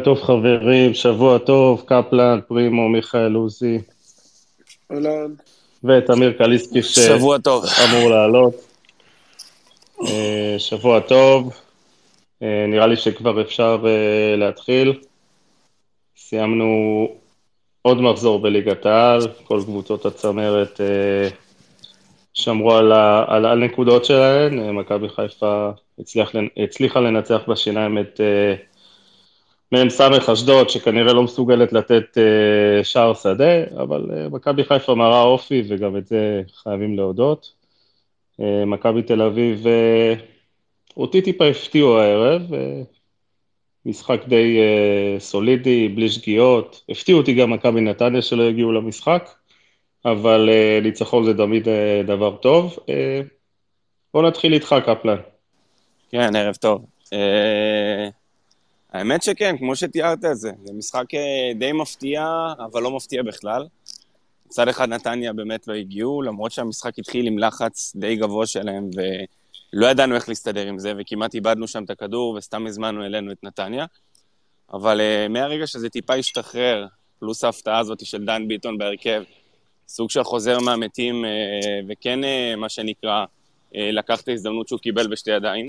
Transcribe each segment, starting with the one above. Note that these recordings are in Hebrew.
לילה טוב חברים, שבוע טוב, קפלן, פרימו, מיכאל עוזי. אהלן. ואת אמיר קליסקי שבוע טוב. שאמור לעלות. אה, שבוע טוב, אה, נראה לי שכבר אפשר אה, להתחיל. סיימנו עוד מחזור בליגת העל, כל קבוצות הצמרת שמרו על, ה, על הנקודות שלהן, מכבי חיפה הצליח, הצליחה לנצח בשיניים את מ"ס אשדוד, שכנראה לא מסוגלת לתת uh, שער שדה, אבל uh, מכבי חיפה מראה אופי, וגם את זה חייבים להודות. Uh, מכבי תל אביב, אותי טיפה הפתיעו הערב, משחק די סולידי, בלי שגיאות. הפתיעו אותי גם מכבי נתניה שלא הגיעו למשחק, אבל ניצחון זה תמיד דבר טוב. בוא נתחיל איתך, קפלן. כן, ערב טוב. האמת שכן, כמו שתיארת את זה. זה משחק אה, די מפתיע, אבל לא מפתיע בכלל. מצד אחד נתניה באמת לא הגיעו, למרות שהמשחק התחיל עם לחץ די גבוה שלהם, ולא ידענו איך להסתדר עם זה, וכמעט איבדנו שם את הכדור, וסתם הזמנו אלינו את נתניה. אבל uh, מהרגע שזה טיפה השתחרר, פלוס ההפתעה הזאת של דן ביטון בהרכב, סוג של חוזר מהמתים, uh, וכן, מה שנקרא, לקח את ההזדמנות שהוא קיבל בשתי ידיים.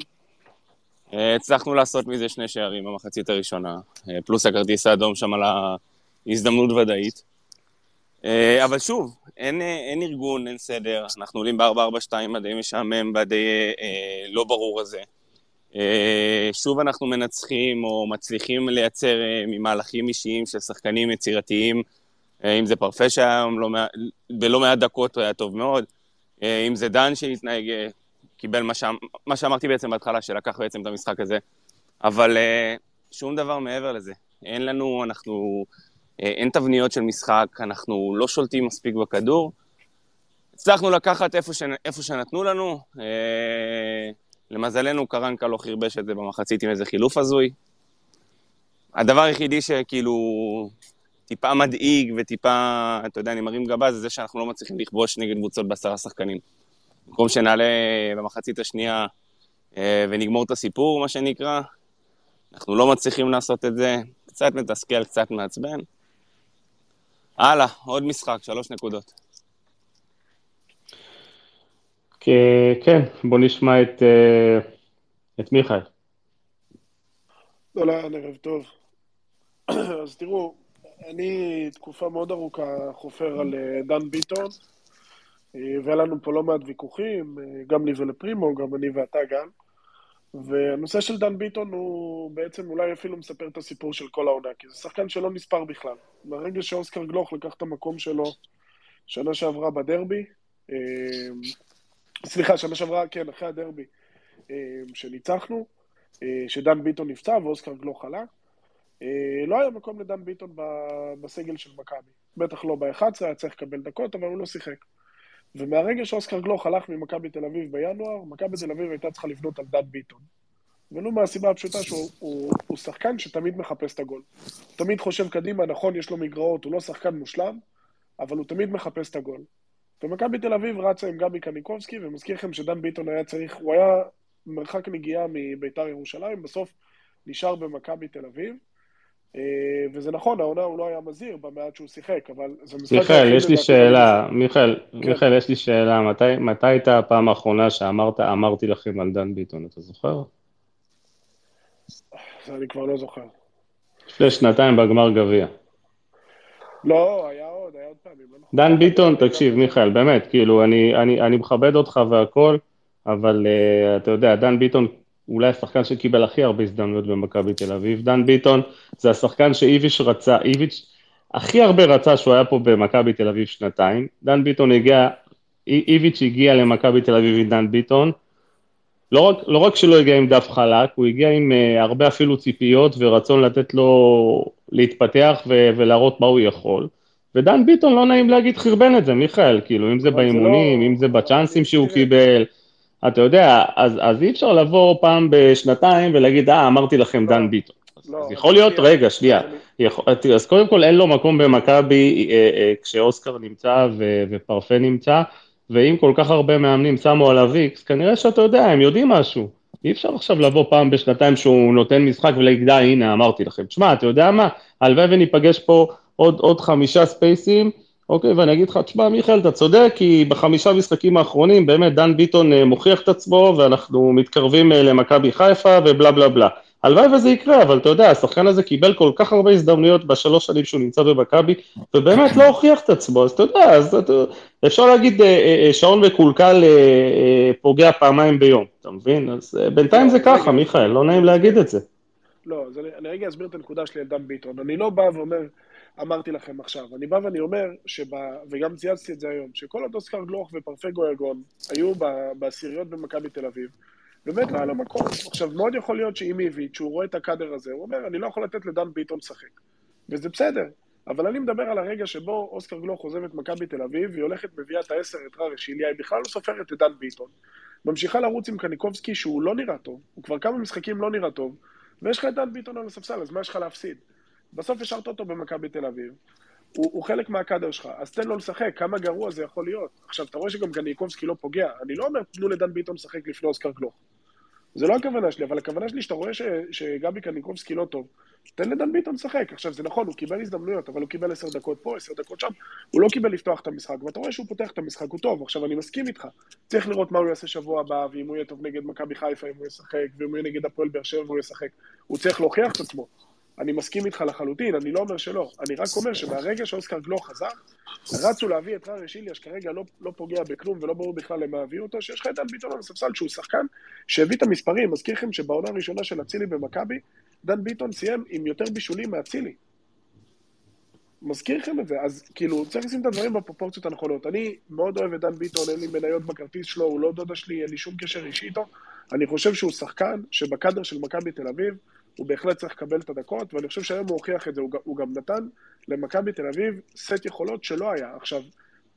אה, הצלחנו לעשות מזה שני שערים במחצית הראשונה, אה, פלוס הכרטיס האדום שם על ההזדמנות ודאית. אה, אבל שוב, אין, אין ארגון, אין סדר, אנחנו עולים ב-442 הדי משעמם והדי אה, לא ברור הזה. אה, שוב אנחנו מנצחים או מצליחים לייצר אה, ממהלכים אישיים של שחקנים יצירתיים, אה, אם זה פרפה שהיה היום לא בלא מעט דקות הוא היה טוב מאוד, אה, אם זה דן שהתנהג קיבל מה, ש... מה שאמרתי בעצם בהתחלה, שלקח בעצם את המשחק הזה, אבל uh, שום דבר מעבר לזה. אין לנו, אנחנו, uh, אין תבניות של משחק, אנחנו לא שולטים מספיק בכדור. הצלחנו לקחת איפה, ש... איפה שנתנו לנו, uh, למזלנו קרנקה לא חרבש את זה במחצית עם איזה חילוף הזוי. הדבר היחידי שכאילו טיפה מדאיג וטיפה, אתה יודע, אני מרים גבה, זה זה שאנחנו לא מצליחים לכבוש נגד קבוצות בעשרה שחקנים. במקום שנעלה במחצית השנייה אה, ונגמור את הסיפור, מה שנקרא, אנחנו לא מצליחים לעשות את זה, קצת מתסכל, קצת מעצבן. הלאה, עוד משחק, שלוש נקודות. כן, בוא נשמע את, אה, את מיכאל. אהלן, ערב טוב. אז תראו, אני תקופה מאוד ארוכה חופר על אה, דן ביטון. אה, והיה לנו פה לא מעט ויכוחים, אה, גם לי ולפרימו, גם אני ואתה גם. והנושא של דן ביטון הוא בעצם אולי אפילו מספר את הסיפור של כל העונה, כי זה שחקן שלא נספר בכלל. ברגע שאוסקר גלוך לקח את המקום שלו שנה שעברה בדרבי, אה, סליחה, שנה שעברה, כן, אחרי הדרבי שניצחנו, שדן ביטון נפצע ואוסקר גלוך עלה, לא היה מקום לדן ביטון בסגל של מכבי. בטח לא ב-11, היה צריך לקבל דקות, אבל הוא לא שיחק. ומהרגע שאוסקר גלוך הלך ממכבי תל אביב בינואר, מכבי תל אביב הייתה צריכה לבנות על דן ביטון. ולו מהסיבה הפשוטה שהוא הוא, הוא שחקן שתמיד מחפש את הגול. הוא תמיד חושב קדימה, נכון, יש לו מגרעות, הוא לא שחקן מושלם, אבל הוא תמיד מחפש את הגול. ומכבי תל אביב רצה עם גבי קניקובסקי, ומזכיר לכם שדן ביטון היה צריך, הוא היה מרחק נגיעה מביתר ירושלים, בסוף נשאר במכבי תל אביב. אה, וזה נכון, העונה הוא לא היה מזהיר במעט שהוא שיחק, אבל זה משחק... מיכאל, יש לי שאלה, מיכאל, כן. מיכאל, יש לי שאלה, מתי, מתי הייתה הפעם האחרונה שאמרת, אמרתי לכם על דן ביטון, אתה זוכר? זה אני כבר לא זוכר. לפני שנתיים בגמר גביע. לא, היה עוד, היה עוד פעמים. לא נכון. דן ביטון, תקשיב, מיכאל, באמת, כאילו, אני, אני, אני מכבד אותך והכל, אבל uh, אתה יודע, דן ביטון אולי השחקן שקיבל הכי הרבה הזדמנויות במכבי תל אביב. דן ביטון זה השחקן שאיביץ' רצה, איביץ' הכי הרבה רצה שהוא היה פה במכבי תל אביב שנתיים. דן ביטון הגיע, איביץ' הגיע למכבי תל אביב עם דן ביטון. לא רק, לא רק שלא הגיע עם דף חלק, הוא הגיע עם uh, הרבה אפילו ציפיות ורצון לתת לו להתפתח ו- ולהראות מה הוא יכול. ודן ביטון, לא נעים להגיד, חרבן את זה, מיכאל, כאילו, אם זה באימונים, לא... אם זה בצ'אנסים שהוא קיבל. אתה יודע, אז, אז אי אפשר לבוא פעם בשנתיים ולהגיד, אה, אמרתי לכם דן ביטון. לא, אז יכול להיות, רגע, שנייה, אז קודם כל אין לו מקום במכבי אה, אה, כשאוסקר נמצא ופרפה נמצא, ואם כל כך הרבה מאמנים שמו עליו איקס, כנראה שאתה יודע, הם יודעים משהו. אי אפשר עכשיו לבוא פעם בשנתיים שהוא נותן משחק ולהגיד, די, הנה, אמרתי לכם. תשמע, אתה יודע מה, הלוואי וניפגש פה עוד, עוד חמישה ספייסים, אוקיי, ואני אגיד לך, תשמע, מיכאל, אתה צודק, כי בחמישה משחקים האחרונים, באמת, דן ביטון אה, מוכיח את עצמו, ואנחנו מתקרבים אה, למכבי חיפה, ובלה בלה בלה. הלוואי וזה יקרה, אבל אתה יודע, השחקן הזה קיבל כל כך הרבה הזדמנויות בשלוש שנים שהוא נמצא במכבי, ובאמת לא הוכיח את עצמו, אז אתה יודע, אז אתה, אפשר להגיד, אה, שעון מקולקל פוגע פעמיים ביום, אתה מבין? אז בינתיים זה ככה, מיכאל, לא נעים להגיד את זה. לא, אז אני, אני רגע אסביר את הנקודה שלי על דן ביטון. אני לא בא ואומר, אמרתי לכם עכשיו. אני בא ואני אומר, שבא, וגם צייצתי את זה היום, שכל עוד אוסקר גלוך ופרפגו אגון היו בעשיריות במכבי תל אביב, באמת לא היה לו מקום. עכשיו, מאוד יכול להיות שאם איביץ', שהוא רואה את הקאדר הזה, הוא אומר, אני לא יכול לתת לדן ביטון לשחק. וזה בסדר. אבל אני מדבר על הרגע שבו אוסקר גלוך עוזב את מכבי תל אביב, והיא הולכת, מביאה את העשר, את רר אשיליה, היא בכלל לא סופרת את דן ביטון. ממשיכה לרוץ עם קניקובסקי, שהוא לא נראה טוב, הוא כבר כמה משחקים לא נראה טוב, ויש לך את דן ביטון על הספסל, אז מה יש לך להפסיד? בסוף השארת אותו במכבי תל אביב, הוא, הוא חלק מהקאדר שלך, אז תן לו לשחק, כמה גרוע זה יכול להיות. עכשיו, אתה רואה שגם קניקובסקי לא פוגע, אני לא אומר תנו לדן ביטון לשחק לפני אוסקר גלוך. זה לא הכוונה שלי, אבל הכוונה שלי שאתה רואה ש, שגבי קניקובסקי לא טוב, תן לדן ביטון לשחק. עכשיו, זה נכון, הוא קיבל הזדמנויות, אבל הוא קיבל עשר דקות פה, עשר דקות שם, הוא לא קיבל לפתוח את המשחק, ואתה רואה שהוא פותח את המשחק, הוא טוב. עכשיו, אני מסכים איתך, צריך לראות מה הוא יעשה שבוע הבא, ואם הוא יהיה טוב נגד מכבי חיפה, אם הוא ישחק, ואם הוא יהיה נגד הפועל באר שבע והוא ישחק. הוא צריך להוכיח את עצמו. אני מסכים איתך לחלוטין, אני לא אומר שלא. אני רק אומר שמהרגע שאוסקר גלו חזר, רצו להביא את ררי שיליה, שכרגע לא, לא פוגע בכלום ולא ברור בכלל למה הביאו אותו, שיש לך את דן ביטון על הספסל, שהוא שחקן שהביא את המספרים. מזכיר לכם שבעונה הראשונה של אצילי במכבי, דן ביטון סיים עם יותר בישולים מאצילי. מזכיר לכם את זה, אז כאילו, צריך לשים את הדברים בפרופורציות הנכונות. אני מאוד אוהב את דן ביטון, אין לי מניות בכרטיס שלו, הוא לא דודה שלי, אין לי שום קשר אישי איתו. אני חושב שהוא שחקן שבקאדר של מכבי תל אביב, הוא בהחלט צריך לקבל את הדקות, ואני חושב שהיום הוא הוכיח את זה, הוא, הוא גם נתן למכבי תל אביב סט יכולות שלא היה. עכשיו,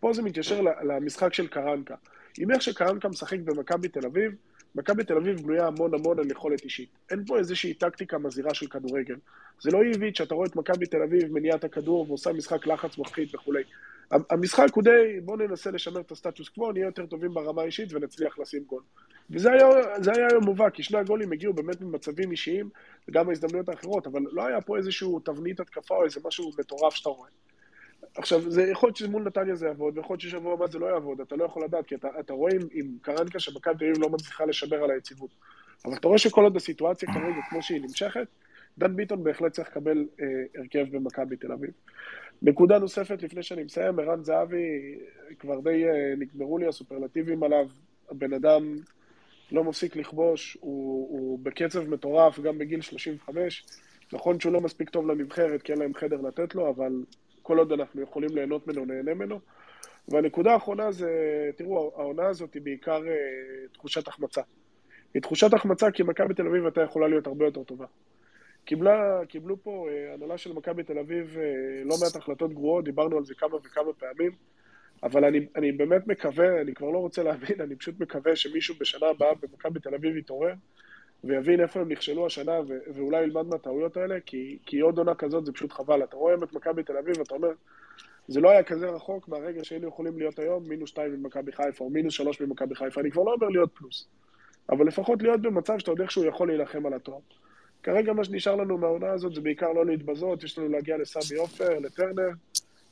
פה זה מתיישר למשחק של קרנקה. עם איך שקרנקה משחק במכבי תל אביב, מכבי תל אביב בנויה המון המון על יכולת אישית. אין פה איזושהי טקטיקה מזהירה של כדורגל. זה לא איביץ' שאתה רואה את מכבי תל אביב מניעה את הכדור ועושה משחק לחץ מפחיד וכולי. המשחק הוא די, בואו ננסה לשמר את הסטטוס קוו, נהיה יותר טובים ברמה האישית ונצליח לשים גול. וזה היה, היה היום מובהק, כי שני הגולים הגיעו באמת ממצבים אישיים, וגם ההזדמנויות האחרות, אבל לא היה פה איזשהו תבנית התקפה או איזה משהו מטורף שאתה רואה. עכשיו, זה יכול להיות שמול נתניה זה יעבוד, ויכול להיות ששבוע הבא זה לא יעבוד, אתה לא יכול לדעת, כי אתה, אתה רואה עם, עם קרנקה שמכבי תל אביב לא מצליחה לשמר על היציבות. אבל אתה רואה שכל עוד הסיטואציה כרגע כמו שהיא נמשכת, דן ביטון בהחלט צריך לקבל אה, הרכב במכבי תל אביב. נקודה נוספת לפני שאני מסיים, ערן זהבי, כבר די אה, נגמרו לי הסופרלטיבים עליו, הבן אדם לא מפסיק לכבוש, הוא, הוא בקצב מטורף, גם בגיל 35. נכון שהוא לא מספיק טוב לנבחרת, כי אין להם חדר לתת לו, אבל כל עוד אנחנו יכולים ליהנות ממנו, נהנה ממנו. והנקודה האחרונה זה, תראו, העונה הזאת היא בעיקר אה, תחושת החמצה. היא תחושת החמצה כי מכבי תל אביב הייתה יכולה להיות הרבה יותר טובה. קיבלה, קיבלו פה אה, הנהלה של מכבי תל אביב אה, לא מעט החלטות גרועות, דיברנו על זה כמה וכמה פעמים, אבל אני, אני באמת מקווה, אני כבר לא רוצה להבין, אני פשוט מקווה שמישהו בשנה הבאה במכבי תל אביב יתעורר ויבין איפה הם נכשלו השנה ו- ואולי ילמד מהטעויות האלה, כי, כי עוד עונה כזאת זה פשוט חבל. אתה רואה את מכבי תל אביב ואתה אומר, זה לא היה כזה רחוק מהרגע שהיינו יכולים להיות היום מינוס שתיים ממכבי חיפה או מינוס שלוש ממכבי חיפה, אני כבר לא אומר להיות פלוס. אבל לפחות להיות במצב שאתה יודע שהוא יכול להילחם על התואר. כרגע מה שנשאר לנו מהעונה הזאת זה בעיקר לא להתבזות, יש לנו להגיע לסמי עופר, לטרנר,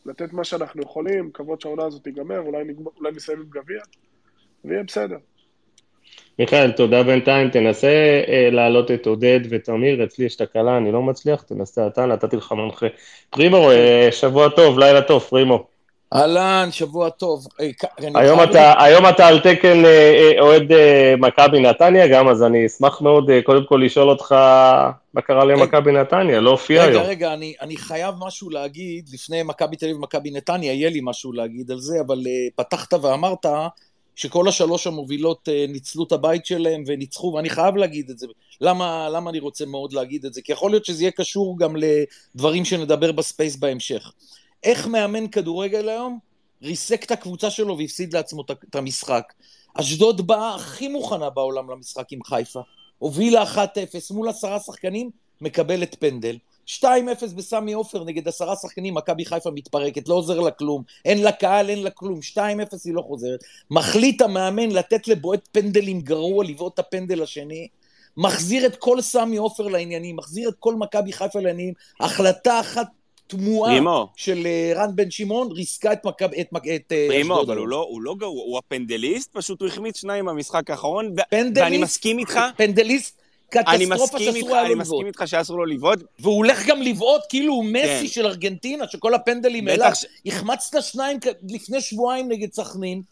לתת מה שאנחנו יכולים, לקוות שהעונה הזאת תיגמר, אולי, אולי נסיים עם גביע, ויהיה בסדר. מיכאל, תודה בינתיים, תנסה אה, להעלות את עודד ותמיר, אצלי יש תקלה, אני לא מצליח, תנסה אתה, נתתי לך מנחה. פרימו, אה, שבוע טוב, לילה טוב, פרימו. אהלן, שבוע טוב. אה, היום אתה, היום אתה על תקן אה, אה, אוהד מכבי נתניה גם, אז אני אשמח מאוד קודם כל לשאול אותך מה קרה למכבי נתניה, לא הופיע היום. רגע, רגע, אני, אני חייב משהו להגיד, לפני מכבי תל אביב ומכבי נתניה, יהיה לי משהו להגיד על זה, אבל פתחת ואמרת שכל השלוש המובילות ניצלו את הבית שלהם וניצחו, ואני חייב להגיד את זה. למה, למה אני רוצה מאוד להגיד את זה? כי יכול להיות שזה יהיה קשור גם לדברים שנדבר ב space בהמשך. איך מאמן כדורגל היום ריסק את הקבוצה שלו והפסיד לעצמו את המשחק. אשדוד באה הכי מוכנה בעולם למשחק עם חיפה. הובילה 1-0 מול עשרה שחקנים, מקבלת פנדל. 2-0 בסמי עופר נגד עשרה שחקנים, מכבי חיפה מתפרקת, לא עוזר לה כלום, אין לה קהל, אין לה כלום, 2-0 היא לא חוזרת. מחליט המאמן לתת לבועט פנדלים גרוע, לבעוט את הפנדל השני, מחזיר את כל סמי עופר לעניינים, מחזיר את כל מכבי חיפה לעניינים, החלטה אחת תמוהה. של אה, רן בן שמעון ריסקה את מכבי, את, את אה, פרימו, אשדוד אבל. הוא לא, הוא לא גרוע, הוא הפנדליסט, פשוט הוא החמיץ שניים במשחק האחרון, פנדליסט, ואני מסכים איתך, פנדליסט, אני קטסטרופה שאסור היה אני לו לבעוט. מסכים איתך שאסור לו לבעוט, והוא הולך גם לבעוט כאילו הוא מסי כן. של ארגנטינה, שכל הפנדלים אליו. ש- החמצת שניים לפני שבועיים נגד סכנין.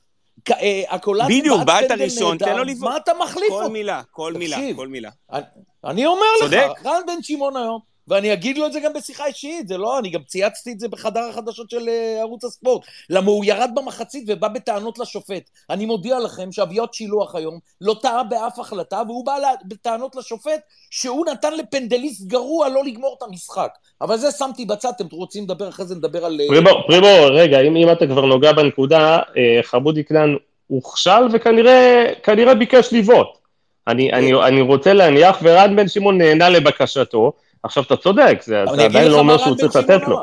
אה, הקולאצי בדיוק, בעט הראשון. תן לו לבעוט. מה אתה מחליף כל? מילה, כל מילה. כל מילה. אני- אני אומר. לך, רן בן שמעון היום, ואני אגיד לו את זה גם בשיחה אישית, זה לא, אני גם צייצתי את זה בחדר החדשות של אה, ערוץ הספורט. למה הוא ירד במחצית ובא בטענות לשופט. אני מודיע לכם שאביות שילוח היום לא טעה באף החלטה, והוא בא בטענות לשופט שהוא נתן לפנדליסט גרוע לא לגמור את המשחק. אבל זה שמתי בצד, אתם רוצים לדבר אחרי זה, נדבר על... אה, פרימו, פרימו, רגע, אם, אם אתה כבר נוגע בנקודה, אה, חמודי כנען הוכשל וכנראה כנראה ביקש לבעוט. אני, אני, אני רוצה להניח, ורן בן שמעון נהנה לבקשתו. עכשיו, אתה צודק, זה, עדיין לא אומר שהוא צריך לתת לו.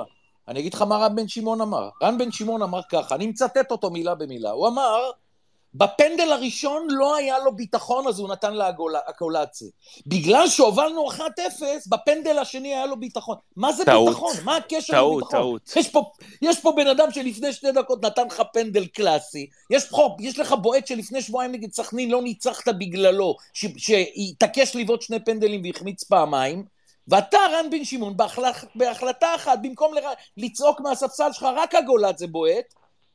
אני אגיד לך מה רן בן שמעון אמר. רן בן שמעון אמר ככה, אני מצטט אותו מילה במילה. הוא אמר, בפנדל הראשון לא היה לו ביטחון, אז הוא נתן לאקולציה. בגלל שהובלנו 1-0, בפנדל השני היה לו ביטחון. מה זה טעות. ביטחון? מה הקשר טעות, לביטחון? טעות. יש פה, יש פה בן אדם שלפני שתי דקות נתן לך פנדל קלאסי, יש, פה, יש לך בועט שלפני שבועיים נגד סכנין לא ניצחת בגללו, שהתעקש לבעוט שני פנדלים והחמיץ פעמיים, ואתה, רן בן שמעון, בהחלט, בהחלטה אחת, במקום ל... לצעוק מהספסל שלך, רק הגולת זה בועט,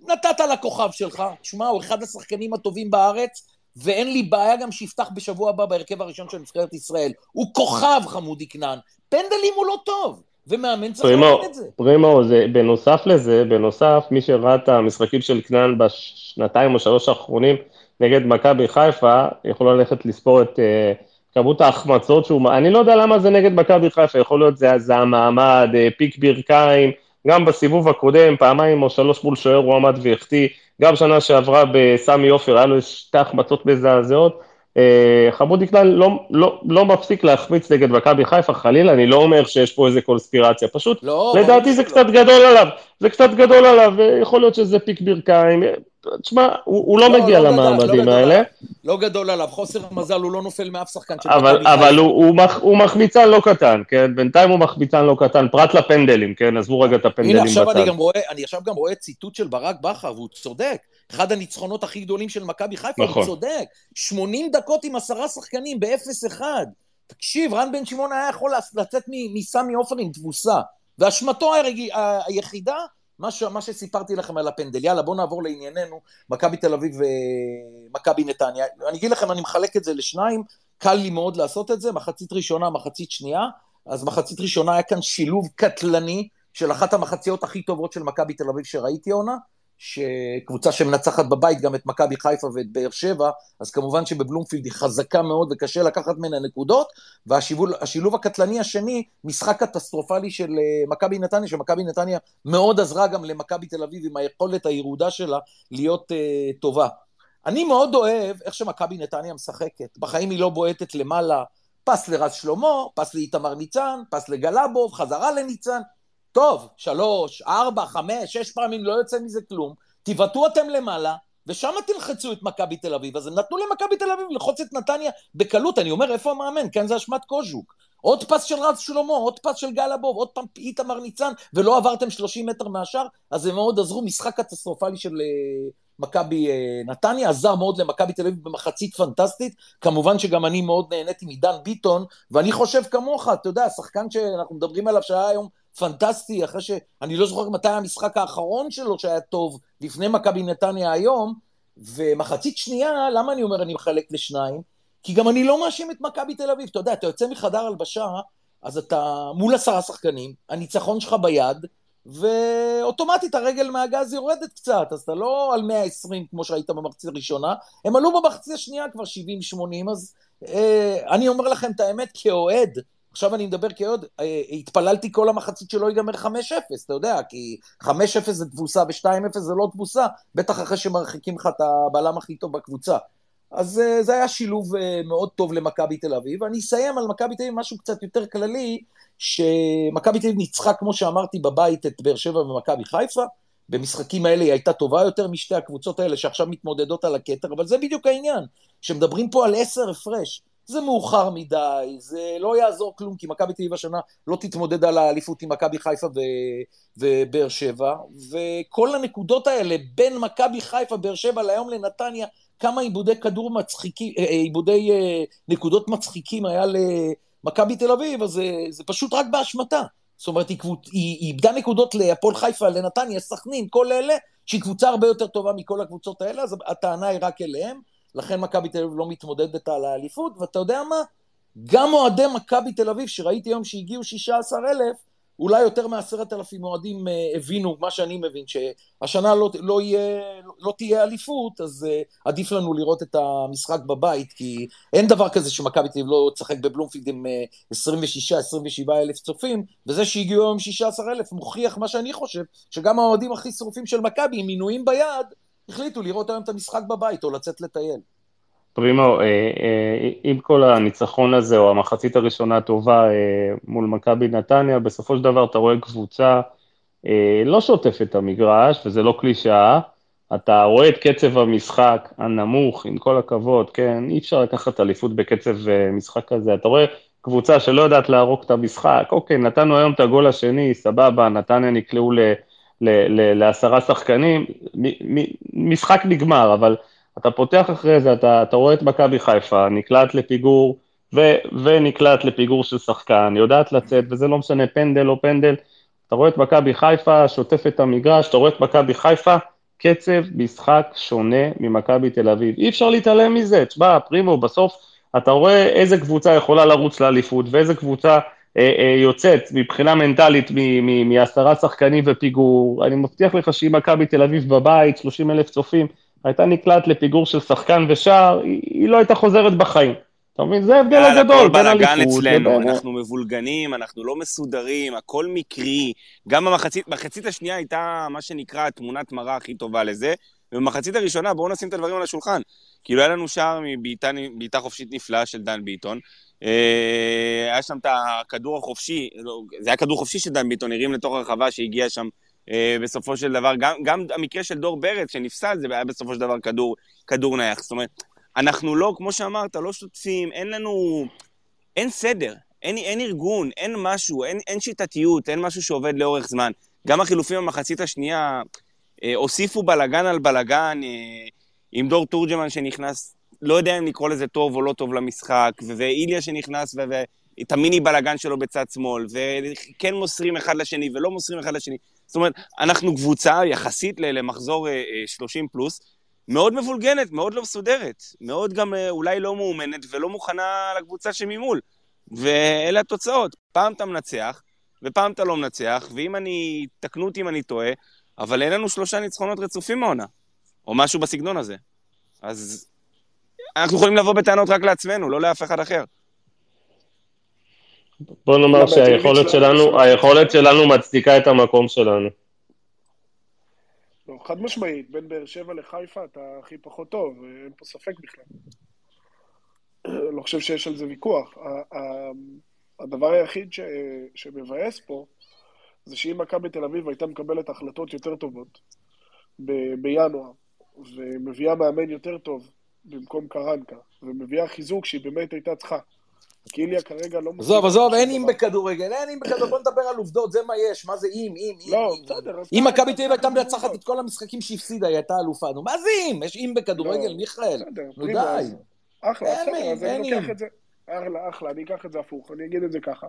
נתת לכוכב שלך. תשמע, הוא אחד השחקנים הטובים בארץ, ואין לי בעיה גם שיפתח בשבוע הבא בהרכב הראשון של נבחרת ישראל. הוא כוכב, חמודי כנען. פנדלים הוא לא טוב, ומאמן צריך להבין את זה. פרימו, זה, בנוסף לזה, בנוסף, מי שראה את המשחקים של כנען בשנתיים או שלוש האחרונים נגד מכבי חיפה, יכול ללכת לספור את uh, כמות ההחמצות שהוא... אני לא יודע למה זה נגד מכבי חיפה, יכול להיות זה, זה המעמד, uh, פיק ברכיים, גם בסיבוב הקודם, פעמיים או שלוש מול שוער הוא עמד והחטיא, גם שנה שעברה בסמי עופר, היה לו שתי החמצות מזעזעות. Uh, חמודי כנען לא, לא, לא מפסיק להחמיץ נגד מכבי חיפה, חלילה, אני לא אומר שיש פה איזה קונספירציה, פשוט לא, לדעתי זה שלא. קצת גדול עליו, זה קצת גדול עליו, יכול להיות שזה פיק ברכיים, תשמע, הוא, הוא לא, לא, מגיע לא גדול, למעמדים לא גדול האלה, עליו. לא גדול עליו, חוסר מזל, הוא לא נופל מאף שחקן של אבל, אבל. הוא, הוא, מח, הוא מחמיצן לא קטן, כן? בינתיים הוא מחמיצן לא קטן, פרט לפנדלים, כן? עזבו רגע את הפנדלים הנה עכשיו בצד. אני גם רואה, אני עכשיו גם רואה ציטוט של ברק בכר, והוא צודק. אחד הניצחונות הכי גדולים של מכבי חיפה, נכון. הוא צודק. 80 דקות עם עשרה שחקנים ב-0-1. תקשיב, רן בן שמעון היה יכול לצאת מסמי עופר עם תבוסה. ואשמתו היחידה, מה, ש... מה שסיפרתי לכם על הפנדל. יאללה, בואו נעבור לענייננו, מכבי תל אביב ומכבי נתניה. אני אגיד לכם, אני מחלק את זה לשניים, קל לי מאוד לעשות את זה, מחצית ראשונה, מחצית שנייה. אז מחצית ראשונה היה כאן שילוב קטלני של אחת המחציות הכי טובות של מכבי תל אביב שראיתי עונה, שקבוצה שמנצחת בבית גם את מכבי חיפה ואת באר שבע, אז כמובן שבבלומפילד היא חזקה מאוד וקשה לקחת ממנה נקודות, והשילוב הקטלני השני, משחק קטסטרופלי של אה, מכבי נתניה, שמכבי נתניה מאוד עזרה גם למכבי תל אביב עם היכולת הירודה שלה להיות uh, טובה. אני מאוד אוהב איך שמכבי נתניה משחקת, בחיים היא לא בועטת למעלה, פס לרז שלמה, פס לאיתמר ניצן, פס לגלבוב, חזרה לניצן, טוב, שלוש, ארבע, חמש, שש פעמים, לא יוצא מזה כלום, תבעטו אתם למעלה, ושם תלחצו את מכבי תל אביב. אז הם נתנו למכבי תל אביב ללחוץ את נתניה בקלות, אני אומר, איפה המאמן? כן, זה אשמת קוז'וק. עוד פס של רז שלמה, עוד פס של גל הבוב, עוד פעם איתמר ניצן, ולא עברתם 30 מטר מהשאר, אז הם מאוד עזרו. משחק קטסטרופלי של uh, מכבי uh, נתניה, עזר מאוד למכבי תל אביב במחצית פנטסטית. כמובן שגם אני מאוד נהניתי מדן ביטון, ואני חושב כמוך, אתה יודע, השחקן שאנחנו מדברים עליו שהיה היום פנטסטי, אחרי ש... אני לא זוכר מתי המשחק האחרון שלו שהיה טוב, לפני מכבי נתניה היום, ומחצית שנייה, למה אני אומר אני מחלק לשניים? כי גם אני לא מאשים את מכבי תל אביב. אתה יודע, אתה יוצא מחדר הלבשה, אז אתה מול עשרה שחקנים, הניצחון שלך ביד, ואוטומטית הרגל מהגז יורדת קצת, אז אתה לא על 120 כמו שהיית במחצית הראשונה, הם עלו במחצית השנייה כבר 70-80, אז אה, אני אומר לכם את האמת, כאוהד, עכשיו אני מדבר כאוהד, אה, התפללתי כל המחצית שלא ייגמר 5-0, אתה יודע, כי 5-0 זה תבוסה ו-2-0 זה לא תבוסה, בטח אחרי שמרחיקים לך את הבלם הכי טוב בקבוצה. אז uh, זה היה שילוב uh, מאוד טוב למכבי תל אביב. ואני אסיים על מכבי תל אביב משהו קצת יותר כללי, שמכבי תל אביב ניצחה, כמו שאמרתי, בבית את באר שבע ומכבי חיפה. במשחקים האלה היא הייתה טובה יותר משתי הקבוצות האלה שעכשיו מתמודדות על הכתר, אבל זה בדיוק העניין, שמדברים פה על עשר הפרש. זה מאוחר מדי, זה לא יעזור כלום, כי מכבי תל אביב השנה לא תתמודד על האליפות עם מכבי חיפה ו... ובאר שבע, וכל הנקודות האלה בין מכבי חיפה, באר שבע, להיום לנתניה, כמה עיבודי כדור מצחיקים, אה, אה, עיבודי אה, נקודות מצחיקים היה למכבי תל אביב, אז זה, זה פשוט רק באשמתה. זאת אומרת, היא, היא, היא איבדה נקודות להפועל חיפה, לנתניה, סכנין, כל אלה, שהיא קבוצה הרבה יותר טובה מכל הקבוצות האלה, אז הטענה היא רק אליהם. לכן מכבי תל אביב לא מתמודדת על האליפות, ואתה יודע מה? גם אוהדי מכבי תל אביב, שראיתי היום שהגיעו 16,000, אולי יותר מעשרת אלפים אוהדים אה, הבינו מה שאני מבין, שהשנה לא, לא, יהיה, לא תהיה אליפות, אז uh, עדיף לנו לראות את המשחק בבית, כי אין דבר כזה שמכבי תל אביב לא תשחק בבלומפילד עם uh, 26-27 אלף צופים, וזה שהגיעו היום 16 אלף מוכיח מה שאני חושב, שגם האוהדים הכי שרופים של מכבי, עם מינויים ביד, החליטו לראות היום את המשחק בבית או לצאת לטייל. פרימו, אה, אה, עם כל הניצחון הזה, או המחצית הראשונה הטובה אה, מול מכבי נתניה, בסופו של דבר אתה רואה קבוצה לא שוטפת את המגרש, וזה לא קלישאה, אתה רואה את קצב המשחק הנמוך, עם כל הכבוד, כן, אי אפשר לקחת אליפות בקצב משחק כזה, אתה רואה קבוצה שלא יודעת לערוק את המשחק, אוקיי, נתנו היום את הגול השני, סבבה, נתניה נקלעו ל... לעשרה שחקנים, משחק נגמר, אבל אתה פותח אחרי זה, אתה, אתה רואה את מכבי חיפה, נקלט לפיגור, ו, ונקלט לפיגור של שחקן, יודעת לצאת, וזה לא משנה פנדל או פנדל, אתה רואה את מכבי חיפה, שוטף את המגרש, אתה רואה את מכבי חיפה, קצב משחק שונה ממכבי תל אביב. אי אפשר להתעלם מזה, תשמע, פרימו, בסוף אתה רואה איזה קבוצה יכולה לרוץ לאליפות, ואיזה קבוצה יוצאת מבחינה מנטלית מעשרה שחקנים ופיגור, אני מבטיח לך שאם מכבי תל אביב בבית, 30 אלף צופים, הייתה נקלט לפיגור של שחקן ושער, היא, היא לא הייתה חוזרת בחיים. אתה מבין? זה ההבדל הגדול בין הליכוד אצלנו, לבין... אנחנו מבולגנים, אנחנו לא מסודרים, הכל מקרי. גם במחצית, מחצית השנייה הייתה מה שנקרא תמונת מראה הכי טובה לזה, ובמחצית הראשונה, בואו נשים את הדברים על השולחן. כאילו היה לנו שער מבעיטה חופשית נפלאה של דן ביטון, אה, היה שם את הכדור החופשי, לא, זה היה כדור חופשי שדן ביטון הרים לתוך הרחבה שהגיע שם אה, בסופו של דבר, גם, גם המקרה של דור ברץ שנפסל, זה היה בסופו של דבר כדור, כדור נייח. זאת אומרת, אנחנו לא, כמו שאמרת, לא שוטפים, אין לנו, אין סדר, אין, אין ארגון, אין משהו, אין, אין שיטתיות, אין משהו שעובד לאורך זמן. גם החילופים במחצית השנייה אה, הוסיפו בלגן על בלגן, אה, עם דור תורג'מן שנכנס לא יודע אם לקרוא לזה טוב או לא טוב למשחק, ואיליה שנכנס ואת המיני בלאגן שלו בצד שמאל, וכן מוסרים אחד לשני ולא מוסרים אחד לשני. זאת אומרת, אנחנו קבוצה יחסית למחזור 30 אה, אה, פלוס, מאוד מבולגנת, מאוד לא מסודרת, מאוד גם אה, אולי לא מאומנת ולא מוכנה לקבוצה שממול. ואלה התוצאות. פעם אתה מנצח, ופעם אתה לא מנצח, ואם אני, תקנו אותי אם אני טועה, אבל אין לנו שלושה ניצחונות רצופים מהעונה, או משהו בסגנון הזה. אז אנחנו יכולים לבוא בטענות רק לעצמנו, לא לאף אחד אחר. בוא נאמר שהיכולת שלנו, היכולת שלנו מצדיקה את המקום שלנו. לא, חד משמעית, בין באר שבע לחיפה אתה הכי פחות טוב, אין פה ספק בכלל. לא חושב שיש על זה ויכוח. הדבר היחיד ש... שמבאס פה, זה שאם מכבי תל אביב הייתה מקבלת החלטות יותר טובות ב... בינואר, ומביאה מאמן יותר טוב, במקום קרנקה, ומביאה חיזוק שהיא באמת הייתה צריכה. קיליה כרגע לא... עזוב, עזוב, אין אם בכדורגל, אין אם בכדורגל, בוא נדבר על עובדות, זה מה יש, מה זה אם, אם, אם. לא, בסדר. אם מכבי תל אביב הייתה מנצחת את כל המשחקים שהפסידה, היא הייתה אלופה, נו, מה זה אם? יש אם בכדורגל, לא, מיכאל, נו די. אחלה, בסדר, אז אני לוקח את זה, אחלה, אחלה, אני אקח את זה הפוך, אני אגיד את זה ככה.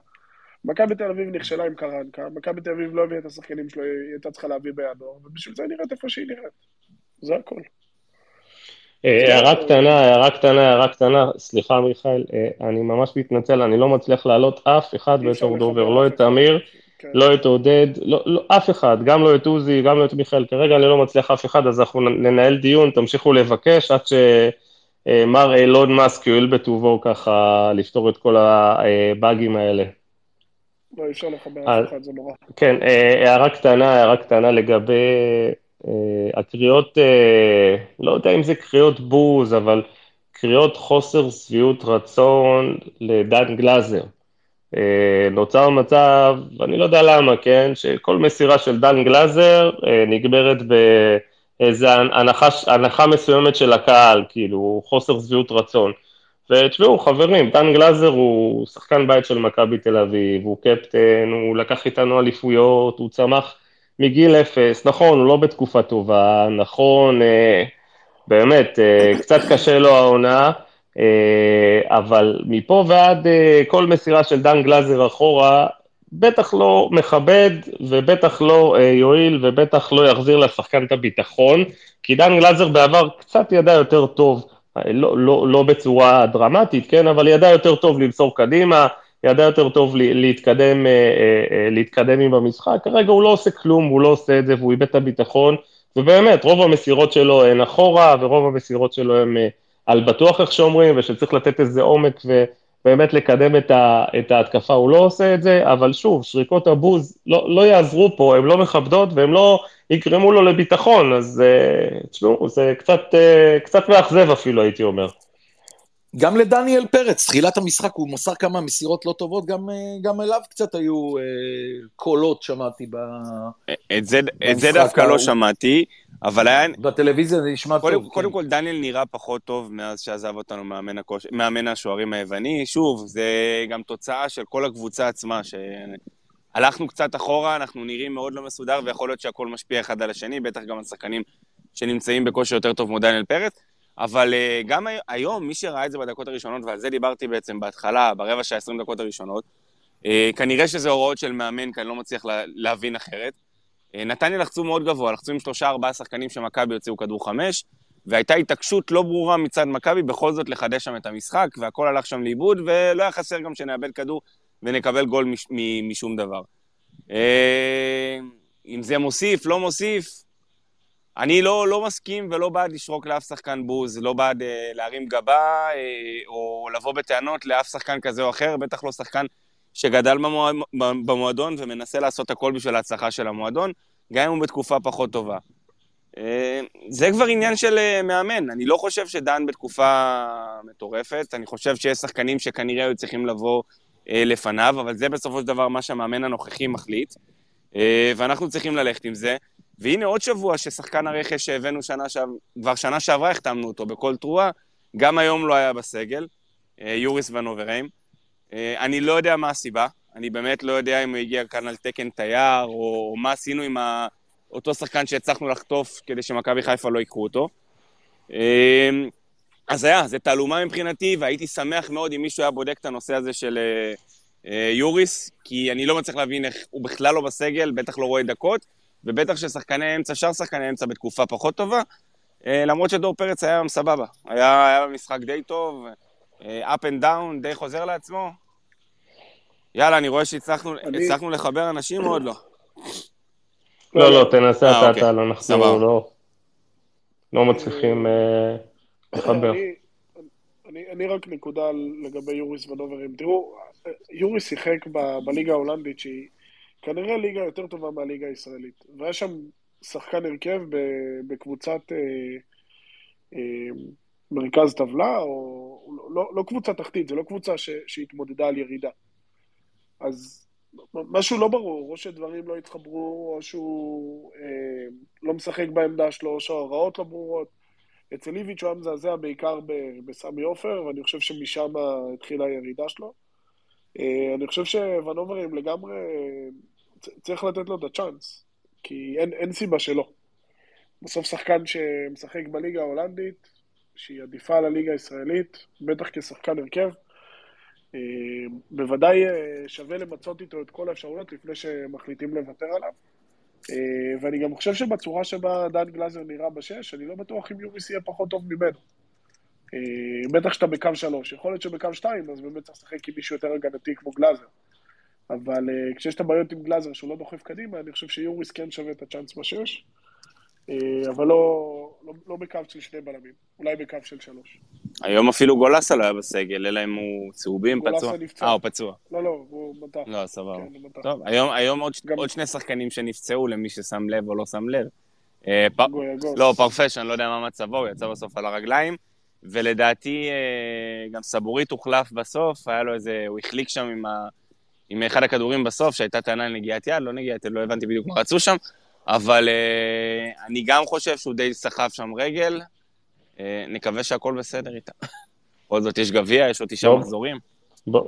מכבי תל אביב נכשלה עם קרנקה, מכבי תל אביב לא הביאה את השחקנים שלו, היא הייתה צריכה להביא בינואר, ובשביל זה נראית איפה שהיא נראית. זה הכל. אה, הערה קטנה, הערה קטנה, הערה קטנה, סליחה מיכאל, אה, אני ממש מתנצל, אני לא מצליח להעלות אף אחד בתור דובר, לא את אמיר, כן. לא את עודד, לא, לא, אף אחד, גם לא את עוזי, גם לא את מיכאל, כרגע אני לא מצליח אף אחד, אז אנחנו ננהל דיון, תמשיכו לבקש עד שמר אילון מאסק יואיל בטובו ככה לפתור את כל הבאגים האלה. לא, אי אפשר לחבר אף אחד, זה נורא. כן, אה, הערה קטנה, הערה קטנה לגבי אה, הקריאות, אה, לא יודע אם זה קריאות בוז, אבל קריאות חוסר שביעות רצון לדן גלאזר. אה, נוצר מצב, ואני לא יודע למה, כן, שכל מסירה של דן גלאזר נגמרת באיזו הנחה, הנחה מסוימת של הקהל, כאילו חוסר שביעות רצון. ותשמעו, חברים, דן גלאזר הוא שחקן בית של מכבי תל אביב, הוא קפטן, הוא לקח איתנו אליפויות, הוא צמח מגיל אפס, נכון, הוא לא בתקופה טובה, נכון, אה, באמת, אה, קצת קשה לו העונה, אה, אבל מפה ועד כל מסירה של דן גלאזר אחורה, בטח לא מכבד ובטח לא יועיל ובטח לא יחזיר לשחקן את הביטחון, כי דן גלאזר בעבר קצת ידע יותר טוב לא, לא, לא בצורה דרמטית, כן, אבל ידע יותר טוב למסור קדימה, ידע יותר טוב להתקדם, אה, אה, אה, להתקדם עם המשחק, כרגע הוא לא עושה כלום, הוא לא עושה את זה והוא איבד את הביטחון, ובאמת, רוב המסירות שלו הן אחורה, ורוב המסירות שלו הן על בטוח, איך שאומרים, ושצריך לתת איזה עומק ובאמת לקדם את, ה, את ההתקפה, הוא לא עושה את זה, אבל שוב, שריקות הבוז לא, לא יעזרו פה, הן לא מכבדות והן לא יגרמו לו לביטחון, אז תשמעו, זה קצת, קצת מאכזב אפילו, הייתי אומר. גם לדניאל פרץ, תחילת המשחק הוא מסר כמה מסירות לא טובות, גם, אה, גם אליו קצת היו uh, קולות, שמעתי ב... את זה, את זה דווקא לא שמעתי, אבל היה... בטלוויזיה זה נשמע קודם, טוב. קודם כן. כל, דניאל נראה פחות טוב מאז שעזב אותנו מאמן, הקוש... מאמן השוערים היווני. שוב, זה גם תוצאה של כל הקבוצה עצמה, ש... הלכנו קצת אחורה, אנחנו נראים מאוד לא מסודר, ויכול להיות שהכל משפיע אחד על השני, בטח גם על שחקנים שנמצאים בכושר יותר טוב כמו דניאל פרץ. אבל uh, גם היום, מי שראה את זה בדקות הראשונות, ועל זה דיברתי בעצם בהתחלה, ברבע שעה, עשרים דקות הראשונות, uh, כנראה שזה הוראות של מאמן, כי אני לא מצליח לה, להבין אחרת. Uh, נתניה לחצו מאוד גבוה, לחצו עם שלושה ארבעה שחקנים שמכבי הוציאו כדור חמש, והייתה התעקשות לא ברורה מצד מכבי בכל זאת לחדש שם את המשחק, והכל הלך שם לאיבוד, ולא היה חסר גם שנאבד כדור ונקבל גול מש, משום דבר. אה, אם זה מוסיף, לא מוסיף, אני לא, לא מסכים ולא בעד לשרוק לאף שחקן בוז, לא בעד אה, להרים גבה אה, או לבוא בטענות לאף שחקן כזה או אחר, בטח לא שחקן שגדל במועד, במועדון ומנסה לעשות הכל בשביל ההצלחה של המועדון, גם אם הוא בתקופה פחות טובה. אה, זה כבר עניין של אה, מאמן, אני לא חושב שדן בתקופה מטורפת, אני חושב שיש שחקנים שכנראה היו צריכים לבוא אה, לפניו, אבל זה בסופו של דבר מה שהמאמן הנוכחי מחליט, אה, ואנחנו צריכים ללכת עם זה. והנה עוד שבוע ששחקן הרכש שהבאנו שנה שעברה, כבר שנה שעברה החתמנו אותו בכל תרועה, גם היום לא היה בסגל, אה, יוריס ונוברהיים. אני לא יודע מה הסיבה, אני באמת לא יודע אם הוא הגיע כאן על תקן תייר, או מה עשינו עם אותו שחקן שהצלחנו לחטוף כדי שמכבי חיפה לא ייקחו אותו. אז היה, זה תעלומה מבחינתי, והייתי שמח מאוד אם מישהו היה בודק את הנושא הזה של אה, אה, יוריס, כי אני לא מצליח להבין איך הוא בכלל לא בסגל, בטח לא רואה דקות, ובטח ששחקני אמצע, שאר שחקני אמצע בתקופה פחות טובה, אה, למרות שדור פרץ היה היום סבבה. היה, היה משחק די טוב, אה, up and down, די חוזר לעצמו. יאללה, אני רואה שהצלחנו אני... לחבר אנשים או עוד לא? לא, לא, תנסה אה, אתה, אוקיי. אתה, לא, אנחנו לא, לא מצליחים... אני, אני, אני רק נקודה לגבי יוריס ונוברים. תראו, יוריס שיחק ב, בליגה ההולנדית שהיא כנראה ליגה יותר טובה מהליגה הישראלית. והיה שם שחקן הרכב בקבוצת אה, אה, מרכז טבלה, או לא, לא קבוצה תחתית, זו לא קבוצה ש, שהתמודדה על ירידה. אז משהו לא ברור, או שדברים לא התחברו, או שהוא אה, לא משחק בעמדה שלו, או שההוראות לא ברורות. אצל איביץ' הוא היה מזעזע בעיקר בסמי עופר, ואני חושב שמשם התחילה הירידה שלו. אה, אני חושב שוונוברים לגמרי, צריך לתת לו את הצ'אנס, כי אין, אין סיבה שלא. בסוף שחקן שמשחק בליגה ההולנדית, שהיא עדיפה על הליגה הישראלית, בטח כשחקן הרכב, אה, בוודאי אה, שווה למצות איתו את כל האפשרויות לפני שמחליטים לוותר עליו. אה, ואני גם חושב שבצורה שבה דן גלאזר נראה בשש, אני לא בטוח אם יוריס יהיה פחות טוב ממנו. בטח שאתה בקו שלוש. יכול להיות שבקו שתיים, אז באמת צריך לשחק עם מישהו יותר הגנתי כמו גלאזר. אבל uh, כשיש את הבעיות עם גלאזר שהוא לא דוחף קדימה, אני חושב שיוריס כן שווה את הצ'אנס בשש. Uh, אבל לא, לא, לא בקו של שני בלמים, אולי בקו של שלוש. היום אפילו גולסה לא היה בסגל, אלא אם הוא צהובים, פצוע. גולסה נפצע. אה, הוא פצוע. לא, לא, הוא מתח. לא, סבבה. כן, טוב, היום, היום עוד, גם... עוד שני שחקנים שנפצעו למי ששם לב או לא שם לב. אה, פ... לא, פרפש, אני לא יודע מה מצבו, הוא יצא בסוף על הרגליים. ולדעתי גם סבורית הוחלף בסוף, היה לו איזה, הוא החליק שם עם, ה, עם אחד הכדורים בסוף, שהייתה טענה לנגיעת יד, לא נגיעת יד, לא הבנתי בדיוק מה רצו שם, אבל אה, אני גם חושב שהוא די סחב שם רגל, אה, נקווה שהכל בסדר איתה. בכל זאת יש גביע, יש עוד תשעה. מחזורים. בוא-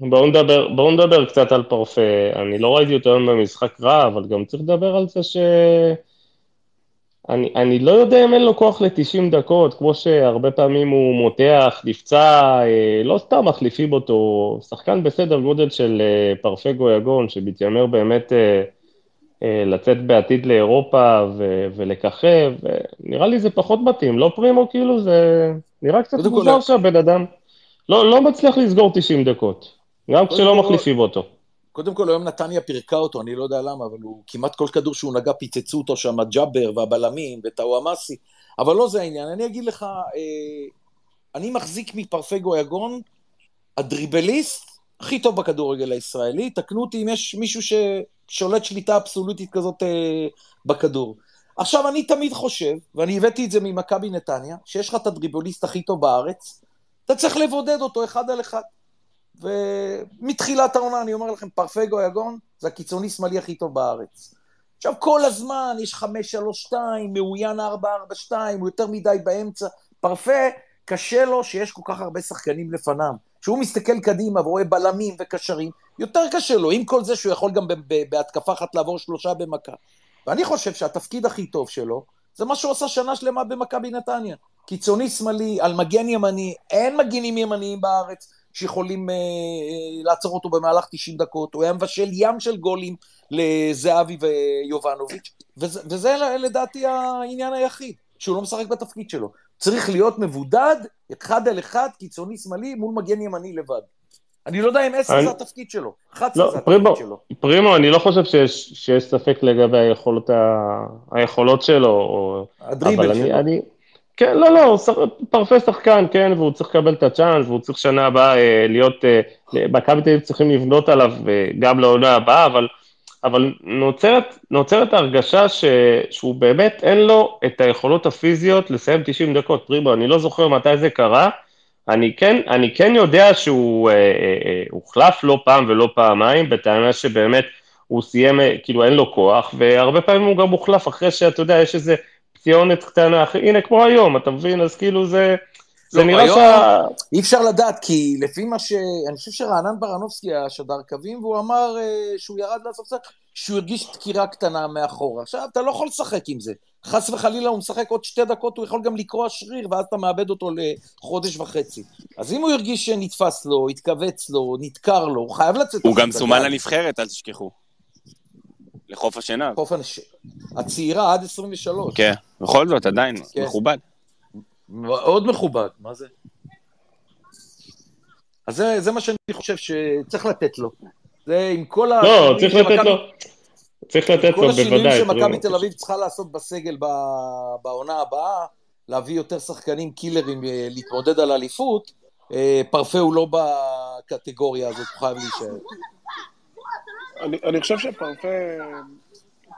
בואו נדבר, בואו נדבר קצת על פרפה. אני לא ראיתי אותו היום במשחק רע, אבל גם צריך לדבר על זה ש... אני, אני לא יודע אם אין לו כוח ל-90 דקות, כמו שהרבה פעמים הוא מותח, נפצע, אה, לא סתם מחליפים אותו, שחקן בסדר גודל של אה, פרפה גויגון, שמתיימר באמת אה, אה, לצאת בעתיד לאירופה ו- ולככב, אה, נראה לי זה פחות מתאים, לא פרימו כאילו, זה נראה קצת מוזר שהבן אדם לא, לא מצליח לסגור 90 דקות, גם כשלא מחליפים אותו. קודם כל, היום נתניה פירקה אותו, אני לא יודע למה, אבל הוא כמעט כל כדור שהוא נגע פיצצו אותו שם, ג'אבר והבלמים וטאוואמאסי, אבל לא זה העניין. אני אגיד לך, אה, אני מחזיק מפרפגו יגון, הדריבליסט הכי טוב בכדורגל הישראלי, תקנו אותי אם יש מישהו ששולט שליטה אבסולוטית כזאת אה, בכדור. עכשיו, אני תמיד חושב, ואני הבאתי את זה ממכבי נתניה, שיש לך את הדריבליסט הכי טוב בארץ, אתה צריך לבודד אותו אחד על אחד. ומתחילת העונה, אני אומר לכם, פרפגו יגון זה הקיצוני שמאלי הכי טוב בארץ. עכשיו, כל הזמן יש 5-3-2, מאוין 4-4-2, הוא יותר מדי באמצע. פרפה, קשה לו שיש כל כך הרבה שחקנים לפניו. כשהוא מסתכל קדימה ורואה בלמים וקשרים, יותר קשה לו, עם כל זה שהוא יכול גם בהתקפה אחת לעבור שלושה במכה. ואני חושב שהתפקיד הכי טוב שלו, זה מה שהוא עשה שנה שלמה במכבי נתניה. קיצוני שמאלי, על מגן ימני, אין מגינים ימניים בארץ שיכולים אה, אה, לעצור אותו במהלך 90 דקות, הוא היה מבשל ים של גולים לזהבי ויובנוביץ', וזה, וזה לדעתי העניין היחיד, שהוא לא משחק בתפקיד שלו. צריך להיות מבודד, אחד על אחד, קיצוני שמאלי, מול מגן ימני לבד. אני לא יודע אם 10 אני- זה התפקיד שלו, 11 לא, זה פרימו, התפקיד שלו. פרימו, אני לא חושב שיש, שיש ספק לגבי היכולות, ה... היכולות שלו, או... הדריבל אבל שלו. אני, אני... כן, לא, לא. פרפה שחקן, כן, והוא צריך לקבל את הצ'אנס, והוא צריך שנה הבאה אה, להיות... אה, מכבי תל אביב צריכים לבנות עליו אה, גם לעונה הבאה, אבל, אבל נוצרת, נוצרת הרגשה ש... שהוא באמת, אין לו את היכולות הפיזיות לסיים 90 דקות. פרימו, אני לא זוכר מתי זה קרה, אני כן, אני כן יודע שהוא אה, אה, אה, הוחלף לא פעם ולא פעמיים, בטענה שבאמת הוא סיים, אה, כאילו אין לו כוח, והרבה פעמים הוא גם הוחלף אחרי שאתה יודע, יש איזה פציונת קטנה, הנה כמו היום, אתה מבין? אז כאילו זה, זה לא, נראה שה... אי אפשר לדעת, כי לפי מה ש... אני חושב שרענן ברנובסקי היה שדר קווים, והוא אמר אה, שהוא ירד לספסל, שהוא הרגיש דקירה קטנה מאחורה. עכשיו, אתה לא יכול לשחק עם זה. חס וחלילה הוא משחק עוד שתי דקות, הוא יכול גם לקרוע שריר, ואז אתה מאבד אותו לחודש וחצי. אז אם הוא הרגיש שנתפס לו, התכווץ לו, נדקר לו, הוא חייב לצאת... הוא גם. סומן לנבחרת, אל תשכחו. לחוף השנהב. חוף הנש... הצעירה עד 23. כן, בכל זאת, עדיין, כן. מכובד. מאוד מכובד, מה זה? אז זה, זה מה שאני חושב שצריך לתת לו. זה עם כל ה... לא, צריך לתת שמכבי- לו, צריך לתת כל לו השינויים בוודאי. שמכבי פרימו. תל אביב צריכה לעשות בסגל ב- בעונה הבאה, להביא יותר שחקנים קילרים אה, להתמודד על אליפות, אה, פרפה הוא לא בקטגוריה הזאת, הוא חייב להישאר. אני, אני חושב שפרפה,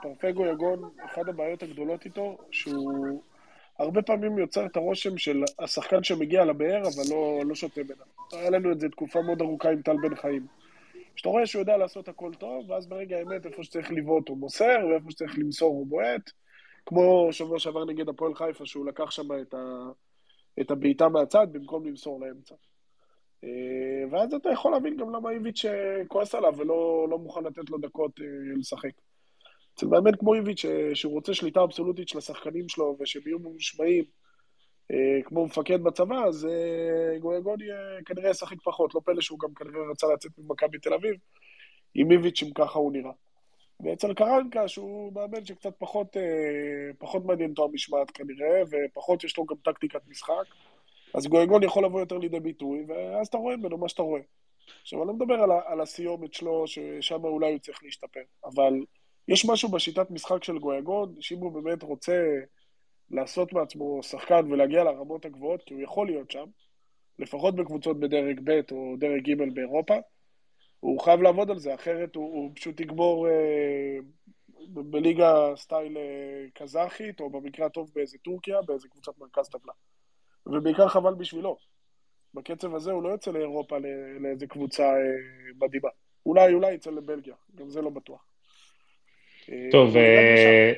פרפה גויגון, אחת הבעיות הגדולות איתו, שהוא הרבה פעמים יוצר את הרושם של השחקן שמגיע לבאר, אבל לא, לא שותה ממנה. היה לנו את זה תקופה מאוד ארוכה עם טל בן חיים. שאתה רואה שהוא יודע לעשות הכל טוב, ואז ברגע האמת, איפה שצריך לבעוט הוא מוסר, ואיפה שצריך למסור הוא בועט. כמו שבוע שעבר נגד הפועל חיפה, שהוא לקח שם את, ה, את הבעיטה מהצד במקום למסור לאמצע. אה, ואז אתה יכול להבין גם למה איביץ' אה, כועס עליו ולא לא מוכן לתת לו דקות אה, לשחק. אצל מאמן כמו איביץ', שהוא רוצה שליטה אבסולוטית של השחקנים שלו ושהם יהיו ממושמעים, כמו מפקד בצבא, אז גויגוני אה, כנראה ישחק פחות. לא פלא שהוא גם כנראה רצה לצאת ממכבי תל אביב, עם איביץ', אם ככה הוא נראה. ואצל קרנקה, שהוא מאמן שקצת פחות, פחות מעניין אותו המשמעת כנראה, ופחות יש לו גם טקטיקת משחק. אז גויגון יכול לבוא יותר לידי ביטוי, ואז אתה רואה ממנו מה שאתה רואה. עכשיו, אני לא מדבר על, על הסיומת שלו, ששם אולי הוא צריך להשתפר, אבל יש משהו בשיטת משחק של גויגון, שאם הוא באמת רוצה לעשות מעצמו שחקן ולהגיע לרמות הגבוהות, כי הוא יכול להיות שם, לפחות בקבוצות בדרג ב' או דרג ג' באירופה, הוא חייב לעבוד על זה, אחרת הוא, הוא פשוט יגמור אה, בליגה סטייל אה, קזחית, או במקרה הטוב באיזה טורקיה, באיזה קבוצת מרכז טבלה. ובעיקר חבל בשבילו. בקצב הזה הוא לא יוצא לאירופה לאיזה קבוצה אה, מדהימה. אולי, אולי יצא לבלגיה, גם זה לא בטוח. אה, טוב, אה,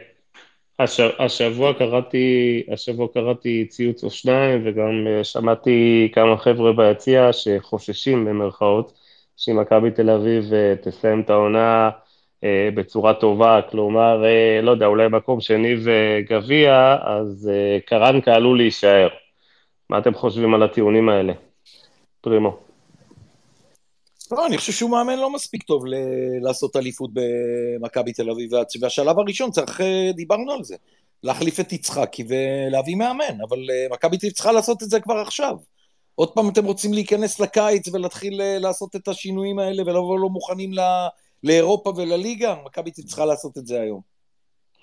השבוע קראתי, השבוע קראתי ציוץ או שניים וגם שמעתי כמה חבר'ה ביציע שחוששים במרכאות שאם מכבי תל אביב תסיים את העונה בצורה טובה, כלומר, לא יודע, אולי מקום שני וגביע, אז קרנקה עלול להישאר. מה אתם חושבים על הטיעונים האלה? פרימו. לא, אני חושב שהוא מאמן לא מספיק טוב ל- לעשות אליפות במכבי תל אביב, והשלב הראשון צריך, אה, דיברנו על זה, להחליף את יצחקי ולהביא מאמן, אבל אה, מכבי תל אביב צריכה לעשות את זה כבר עכשיו. עוד פעם אתם רוצים להיכנס לקיץ ולהתחיל אה, לעשות את השינויים האלה ולבוא לא מוכנים ל- לאירופה ולליגה? מכבי תל אביב צריכה לעשות את זה היום.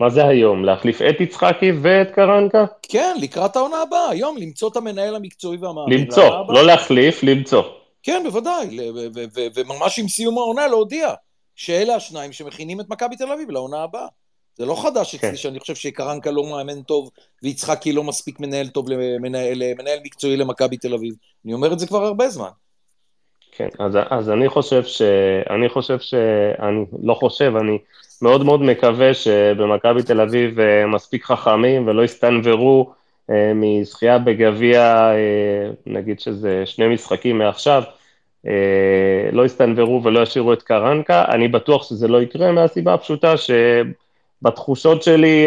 מה זה היום? להחליף את יצחקי ואת קרנקה? כן, לקראת העונה הבאה, היום למצוא את המנהל המקצועי והמאמן. למצוא, לא להחליף, למצוא. כן, בוודאי, וממש עם סיום העונה להודיע שאלה השניים שמכינים את מכבי תל אביב לעונה הבאה. זה לא חדש אצלי כן. שאני חושב שקרנקה לא מאמן טוב ויצחקי לא מספיק מנהל טוב למנהל, למנהל מקצועי למכבי תל אביב. אני אומר את זה כבר הרבה זמן. כן, אז, אז אני חושב ש... אני חושב ש... אני לא חושב, אני מאוד מאוד מקווה שבמכבי תל אביב אה, מספיק חכמים ולא הסתנוורו אה, מזכייה בגביע, אה, נגיד שזה שני משחקים מעכשיו, לא יסתנוורו ולא ישאירו את קרנקה, אני בטוח שזה לא יקרה מהסיבה הפשוטה שבתחושות שלי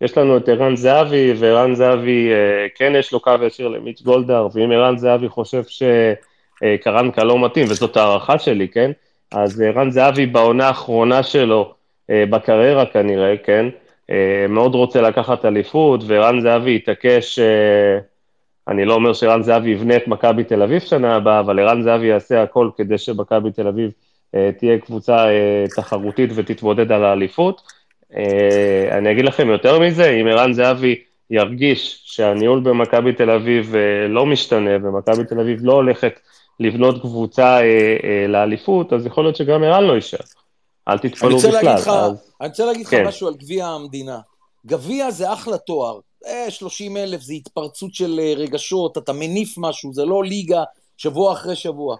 יש לנו את ערן זהבי, וערן זהבי כן יש לו קו ישיר למיץ' גולדהר, ואם ערן זהבי חושב שקרנקה לא מתאים, וזאת הערכה שלי, כן? אז ערן זהבי בעונה האחרונה שלו, בקריירה כנראה, כן? אה, מאוד רוצה לקחת אליפות, וערן זהבי התעקש, אה, אני לא אומר שערן זהבי יבנה את מכבי תל אביב שנה הבאה, אבל ערן זהבי יעשה הכל כדי שמכבי תל אביב אה, תהיה קבוצה תחרותית ותתמודד על האליפות. אני אגיד לכם יותר מזה, אם ערן זהבי ירגיש שהניהול במכבי תל אביב לא משתנה ומכבי תל אביב לא הולכת לבנות קבוצה לאליפות, אז יכול להיות שגם ערן לא יישאר. אל תתפלאו בכלל. לך, אז... אני רוצה להגיד לך כן. משהו על גביע המדינה. גביע זה אחלה תואר. אה, 30 אלף זה התפרצות של אה, רגשות, אתה מניף משהו, זה לא ליגה שבוע אחרי שבוע.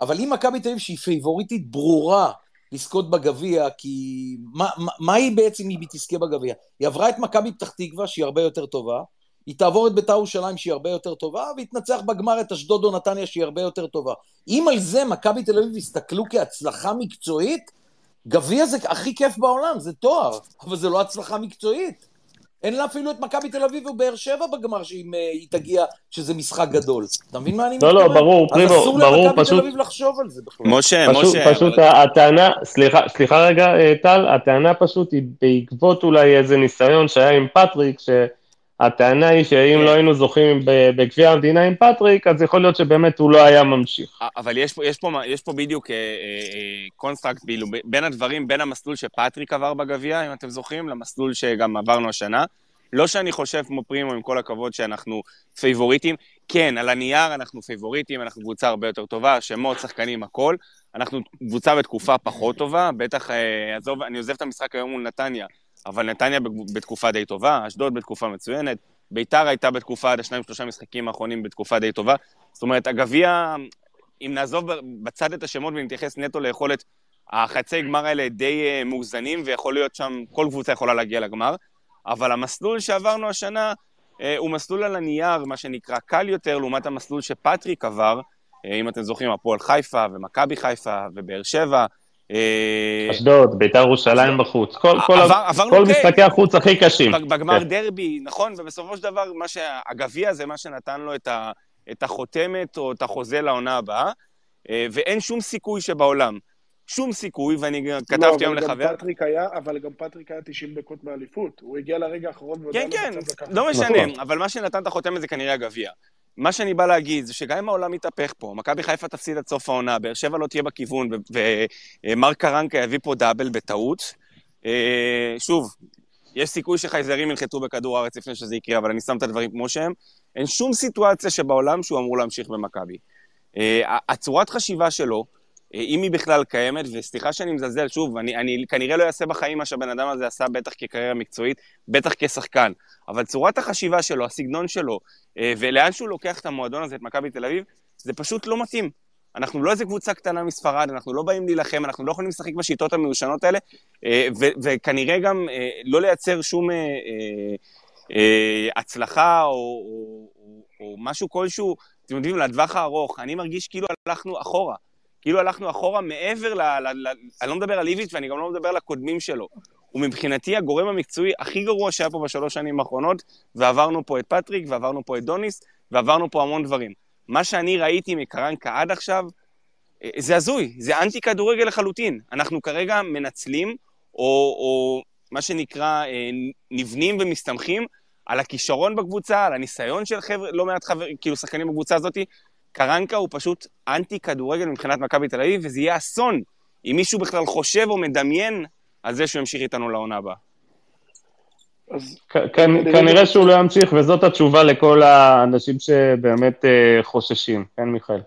אבל אם מכבי תל אביב שהיא פייבוריטית ברורה לזכות בגביע, כי מה, מה, מה היא בעצם אם היא תזכה בגביע? היא עברה את מכבי פתח תקווה, שהיא הרבה יותר טובה, היא תעבור את בית"ר ירושלים שהיא הרבה יותר טובה, והיא תנצח בגמר את אשדוד או נתניה שהיא הרבה יותר טובה. אם על זה מכבי תל אביב יסתכלו כהצלחה מקצועית, גביע זה הכי כיף בעולם, זה תואר, אבל זה לא הצלחה מקצועית. אין לה אפילו את מכבי תל אביב ובאר שבע בגמר שאם uh, היא תגיע, שזה משחק גדול. אתה מבין מה אני מתכוון? לא, לא, ברור, פרימו, ברור, פשוט... אז אסור למכבי תל אביב לחשוב על זה בכלל. משה, פשוט, משה. פשוט אבל... הטענה, סליחה, סליחה רגע, אה, טל, הטענה פשוט היא בעקבות אולי איזה ניסיון שהיה עם פטריק, ש... הטענה היא שאם לא היינו זוכים בגביע המדינה עם פטריק, אז יכול להיות שבאמת הוא לא היה ממשיך. אבל יש פה, יש פה, יש פה בדיוק קונטרסט, אה, כאילו, בין הדברים, בין המסלול שפטריק עבר בגביע, אם אתם זוכרים, למסלול שגם עברנו השנה. לא שאני חושב כמו פרימו, עם כל הכבוד, שאנחנו פייבוריטים. כן, על הנייר אנחנו פייבוריטים, אנחנו קבוצה הרבה יותר טובה, שמות, שחקנים, הכל. אנחנו קבוצה בתקופה פחות טובה, בטח, אה, עזוב, אני עוזב את המשחק היום מול נתניה. אבל נתניה בתקופה די טובה, אשדוד בתקופה מצוינת, ביתר הייתה בתקופה, עד השניים שלושה משחקים האחרונים בתקופה די טובה. זאת אומרת, הגביע, אם נעזוב בצד את השמות ונתייחס נטו ליכולת, החצי גמר האלה די אה, מאוזנים, ויכול להיות שם, כל קבוצה יכולה להגיע לגמר. אבל המסלול שעברנו השנה אה, הוא מסלול על הנייר, מה שנקרא קל יותר, לעומת המסלול שפטריק עבר, אה, אם אתם זוכרים, הפועל חיפה ומכבי חיפה ובאר שבע, אשדוד, ביתר ירושלים בחוץ, כל, כל, כל משחקי החוץ הכי קשים. בגמר כן. דרבי, נכון, ובסופו של דבר, הגביע זה מה שנתן לו את, ה, את החותמת או את החוזה לעונה הבאה, אה, ואין שום סיכוי שבעולם. שום סיכוי, ואני כתבתי היום לחבר... לא, אבל גם פטריק היה, אבל גם פטריק היה 90 דקות מאליפות. הוא הגיע לרגע האחרון כן, כן, לא משנה, נכון. אבל מה שנתן את החותמת זה כנראה הגביע. מה שאני בא להגיד זה שגם אם העולם יתהפך פה, מכבי חיפה תפסיד עד סוף העונה, באר שבע לא תהיה בכיוון, ומרק קרנקה יביא פה דאבל בטעות. אה, שוב, יש סיכוי שחייזרים ינחתו בכדור הארץ לפני שזה יקרה, אבל אני שם את הדברים כמו שהם. אין שום סיטואציה שבעולם שהוא אמור להמשיך במכבי. אה, הצורת חשיבה שלו, אה, אם היא בכלל קיימת, וסליחה שאני מזלזל, שוב, אני, אני כנראה לא אעשה בחיים מה שהבן אדם הזה עשה, בטח כקריירה מקצועית, בטח כשחקן, אבל צורת החשיבה שלו, הסגנון שלו, אה, ולאן שהוא לוקח את המועדון הזה, את מכבי תל אביב, זה פשוט לא מתאים. אנחנו לא איזה קבוצה קטנה מספרד, אנחנו לא באים להילחם, אנחנו לא יכולים לשחק בשיטות המיושנות האלה, אה, וכנראה גם אה, לא לייצר שום הצלחה או, או, או, או משהו כלשהו, אתם יודעים, לטווח הארוך. אני מרגיש כאילו הלכנו אחורה. כאילו הלכנו אחורה מעבר ל... ל, ל אני לא מדבר על איביץ' ואני גם לא מדבר על הקודמים שלו. הוא מבחינתי הגורם המקצועי הכי גרוע שהיה פה בשלוש שנים האחרונות, ועברנו פה את פטריק, ועברנו פה את דוניס, ועברנו פה המון דברים. מה שאני ראיתי מקרנקה עד עכשיו, אה, זה הזוי, זה אנטי כדורגל לחלוטין. אנחנו כרגע מנצלים, או, או מה שנקרא, אה, נבנים ומסתמכים על הכישרון בקבוצה, על הניסיון של חבר'ה, לא מעט חבר, כאילו שחקנים בקבוצה הזאת. קרנקה הוא פשוט אנטי כדורגל מבחינת מכבי תל אביב, וזה יהיה אסון אם מישהו בכלל חושב או מדמיין על זה שהוא ימשיך איתנו לעונה הבאה. כנראה שהוא לא ימשיך, וזאת התשובה לכל האנשים שבאמת אה, חוששים, כן מיכאל?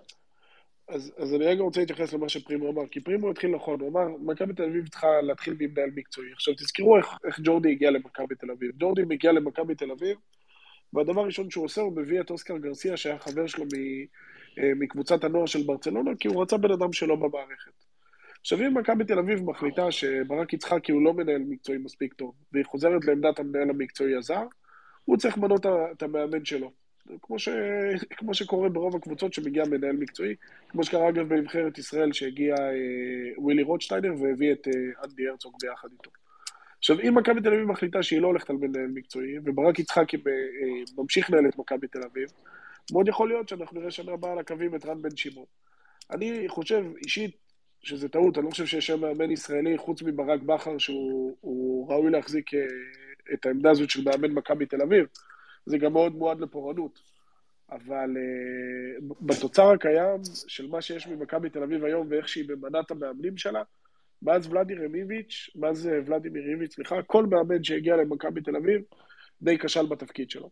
אז, אז אני רגע רוצה להתייחס למה שפרימו אמר, כי פרימו התחיל נכון, הוא אמר, מכבי תל אביב צריכה להתחיל במנהל מקצועי. עכשיו תזכרו איך, איך ג'ורדי הגיע למכבי תל אביב. ג'ורדי מגיע למכבי תל אביב, והדבר הראשון שהוא עושה, הוא מביא את אוסקר גרסיה, שהיה חבר שלו מקבוצת הנוער של ברצלונה, כי הוא רצה בן אדם שלו במערכת. עכשיו אם מכבי תל אביב מחליטה שברק יצחקי הוא לא מנהל מקצועי מספיק טוב, והיא חוזרת לעמדת המנהל המקצועי הזר, הוא צריך למנות את המאמן שלו. כמו, ש... כמו שקורה ברוב הקבוצות שמגיע מנהל מקצועי, כמו שקרה אגב בנבחרת ישראל שהגיע אה, ווילי רוטשטיינר והביא את אה, אנדי הרצוג ביחד איתו. עכשיו, אם מכבי תל אביב מחליטה שהיא לא הולכת על מנהל מקצועי, וברק יצחקי אה, ממשיך לנהל את מכבי תל אביב, מאוד יכול להיות שאנחנו נראה שנה הבאה על הקווים את רן בן שמעון. אני חושב אישית שזה טעות, אני לא חושב שיש שם מאמן ישראלי חוץ מברק בכר שהוא ראוי להחזיק אה, את העמדה הזאת של מאמן מכבי תל אביב. זה גם מאוד מועד לפורענות. אבל uh, בתוצר הקיים של מה שיש ממכבי תל אביב היום ואיך שהיא ממנת המאמנים שלה, מאז ולדימיר איביץ', מאז ולדימיר איביץ', סליחה, כל מאמן שהגיע למכבי תל אביב די כשל בתפקיד שלו.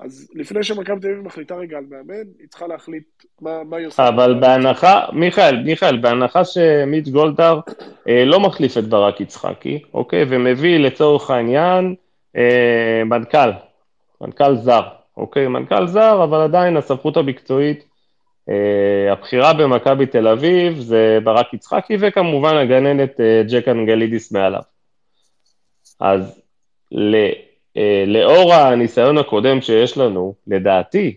אז לפני שמכבי תל אביב מחליטה רגע על מאמן, היא צריכה להחליט מה, מה היא עושה. אבל בהנחה, מיכאל, מיכאל, בהנחה שמיץ' גולדהר אה, לא מחליף את ברק יצחקי, אוקיי, ומביא לצורך העניין אה, מנכ"ל, מנכ"ל זר, אוקיי, מנכ"ל זר, אבל עדיין הסמכות המקצועית, אה, הבחירה במכבי תל אביב זה ברק יצחקי, וכמובן הגננת אה, ג'ק אנגלידיס מעליו. אז ל... אה, לאור הניסיון הקודם שיש לנו, לדעתי,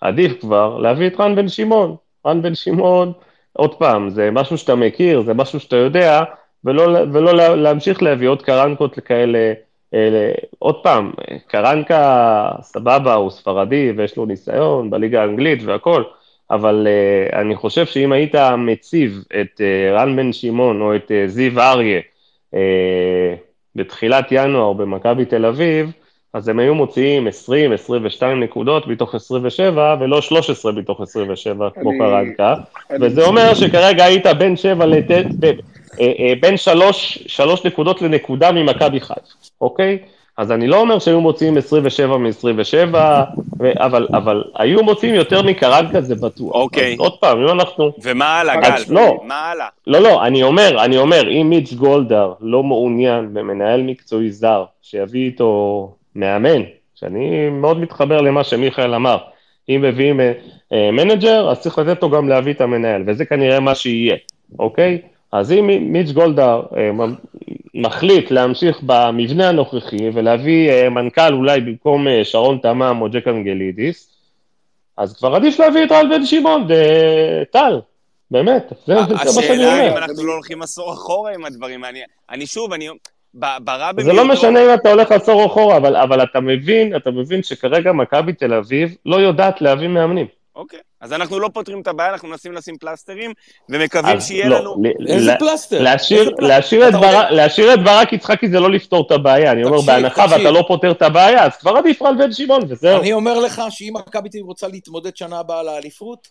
עדיף כבר להביא את רן בן שמעון. רן בן שמעון, עוד פעם, זה משהו שאתה מכיר, זה משהו שאתה יודע, ולא, ולא להמשיך להביא עוד קרנקות כאלה. אלה, עוד פעם, קרנקה, סבבה, הוא ספרדי ויש לו ניסיון בליגה האנגלית והכל, אבל uh, אני חושב שאם היית מציב את uh, רן בן שמעון או את uh, זיו אריה uh, בתחילת ינואר במכבי תל אביב, אז הם היו מוציאים 20, 22 נקודות מתוך 27, ולא 13 מתוך 27, כמו קרנקה, וזה אומר שכרגע היית בין 7 לת... אה, אה, בין 3, 3 נקודות לנקודה ממכבי חיפה, אוקיי? אז אני לא אומר שהיו מוציאים 27 מ-27, אבל, אבל היו מוציאים יותר מקרנקה, זה בטוח. אוקיי. אז עוד פעם, אם אנחנו... ומה הלאה, גל? לא. מה הלאה? לא, לא, אני אומר, אני אומר, אם מיץ' גולדהר לא מעוניין במנהל מקצועי זר, שיביא איתו מאמן, שאני מאוד מתחבר למה שמיכאל אמר, אם מביאים אה, מנג'ר, אז צריך לתת לו גם להביא את המנהל, וזה כנראה מה שיהיה, אוקיי? אז אם מיץ' גולדהר אה, מחליט להמשיך במבנה הנוכחי ולהביא אה, מנכ"ל אולי במקום אה, שרון תמם או ג'ק אנגלידיס, אז כבר עדיף להביא את רן בן שמעון, טל, באמת, זה, מה שאני אומר. השאלה אם אנחנו לא הולכים עשור אחורה עם הדברים האלה. אני שוב, אני... ברע במיעוטו... זה לא משנה אם אתה הולך עשור אחורה, אבל, אבל אתה מבין, אתה מבין שכרגע מכבי תל אביב לא יודעת להביא מאמנים. אוקיי, אז אנחנו לא פותרים את הבעיה, אנחנו מנסים לשים פלסטרים, ומקווים שיהיה לא, לנו... איזה פלסטר? להשאיר, להשאיר, את בר... להשאיר את ברק יצחקי זה לא לפתור את הבעיה, אני אומר, בהנחה ואתה לא פותר את הבעיה, אז כבר עדיף על בן שמעון, וזהו. אני אומר לך שאם מכבי תל אביב רוצה להתמודד שנה הבאה לאליפות,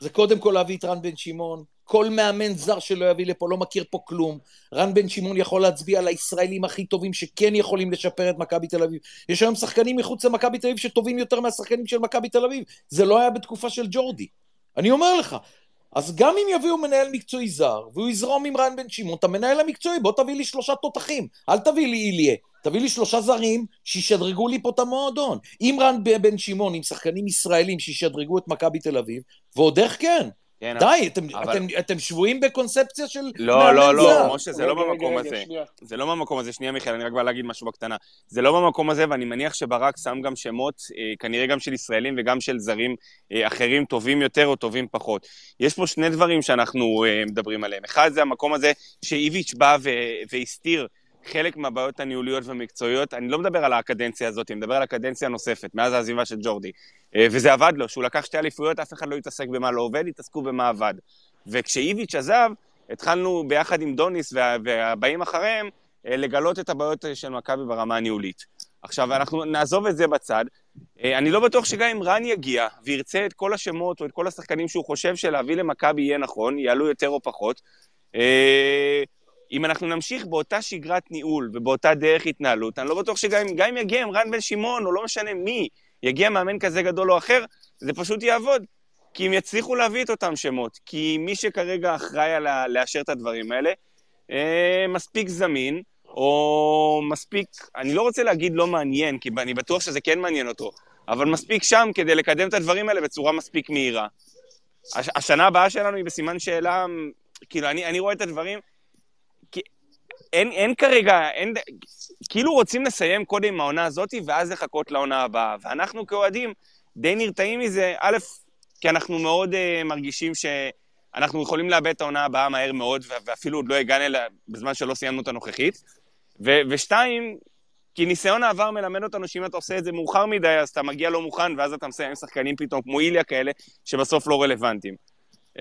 זה קודם כל להביא את רן בן שמעון, כל מאמן זר שלא יביא לפה לא מכיר פה כלום. רן בן שמעון יכול להצביע על הישראלים הכי טובים שכן יכולים לשפר את מכבי תל אביב. יש היום שחקנים מחוץ למכבי תל אביב שטובים יותר מהשחקנים של מכבי תל אביב. זה לא היה בתקופה של ג'ורדי. אני אומר לך. אז גם אם יביאו מנהל מקצועי זר, והוא יזרום עם רן בן שמעון, אתה מנהל המקצועי, בוא תביא לי שלושה תותחים. אל תביא לי איליה. תביא לי שלושה זרים שישדרגו לי פה את המועדון. אם רן בן שמעון עם שחקנים ישראלים שישדרגו את מכבי תל אביב, ועוד איך כן. כן, די, אתם, אבל- אתם, אתם שבויים בקונספציה של לא, לא, לא. משה, זה לא רגע, רגע, במקום רגע, הזה. זה לא במקום הזה, שנייה מיכאל, אני רק בא להגיד משהו בקטנה. זה לא במקום הזה, ואני מניח שברק שם גם שמות, אה, כנראה גם של ישראלים וגם של זרים אה, אחרים, טובים יותר או טובים פחות. יש פה שני דברים שאנחנו אה, מדברים עליהם. אחד זה המקום הזה שאיביץ' בא והסתיר חלק מהבעיות הניהוליות והמקצועיות. אני לא מדבר על הקדנציה הזאת, אני מדבר על הקדנציה הנוספת, מאז העזיבה של ג'ורדי. אה, וזה עבד לו, שהוא לקח שתי אליפויות, אף אחד לא התעסק במה לא עובד, התעסקו במה עבד. וכשאיביץ' עזב, התחלנו ביחד עם דוניס וה, והבאים אחריהם אה, לגלות את הבעיות של מכבי ברמה הניהולית. עכשיו, אנחנו נעזוב את זה בצד. אה, אני לא בטוח שגם אם רן יגיע וירצה את כל השמות או את כל השחקנים שהוא חושב שלהביא למכבי יהיה נכון, יעלו יותר או פחות, אה, אם אנחנו נמשיך באותה שגרת ניהול ובאותה דרך התנהלות, אני לא בטוח שגם אם, יגיע עם רן בן שמעון, או לא משנה מי, יגיע מאמן כזה גדול או אחר, זה פשוט יעבוד. כי הם יצליחו להביא את אותם שמות. כי מי שכרגע אחראי על לאשר את הדברים האלה, אה, מספיק זמין, או מספיק, אני לא רוצה להגיד לא מעניין, כי אני בטוח שזה כן מעניין אותו, אבל מספיק שם כדי לקדם את הדברים האלה בצורה מספיק מהירה. הש, השנה הבאה שלנו היא בסימן שאלה, כאילו, אני, אני רואה את הדברים, אין, אין כרגע, אין, כאילו רוצים לסיים קודם עם העונה הזאת, ואז לחכות לעונה הבאה. ואנחנו כאוהדים די נרתעים מזה, א', כי אנחנו מאוד uh, מרגישים שאנחנו יכולים לאבד את העונה הבאה מהר מאוד, ואפילו עוד לא הגענו אליה בזמן שלא סיימנו את הנוכחית. ו- ושתיים, כי ניסיון העבר מלמד אותנו שאם אתה עושה את זה מאוחר מדי, אז אתה מגיע לא מוכן, ואז אתה מסיים עם שחקנים פתאום כמו איליה כאלה, שבסוף לא רלוונטיים. Uh,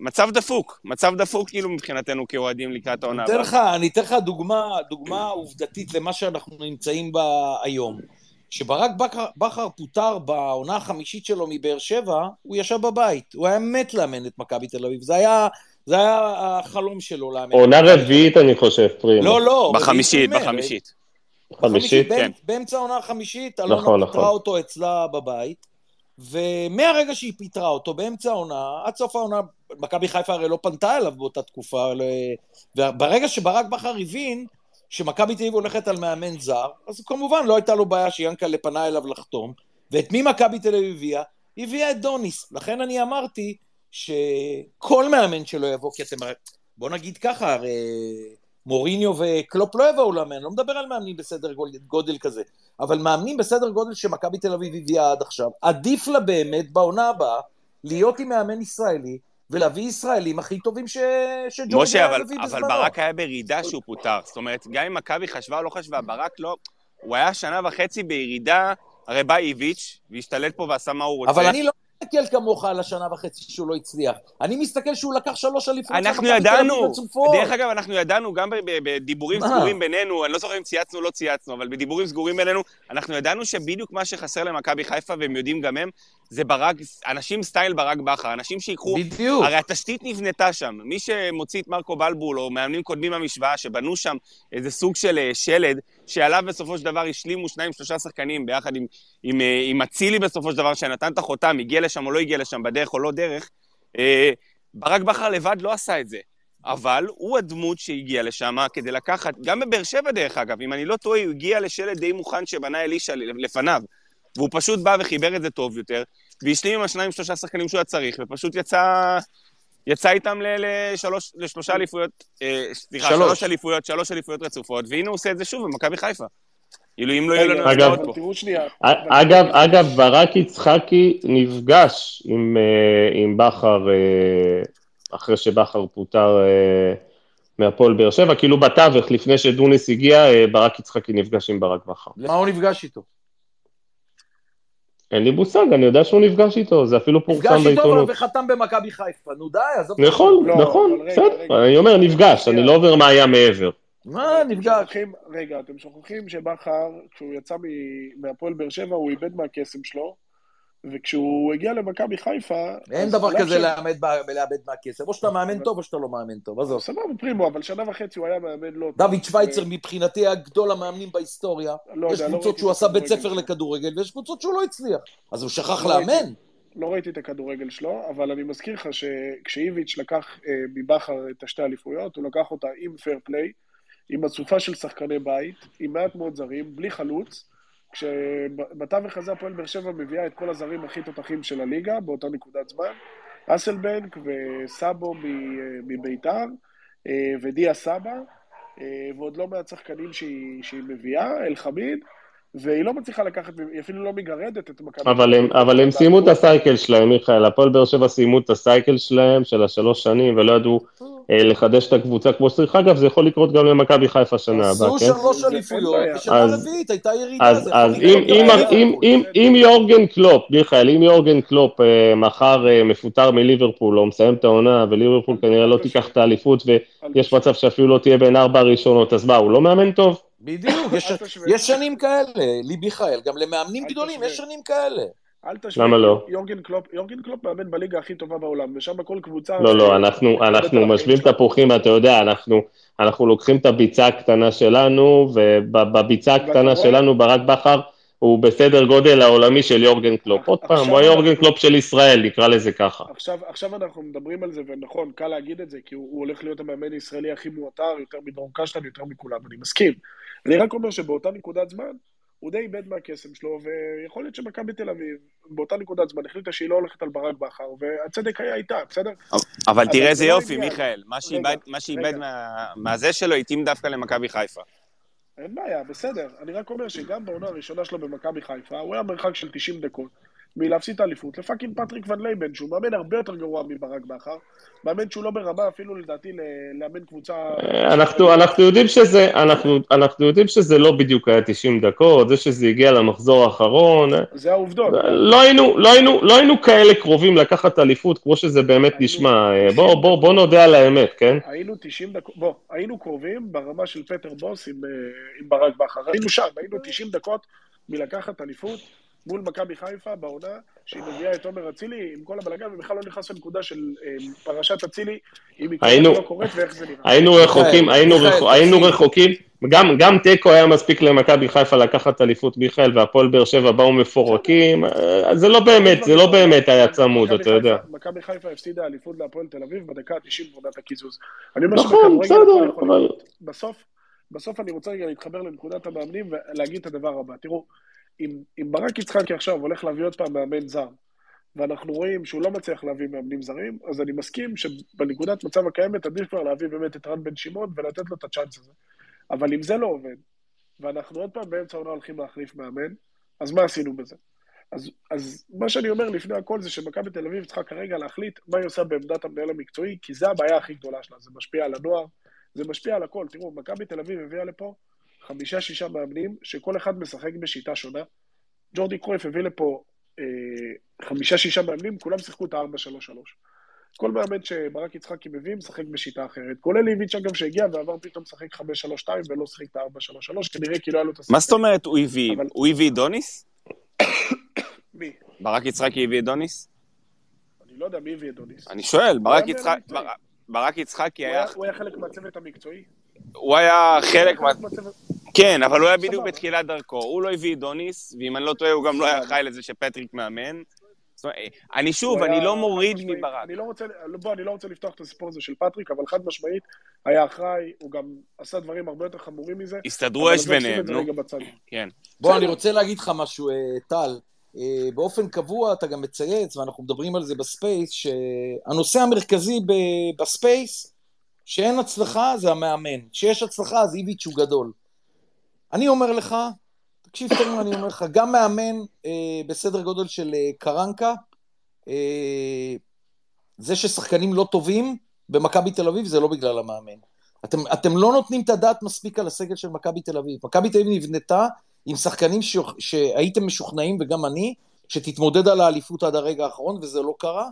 מצב דפוק, מצב דפוק כאילו מבחינתנו כאוהדים לקראת העונה אני אתן הבאה. לך, אני אתן לך דוגמה, דוגמה עובדתית למה שאנחנו נמצאים בה היום. כשברק בכר, פוטר בעונה החמישית שלו מבאר שבע, הוא ישב בבית. הוא היה מת לאמן את מכבי תל אביב. זה היה, זה היה החלום שלו לאמן. עונה רביעית אני חושב, פרימו. לא, לא. בחמישית. בחמישית. חמישית? כן. באמצ- באמצע העונה החמישית, אלונה נכון, פיטרה נכון. אותו אצלה בבית, ומהרגע שהיא פיטרה אותו, באמצע העונה, עד סוף העונה, מכבי חיפה הרי לא פנתה אליו באותה תקופה, ל- וברגע שברק בכר הבין שמכבי תל אביב הולכת על מאמן זר, אז כמובן לא הייתה לו בעיה שיאנקל'ה פנה אליו לחתום, ואת מי מכבי תל אביב הביאה? הביאה את דוניס. לכן אני אמרתי שכל מאמן שלא יבוא, כי אתם... בוא נגיד ככה, הרי מוריניו וקלופ לא יבואו לאמן, אני לא מדבר על מאמנים בסדר גודל, גודל כזה, אבל מאמנים בסדר גודל שמכבי תל אביב הביאה עד עכשיו, עדיף לה באמת בעונה הבאה להיות עם מאמן ישראלי ולהביא ישראלים הכי טובים ש... שג'ורג'ה משה, אבל, אבל. ברק היה בירידה שהוא פוטר. זאת אומרת, גם אם מכבי חשבה או לא חשבה, ברק לא... הוא היה שנה וחצי בירידה, הרי בא איביץ', והשתלט פה ועשה מה הוא רוצה. אבל אני לא מסתכל כמוך על השנה וחצי שהוא לא הצליח. אני מסתכל שהוא לקח שלוש אליפויות של אנחנו ידענו. דרך אגב, אנחנו ידענו גם בדיבורים? סגורים בינינו, אני לא זוכר אם צייצנו או לא צייצנו, אבל בדיבורים סגורים בינינו, אנחנו ידענו שבדיוק מה שחסר למכבי חיפה, והם יודעים גם הם, זה ברק, אנשים סטייל ברק בכר, אנשים שיקחו... בדיוק. הרי התשתית נבנתה שם. מי שמוציא את מרקו בלבול, או מאמנים קודמים מהמשוואה, שבנו שם איזה סוג של אה, שלד, שעליו בסופו של דבר השלימו שניים, שלושה שחקנים, ביחד עם, עם, אה, עם אצילי בסופו של דבר, שנתן את החותם, הגיע לשם או לא הגיע לשם, בדרך או לא דרך, אה, ברק בכר לבד לא עשה את זה. אבל הוא הדמות שהגיע לשם כדי לקחת, גם בבאר שבע דרך אגב, אם אני לא טועה, הוא הגיע לשלד די מוכן שבנה אלישע לפניו. והוא פשוט בא וחיבר את זה טוב יותר, והשלים עם השניים שלושה שחקנים שהוא היה צריך, ופשוט יצא, יצא איתם ל- לשלוש, לשלושה אליפויות, אה, סליחה, שלוש. שלוש אליפויות, שלוש אליפויות רצופות, והנה הוא עושה את זה שוב במכבי חיפה. כאילו, אם לא יהיו לנו אגב- פה. תראו שנייה. אגב, אגב, ברק יצחקי נפגש עם, אה, עם בכר אה, אחרי שבכר פוטר מהפועל באר שבע, כאילו בתווך, לפני שדוניס הגיע, ברק יצחקי נפגש עם ברק בכר. למה הוא נפגש איתו? אין לי מושג, אני יודע שהוא נפגש איתו, זה אפילו פורסם נפגש איתו בעיתונות. וחתם במכבי חיפה. נו די, עזוב. נכון, לא, נכון, אבל רגע, בסדר, רגע. אני אומר נפגש, אני לא אומר מה היה מעבר. מה, נפגש. שוכחים- רגע, אתם שוכחים שבכר, כשהוא יצא מהפועל באר שבע, הוא איבד מהקסם שלו, וכשהוא הגיע למכבי חיפה... אין דבר כזה ש- לאבד מהכסף. או שאתה מאמן טוב או שאתה לא מאמן טוב, עזוב. סבבה, פרימו, אבל שנה וחצי הוא היה מאמן לא טוב. דוד שווייצר מבחינתי היה גדול המאמנים בהיסטוריה. לא יש לא קבוצות ראיתי שהוא עשה בית ספר. לכדורגל, ויש קבוצות שהוא לא הצליח. אז הוא שכח לא ראיתי. לאמן? לא ראיתי את הכדורגל שלו, אבל אני מזכיר לך שכשאיביץ' לקח אה, מבכר את השתי אליפויות, הוא לקח אותה עם פייר פליי, עם אסופה של שחקני בית, עם מעט מאוד זרים, בלי חלוץ, כשבתווך הזה הפועל באר שבע מביאה את כל הזרים הכי תותחים של הליגה באותה נקודת זמן, אסלבנק וסאבו מביתר, ודיה סבא, ועוד לא מעט שחקנים שהיא, שהיא מביאה, אלחמיד, והיא לא מצליחה לקחת, היא אפילו לא מגרדת את מכבי. אבל הם, אבל הם סיימו את הסייקל שלהם, מיכאל, הפועל באר שבע סיימו את הסייקל שלהם, של השלוש שנים, ולא ידעו אה, לחדש את הקבוצה כמו שצריך. אגב, זה יכול לקרות גם למכבי חיפה שנה הבאה, עשו כן? שלוש אליפויות, ושנה אז- רביעית הייתה ירידה. אז. אם, אם, אם יורגן קלופ, מיכאל, אם יורגן קלופ אה, מחר אה, מפוטר מליברפול, או מסיים את העונה, וליברפול כנראה לא תיקח את האליפות, ויש מצב שאפילו לא תהיה בין ארבע הראשונות, אז מה, הוא לא מאמן טוב? בדיוק, יש-. יש שנים כאלה, לי מיכאל, גם למאמנים גדולים תשווה. יש שנים כאלה. אל תשווה, למה לא? יורגן קלופ, יורגן קלופ מאמן בליגה הכי טובה בעולם, ושם כל קבוצה... לא, לא, אנחנו, אנחנו משווים. תפוחים, אתה יודע, אנחנו, אנחנו לוקחים את הביצה הקטנה שלנו, ובביצה הקטנה? שלנו ברק בכר הוא בסדר גודל העולמי של יורגן קלופ. עוד פעם, הוא היורגן קלופ של ישראל, נקרא לזה ככה. עכשיו, עכשיו אנחנו מדברים על זה, ונכון, קל להגיד את זה, כי הוא, הוא הולך להיות המאמן הישראלי הכי מועטר, יותר מדרור קשטן, יותר מכולם, אני מסכים. אני רק אומר שבאותה נקודת זמן, הוא די איבד מהקסם שלו, ויכול להיות שמכבי תל אביב, באותה נקודת זמן, החליטה שהיא לא הולכת על ברק בכר, והצדק היה איתה, בסדר? אבל תראה זה איזה לא יופי. מיכאל. מה שאיבד- מהזה שלו התאים דווקא למכבי חיפה. אין בעיה, בסדר. אני רק אומר שגם בעונה הראשונה שלו במכבי חיפה, הוא היה מרחק של 90 דקות מלהפסיד את האליפות ל fucking פטריק ון לוון, שהוא מאמן הרבה יותר גרוע מברק בכר, מאמן שהוא לא ברמה אפילו לדעתי לאמן קבוצה... אנחנו, אנחנו, יודעים שזה, אנחנו, אנחנו יודעים שזה לא בדיוק היה 90 דקות, זה שזה הגיע למחזור האחרון, זה העובדות. לא היינו, לא היינו, לא היינו כאלה קרובים לקחת אליפות כמו שזה באמת היינו- נשמע. בוא, בוא, בוא נודה על האמת, כן? היינו 90 דקות, בוא, היינו קרובים ברמה של פטר בוס עם, אה, עם ברק בכר, היינו שם, היינו 90 דקות מלקחת אליפות מול מכבי חיפה בעונה שהיא מביאה את עומר אצילי עם כל הבלאגן ובכלל לא נכנס לנקודה של אה, פרשת אצילי, אם היא לא קורית ואיך זה נראה. היינו רחוקים, היינו, רחוק. רחוקים, גם, גם תיקו היה מספיק למכבי חיפה לקחת אליפות מיכאל, והפועל באר שבע באו מפורקים, אה, זה לא באמת, זה לא באמת היה צמוד, אתה יודע. מכבי חיפה הפסידה אליפות להפועל תל אביב בדקה ה-90 בעונת הקיזוז. אני אומר נכון, שבכדורגל בסדר, לקרות. בסוף, בסוף אני רוצה רגע להתחבר לנקודת המאמנים ולהגיד את הדבר הבא. תראו, אם, אם ברק יצחקי עכשיו הולך להביא עוד פעם מאמן זר, ואנחנו רואים שהוא לא מצליח להביא מאמנים זרים, אז אני מסכים שבנקודת מצב הקיימת עדיף כבר להביא באמת את רן בן שמעון ולתת לו את הצ'אנס הזה. אבל אם זה לא עובד, ואנחנו עוד פעם באמצע העונה הולכים להחליף מאמן, אז מה עשינו בזה? אז, אז מה שאני אומר לפני הכל זה שמכבי תל אביב צריכה כרגע להחליט מה היא עושה בעמדת המנהל המקצועי, כי זה הבעיה הכי גדולה שלה, זה משפיע על הנוער, זה משפיע על הכל. תראו, מכבי תל אביב הביאה לפה חמישה-שישה מאמנים, שכל אחד משחק בשיטה שונה. ג'ורדי קרויף הביא לפה אה, חמישה-שישה מאמנים, כולם שיחקו את ה-4-3-3. כל מאמן שברק יצחקי מביא משחק בשיטה אחרת. כולל איביץ' אגב שהגיע ועבר פתאום לשחק 5-3-2 ולא שיחק את ה-4-3-3, כנראה כי לא היה לו את השחקן. מה זאת אומרת הוא הביא? אבל- הוא הביא דוניס? מי? ברק יצחקי הביא דוניס? אני לא יודע מי הביא דוניס. אני שואל, ברק יצחק- ברק יצחקי. היה- הוא היה חלק מהצוות המקצועי. הוא היה חלק מה... כן, אבל הוא היה בדיוק. בתחילת דרכו. הוא לא הביא את דוניס, ואם אני לא טועה, הוא גם לא היה. אחראי לזה שפטריק מאמן. אני שוב, אני לא מוריד מברק. אני לא רוצה, בוא, אני לא רוצה לפתוח את הסיפור הזה של פטריק, אבל חד משמעית היה אחראי, הוא גם עשה דברים הרבה יותר חמורים מזה. הסתדרו אש ביניהם, נו. כן. בוא. אני רוצה להגיד לך משהו, אה, טל. אה, באופן קבוע אתה גם מצייץ, ואנחנו מדברים על זה ב space, שהנושא המרכזי ב space, שאין הצלחה, זה המאמן. כשיש הצלחה, אז איביץ' הוא גדול. אני אומר לך, תקשיב מה אני אומר לך, גם מאמן אה, בסדר גודל של אה, קרנקה, אה, זה ששחקנים לא טובים במכבי תל אביב זה לא בגלל המאמן. אתם, אתם לא נותנים את הדעת מספיק על הסגל של מכבי תל אביב. מכבי תל אביב נבנתה עם שחקנים ש... שהייתם משוכנעים, וגם אני, שתתמודד על האליפות עד הרגע האחרון, וזה לא קרה.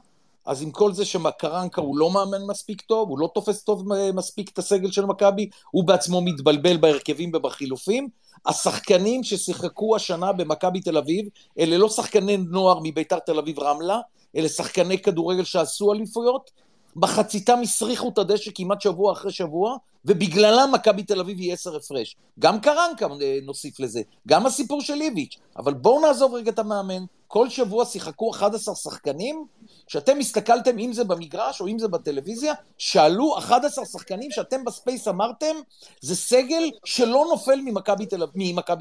אז עם כל זה שקרנקה הוא לא מאמן מספיק טוב, הוא לא תופס טוב אה, מספיק את הסגל של מכבי, הוא בעצמו מתבלבל בהרכבים ובחילופים. השחקנים ששיחקו השנה במכבי תל אביב, אלה לא שחקני נוער מביתר תל אביב רמלה, אלה שחקני כדורגל שעשו אליפויות, מחציתם הסריחו את הדשא כמעט שבוע אחרי שבוע, ובגללם מכבי תל אביב היא עשר הפרש. גם קרנקה אה, נוסיף לזה, גם הסיפור של איביץ', אבל בואו נעזוב רגע את המאמן. כל שבוע שיחקו 11 שחקנים, שאתם הסתכלתם, אם זה במגרש או אם זה בטלוויזיה, שאלו 11 שחקנים שאתם בספייס אמרתם, זה סגל שלא נופל ממכבי תל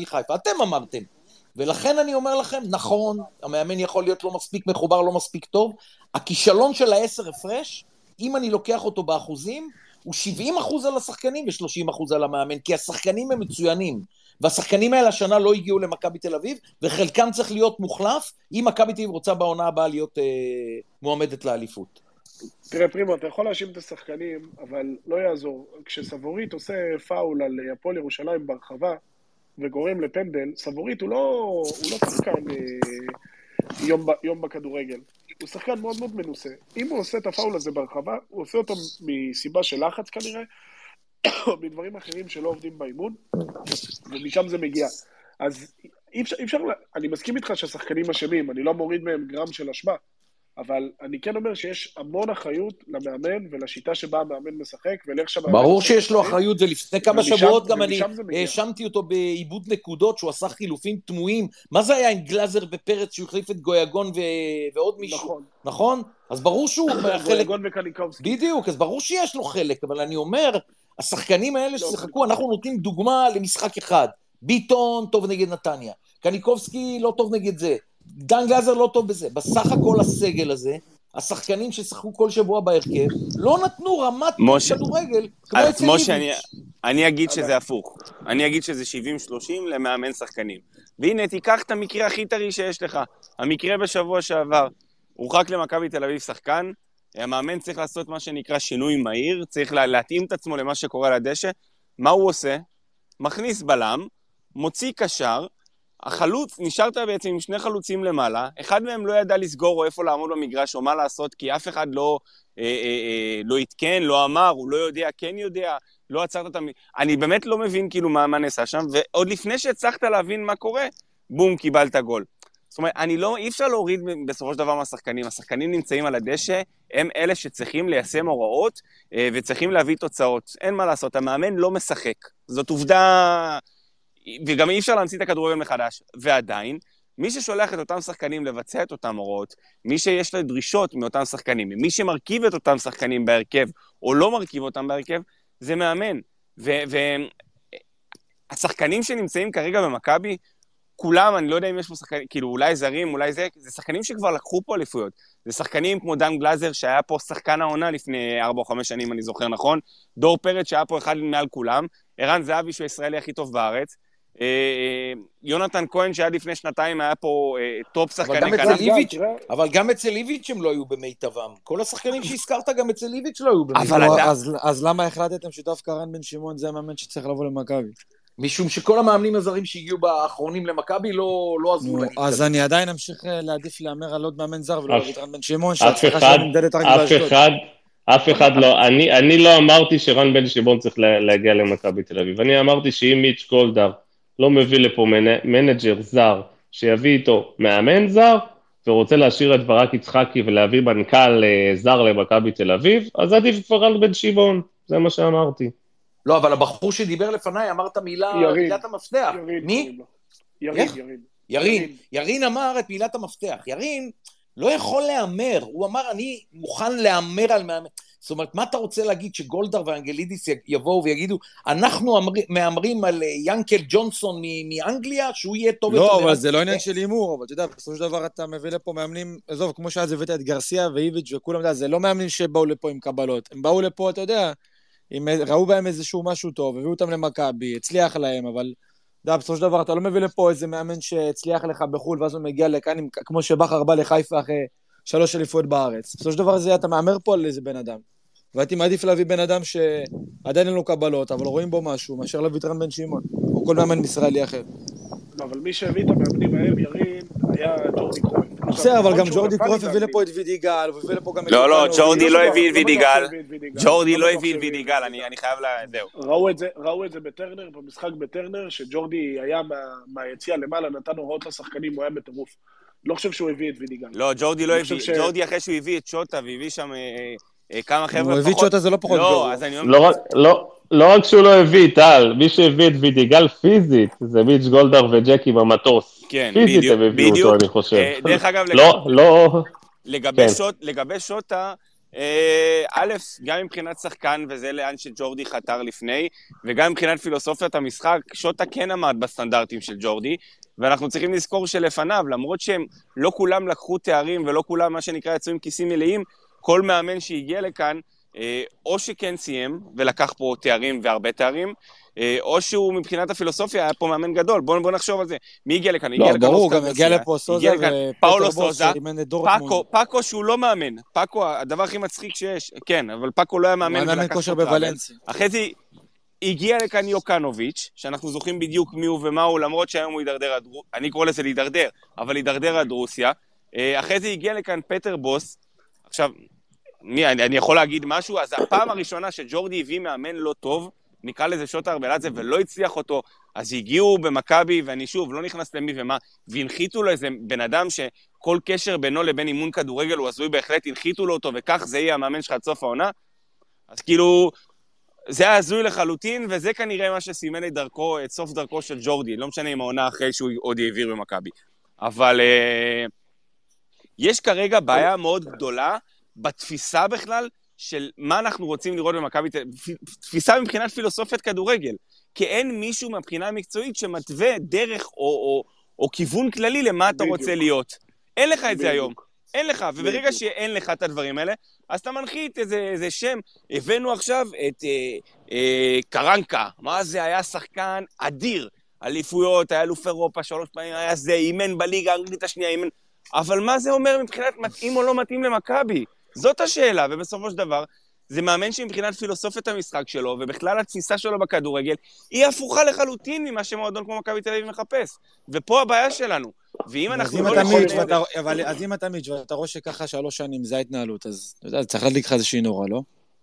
חיפה. אתם אמרתם. ולכן אני אומר לכם, נכון, המאמן יכול להיות לא מספיק מחובר, לא מספיק טוב, הכישלון של העשר הפרש, אם אני לוקח אותו באחוזים, הוא 70 אחוז על השחקנים ו-30 אחוז על המאמן, כי השחקנים הם מצוינים. והשחקנים האלה השנה לא הגיעו למכבי תל אביב, וחלקם צריך להיות מוחלף, אם מכבי תל אביב רוצה בעונה הבאה להיות אה, מועמדת לאליפות. תראה, פרימו, אתה יכול להאשים את השחקנים, אבל לא יעזור. כשסבורית עושה פאול על הפועל ירושלים ברחבה, וגורם לפנדל, סבורית הוא לא, הוא לא שחקן אה, יום, יום בכדורגל. הוא שחקן מאוד מאוד מנוסה. אם הוא עושה את הפאול הזה ברחבה, הוא עושה אותו מסיבה של לחץ כנראה, או מדברים אחרים שלא עובדים באימון, ומשם זה מגיע. אז אי אפשר, אי אפשר, אני מסכים איתך שהשחקנים אשמים, אני לא מוריד מהם גרם של אשמה, אבל אני כן אומר שיש המון אחריות למאמן ולשיטה שבה המאמן משחק ולאיך שהמאמן... ברור שיש לו אחריות, ולפני כמה שבועות גם אני האשמתי אותו בעיבוד נקודות, שהוא עשה חילופים תמוהים. מה זה היה עם גלאזר ופרץ שהוא החליף את גויגון ו... ועוד מישהו? נכון. נכון? אז ברור שהוא חלק... גויגון וקניקובסקי. בדיוק, אז ברור שיש לו חלק, אבל אני אומר, השחקנים האלה לא, ששיחקו, אנחנו נותנים דוגמה למשחק אחד. ביטון טוב נגד נתניה, קניקובסקי לא טוב נגד זה, דן גלזר לא טוב בזה. בסך הכל הסגל הזה, השחקנים ששיחקו כל שבוע בהרכב, לא נתנו רמת. כדורגל כמו אצל ליביץ'. אני, אני אגיד שזה הפוך. אני אגיד שזה 70-30 למאמן שחקנים. והנה, תיקח את המקרה הכי טרי שיש לך. המקרה בשבוע שעבר, הורחק למכבי תל אביב שחקן, המאמן צריך לעשות מה שנקרא שינוי מהיר, צריך להתאים את עצמו למה שקורה על הדשא. מה הוא עושה? מכניס בלם, מוציא קשר, החלוץ, נשארת בעצם עם שני חלוצים למעלה, אחד מהם לא ידע לסגור או איפה לעמוד במגרש או מה לעשות, כי אף אחד לא, אה, אה, אה, לא עדכן, לא אמר, הוא לא יודע, כן יודע, לא עצרת את המ... אני באמת לא מבין כאילו מה, מה נעשה שם, ועוד לפני שהצלחת להבין מה קורה, בום, קיבלת גול. זאת אומרת, אני לא, אי אפשר להוריד בסופו של דבר מהשחקנים. השחקנים נמצאים על הדשא, הם אלה שצריכים ליישם הוראות אה, וצריכים להביא תוצאות. אין מה לעשות, המאמן לא משחק. זאת עובדה וגם אי אפשר להמציא את הכדורגל מחדש. ועדיין, מי ששולח את אותם שחקנים לבצע את אותם הוראות, מי שיש לו דרישות מאותם שחקנים, מי שמרכיב את אותם שחקנים בהרכב, או לא מרכיב אותם בהרכב, זה מאמן. והשחקנים שנמצאים כרגע במכבי, כולם, אני לא יודע אם יש פה שחקנים, כאילו אולי זרים, אולי זה, זה שחקנים שכבר לקחו פה אליפויות. זה שחקנים כמו דן גלאזר, שהיה פה שחקן העונה לפני 4 או 5 שנים, אני זוכר נכון, דור פרץ, שהיה פה אחד מעל כולם, ערן זהבי, שהוא הישראלי הכי טוב בארץ, אה, אה, יונתן כהן שעד לפני שנתיים היה פה אה, טופ שחקני כנף. אבל גם אצל איביץ' הם לא היו במיטבם. כל השחקנים שהזכרת גם אצל איביץ' לא היו במיטבם. אז למה החלטתם שדווקא רן בן שמעון זה המאמן שצריך לבוא למכבי? משום שכל המאמנים הזרים שהגיעו באחרונים למכבי לא, לא עזרו להם. אז אני עדיין אמשיך להעדיף להמר על עוד מאמן זר ולא את רן בן שמעון, שההצלחה שלו נמדדת רק באשדוד. אף אחד, לא, אני, אני לא אמרתי שרן בן שמעון צריך להגיע למכבי תל אביב, אני אמרתי שאם מיץ' גולדהר לא מביא לפה מנג'ר זר שיביא איתו מאמן זר, ורוצה להשאיר את ברק יצחקי ולהביא מנכ"ל אה, זר למכבי תל אביב, אז עדיף כבר רן בן שמעון, זה מה שאמרתי. לא, אבל הבחור שדיבר לפניי אמר את המילה, מילת המפתח. מי? ירין, ירין. ירין. ירין אמר את מילת המפתח. ירין לא יכול להמר, הוא אמר, אני מוכן להמר על מאמן. זאת אומרת, מה אתה רוצה להגיד שגולדהר ואנגלידיס יבואו ויגידו, אנחנו מהמרים על אה, ינקל ג'ונסון מאנגליה, שהוא יהיה טוב לא, יותר... לא, אבל זה לא עניין של הימור, אבל אתה יודע, בסופו של דבר אתה מביא לפה מאמנים, עזוב, כמו שאז הבאת את גרסיה ואיביץ' וכולם, זה לא מאמנים שבאו לפה עם קבלות, הם באו לפה, אתה יודע, אם ראו בהם איזשהו משהו טוב, הביאו אותם למכבי, הצליח להם, אבל... אתה יודע, בסופו של דבר אתה לא מביא לפה איזה מאמן שהצליח לך בחו"ל, ואז הוא מגיע לכאן, כמו שבכר בא לחיפה אחרי שלוש אליפויות בארץ. בסופו של דבר זה, אתה מהמר פה על איזה בן אדם. והייתי מעדיף להביא בן אדם שעדיין אין לו קבלות, אבל רואים בו משהו, מאשר להביא את רן בן שמעון, או כל מאמן ישראלי אחר. לא, אבל מי שהביא את המאמנים ההם, ירין, היה ג'ורדי קרויף. בסדר, אבל גם ג'ורדי קרויף הביא לפה את וידיגל, והביא לפה גם את... לא, לא, ג'ורדי לא הביא את וידיגל. ג'ורדי לא הביא את וידיגל, אני חייב ל... זהו. ראו את זה בטרנר, במשחק בטרנר, שג'ורדי היה מהיציע למעלה, נתן הוראות לשחקנים, הוא היה בטירוף. לא חושב שהוא הביא את וידיגל. לא, ג'ורדי לא הביא, ג'ורדי אחרי שהוא הביא את שוטה והביא שם אה, אה, כמה חבר'ה פחות... הוא הביא את שוטה זה לא פחות לא, אז אני אומר... לא, לא רק שהוא לא הביא, טל, מי שהביא את וידיגל פיזית זה מיץ' גולדהר וג'קי במטוס. כן, בדיוק, הם הביאו אותו, אני חושב. אה, דרך אגב, לא, לא... לגבי, כן. שוט, לגבי שוטה, אה, א', גם מבחינת שחקן, וזה לאן שג'ורדי חתר לפני, וגם מבחינת פילוסופיית המשחק, שוטה כן עמד בסטנדרטים של ג'ורדי, ואנחנו צריכים לזכור שלפניו, למרות שהם לא כולם לקחו תארים ולא כולם, מה שנקרא, יצאו עם כיסים מלאים, כל מאמן שהגיע לכאן, אה, או שכן סיים ולקח פה תארים והרבה תארים, או שהוא מבחינת הפילוסופיה היה פה מאמן גדול. בואו בוא נחשוב על זה. מי הגיע לכאן? לא, ברור, גם הגיע לפה סוזה ופאולו סוזה, פאקו, פאקו שהוא לא מאמן. פאקו, הדבר הכי מצחיק שיש, כן, אבל פאקו לא היה מאמן. הוא מאמן כושר בוולנסיה. אחרי זה הגיע לכאן יוקנוביץ', שאנחנו זוכרים בדיוק מי הוא ומה הוא, למרות שהיום הוא הידרדר. אני קורא לזה להידרדר, אבל הידרדר עד רוסיה. אה, אחרי זה הגיע לכאן פטר בוס. עכשיו, מי, אני, אני יכול להגיד משהו? אז הפעם הראשונה שג'ורדי הביא מאמן לא טוב, נקרא לזה שוטה ארבלאצה, ולא הצליח אותו, אז הגיעו במכבי, ואני שוב, לא נכנס למי ומה, והנחיתו לו איזה בן אדם שכל קשר בינו לבין אימון כדורגל הוא הזוי בהחלט, הנחיתו לו אותו, וכך זה יהיה המאמן שלך עד סוף העונה. אז כאילו, זה היה הזוי לחלוטין, וזה כנראה מה שסימן את דרכו, את סוף דרכו של ג'ורדי, לא משנה אם העונה אחרי שהוא עוד העביר במכבי. אבל uh, יש כרגע בעיה מאוד גדולה בתפיסה בכלל של מה אנחנו רוצים לראות במכבי תל אביב, תפיסה מבחינת פילוסופיית כדורגל. כי אין מישהו מהבחינה המקצועית שמתווה דרך או, או, או כיוון כללי למה אתה רוצה להיות. אין לך את זה היום. אין לך, וברגע שאין לך את הדברים האלה, אז אתה מנחית איזה, איזה שם. הבאנו עכשיו את אה, אה, קרנקה, מה זה, היה שחקן אדיר. אליפויות, היה אלוף אירופה שלוש פעמים, היה זה, אימן בליגה האנגלית השנייה, אימן... אבל מה זה אומר מבחינת מתאים או לא מתאים למכבי? זאת השאלה, ובסופו של דבר, זה מאמן שמבחינת פילוסופיית המשחק שלו, ובכלל התפיסה שלו בכדורגל, היא הפוכה לחלוטין ממה שמועדון כמו מכבי תל אביב מחפש. ופה הבעיה שלנו. ואם אנחנו לא יכולים... אבל אז אם אתה מיץ' ואתה רואה שככה שלוש שנים זה ההתנהלות, אז אתה יודע, צריך להדליק לך איזושהי נורה, לא?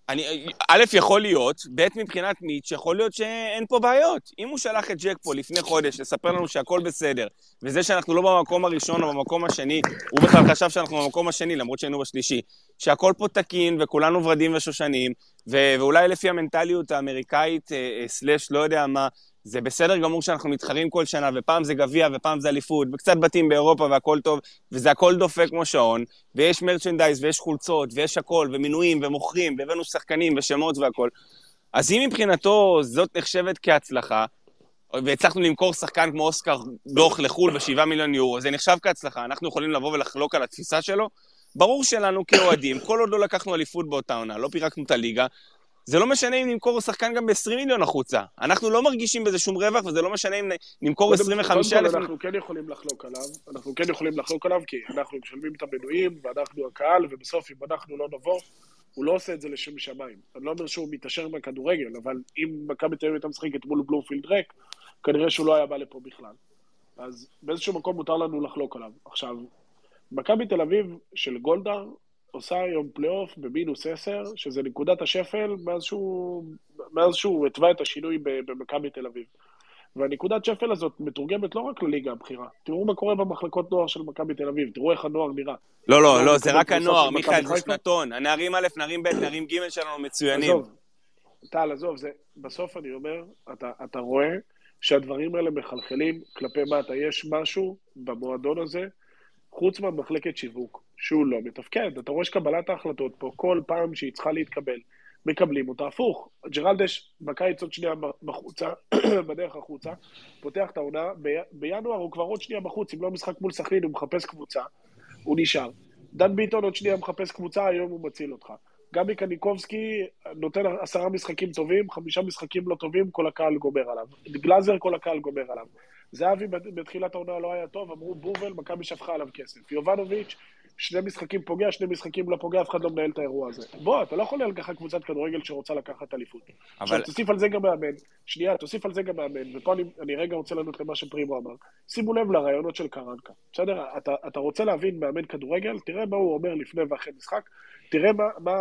אני, א', יכול להיות, ב', מבחינת מיץ', יכול להיות שאין פה בעיות. אם הוא שלח את ג'ק פה לפני חודש לספר לנו שהכל בסדר, וזה שאנחנו לא במקום הראשון או במקום השני, הוא בכלל חשב שאנחנו במקום השני, למרות שהיינו בשלישי, שהכל פה תקין וכולנו ורדים ושושנים, ו- ואולי לפי המנטליות האמריקאית, אה, אה, סלאש לא יודע מה, זה בסדר גמור שאנחנו מתחרים כל שנה, ופעם זה גביע ופעם זה אליפות, וקצת בתים באירופה והכל טוב, וזה הכל דופק כמו שעון, ויש מרצ'נדייז ויש חולצות ויש הכל, ומינויים ומוכרים, והבאנו שחקנים ושמות והכל. אז אם מבחינתו זאת נחשבת כהצלחה, והצלחנו למכור שחקן כמו אוסקר דוח לחו"ל בשבעה מיליון יורו, זה נחשב כהצלחה, אנחנו יכולים לבוא ולחלוק על התפיסה שלו? ברור שלנו כאוהדים, כל עוד לא לקחנו אליפות באותה עונה, לא פירקנו את הליגה, זה לא משנה אם נמכור שחקן גם ב-20 מיליון החוצה. אנחנו לא מרגישים בזה שום רווח, וזה לא משנה אם נמכור 25 אלף... אנחנו כן יכולים לחלוק עליו, אנחנו כן יכולים לחלוק עליו, כי אנחנו משלמים את המנויים, ואנחנו הקהל, ובסוף אם אנחנו לא נבוא, הוא לא עושה את זה לשם שמיים. אני לא אומר שהוא מתעשר מהכדורגל, אבל אם מכבי תל אביב הייתה משחקת מול בלומפילד ריק, כנראה שהוא לא היה בא לפה בכלל. אז באיזשהו מקום מותר לנו לחלוק עליו. עכשיו, מכבי תל אביב של גולדהר עושה היום פלייאוף במינוס 10, שזה נקודת השפל מאז שהוא, מאז שהוא התווה את השינוי במכבי תל אביב. והנקודת שפל הזאת מתורגמת לא רק לליגה הבכירה. תראו מה קורה במחלקות נוער של מכבי תל אביב, תראו איך הנוער נראה. לא, לא, לא, זה רק הנוער, מיכאל, זה שנתון. הנערים א', נערים ב', נערים ג' שלנו מצוינים. עזוב, טל, עזוב, זה, בסוף אני אומר, אתה, אתה רואה שהדברים האלה מחלחלים כלפי מטה. יש משהו במועדון הזה, חוץ מהמחלקת שיווק, שהוא לא מתפקד. אתה רואה שקבלת ההחלטות פה, כל פעם שהיא צריכה להתקבל, מקבלים אותה הפוך. ג'רלדש בקיץ עוד שנייה בחוצה, בדרך החוצה, פותח את העונה, ב- בינואר הוא כבר עוד שנייה בחוץ, אם לא משחק מול סכנין, הוא מחפש קבוצה, הוא נשאר. דן ביטון עוד שנייה מחפש קבוצה, היום הוא מציל אותך. גבי קניקובסקי נותן עשרה משחקים טובים, חמישה משחקים לא טובים, כל הקהל גומר עליו. גלאזר, כל הקהל גומר עליו. זהבי בתחילת העונה לא היה טוב, אמרו בובל, מכבי שפכה עליו כסף. יובנוביץ', שני משחקים פוגע, שני משחקים לא פוגע, אף אחד לא מנהל את האירוע הזה. בוא, אתה לא יכול לקחת קבוצת כדורגל שרוצה לקחת אליפות. אבל... עכשיו, תוסיף על זה גם מאמן. שנייה, תוסיף על זה גם מאמן, ופה אני, אני רגע רוצה לענות למה שפרימו אמר. שימו לב לרעיונות של קרנקה. בסדר? אתה, אתה רוצה להבין מאמן כדורגל, תראה מה הוא אומר לפני ואחרי משחק, תראה מה, מה,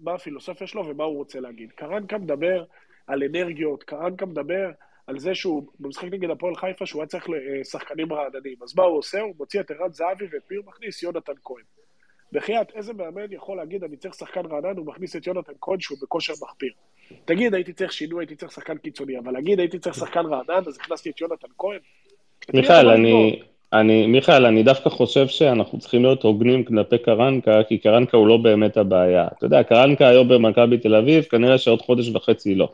מה הפילוסופיה שלו ומה הוא רוצה להגיד. קרנקה מדבר על אנרגיות, קרנקה מדבר על זה שהוא, במשחק נגד הפועל חיפה, שהוא היה צריך לשחקנים רעננים. אז מה הוא עושה? הוא מוציא את ערן זהבי ואת מי הוא מכניס? יונתן כהן. בחייאת, איזה מאמן יכול להגיד, אני צריך שחקן רענן, הוא מכניס את יונתן כהן שהוא בכושר מחפיר. תגיד, הייתי צריך שינוי, הייתי צריך שחקן קיצוני, אבל להגיד, הייתי צריך שחקן רענן, אז הכנסתי את יונתן כהן? מיכאל, אני, אני, מיכאל, אני דווקא חושב שאנחנו צריכים להיות הוגנים כלפי קרנקה, כי קרנקה הוא לא באמת הבעיה. אתה יודע, קרנקה היום במכבי תל אביב, כנראה שעוד חודש וחצי לא.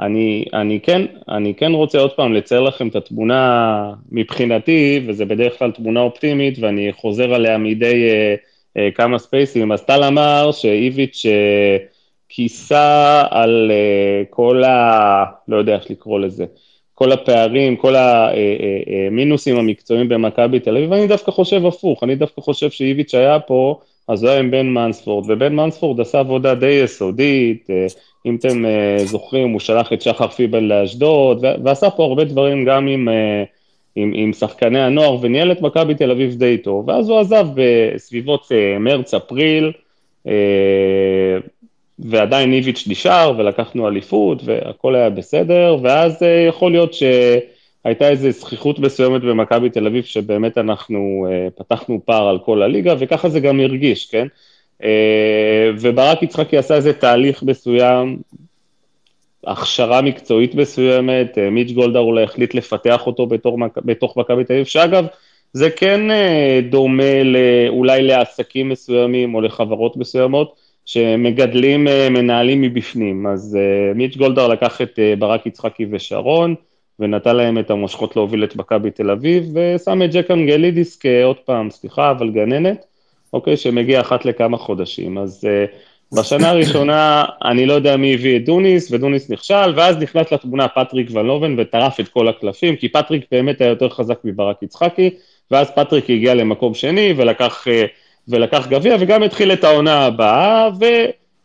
אני, אני, כן, אני כן רוצה עוד פעם לצייר לכם את התמונה מבחינתי, וזה בדרך כלל תמונה אופטימית, ואני חוזר עליה מדי אה, אה, כמה ספייסים. אז טל אמר שאיביץ' אה, כיסה על אה, כל ה... לא יודע איך לקרוא לזה. כל הפערים, כל המינוסים המקצועיים במכבי תל אביב, ואני דווקא חושב הפוך, אני דווקא חושב שאיביץ' היה פה, אז הוא היה עם בן מנספורד, ובן מנספורד עשה עבודה די יסודית, אם אתם זוכרים, הוא שלח את שחר פיבל לאשדוד, ועשה פה הרבה דברים גם עם, עם, עם שחקני הנוער, וניהל את מכבי תל אביב די טוב, ואז הוא עזב בסביבות מרץ-אפריל, ועדיין איביץ' נשאר, ולקחנו אליפות, והכל היה בסדר, ואז אה, יכול להיות שהייתה איזו זכיחות מסוימת במכבי תל אביב, שבאמת אנחנו אה, פתחנו פער על כל הליגה, וככה זה גם הרגיש, כן? אה, וברק יצחקי עשה איזה תהליך מסוים, הכשרה מקצועית מסוימת, מיץ' גולדהר אולי החליט לפתח אותו בתור, בתוך מכבי תל אביב, שאגב, זה כן דומה אולי לעסקים מסוימים או לחברות מסוימות, שמגדלים אה, מנהלים מבפנים. אז אה, מיץ' גולדהר לקח את אה, ברק יצחקי ושרון, ונתן להם את המושכות להוביל את מכבי תל אביב, ושם את ג'ק אנגלידיס כעוד פעם, סליחה, אבל גננת, אוקיי, שמגיע אחת לכמה חודשים. אז בשנה הראשונה, אני לא יודע מי הביא את דוניס, ודוניס נכשל, ואז נכנס לתמונה פטריק ון לובן וטרף את כל הקלפים, כי פטריק באמת היה יותר חזק מברק יצחקי, ואז פטריק הגיע למקום שני ולקח... ולקח גביע, וגם התחיל את העונה הבאה,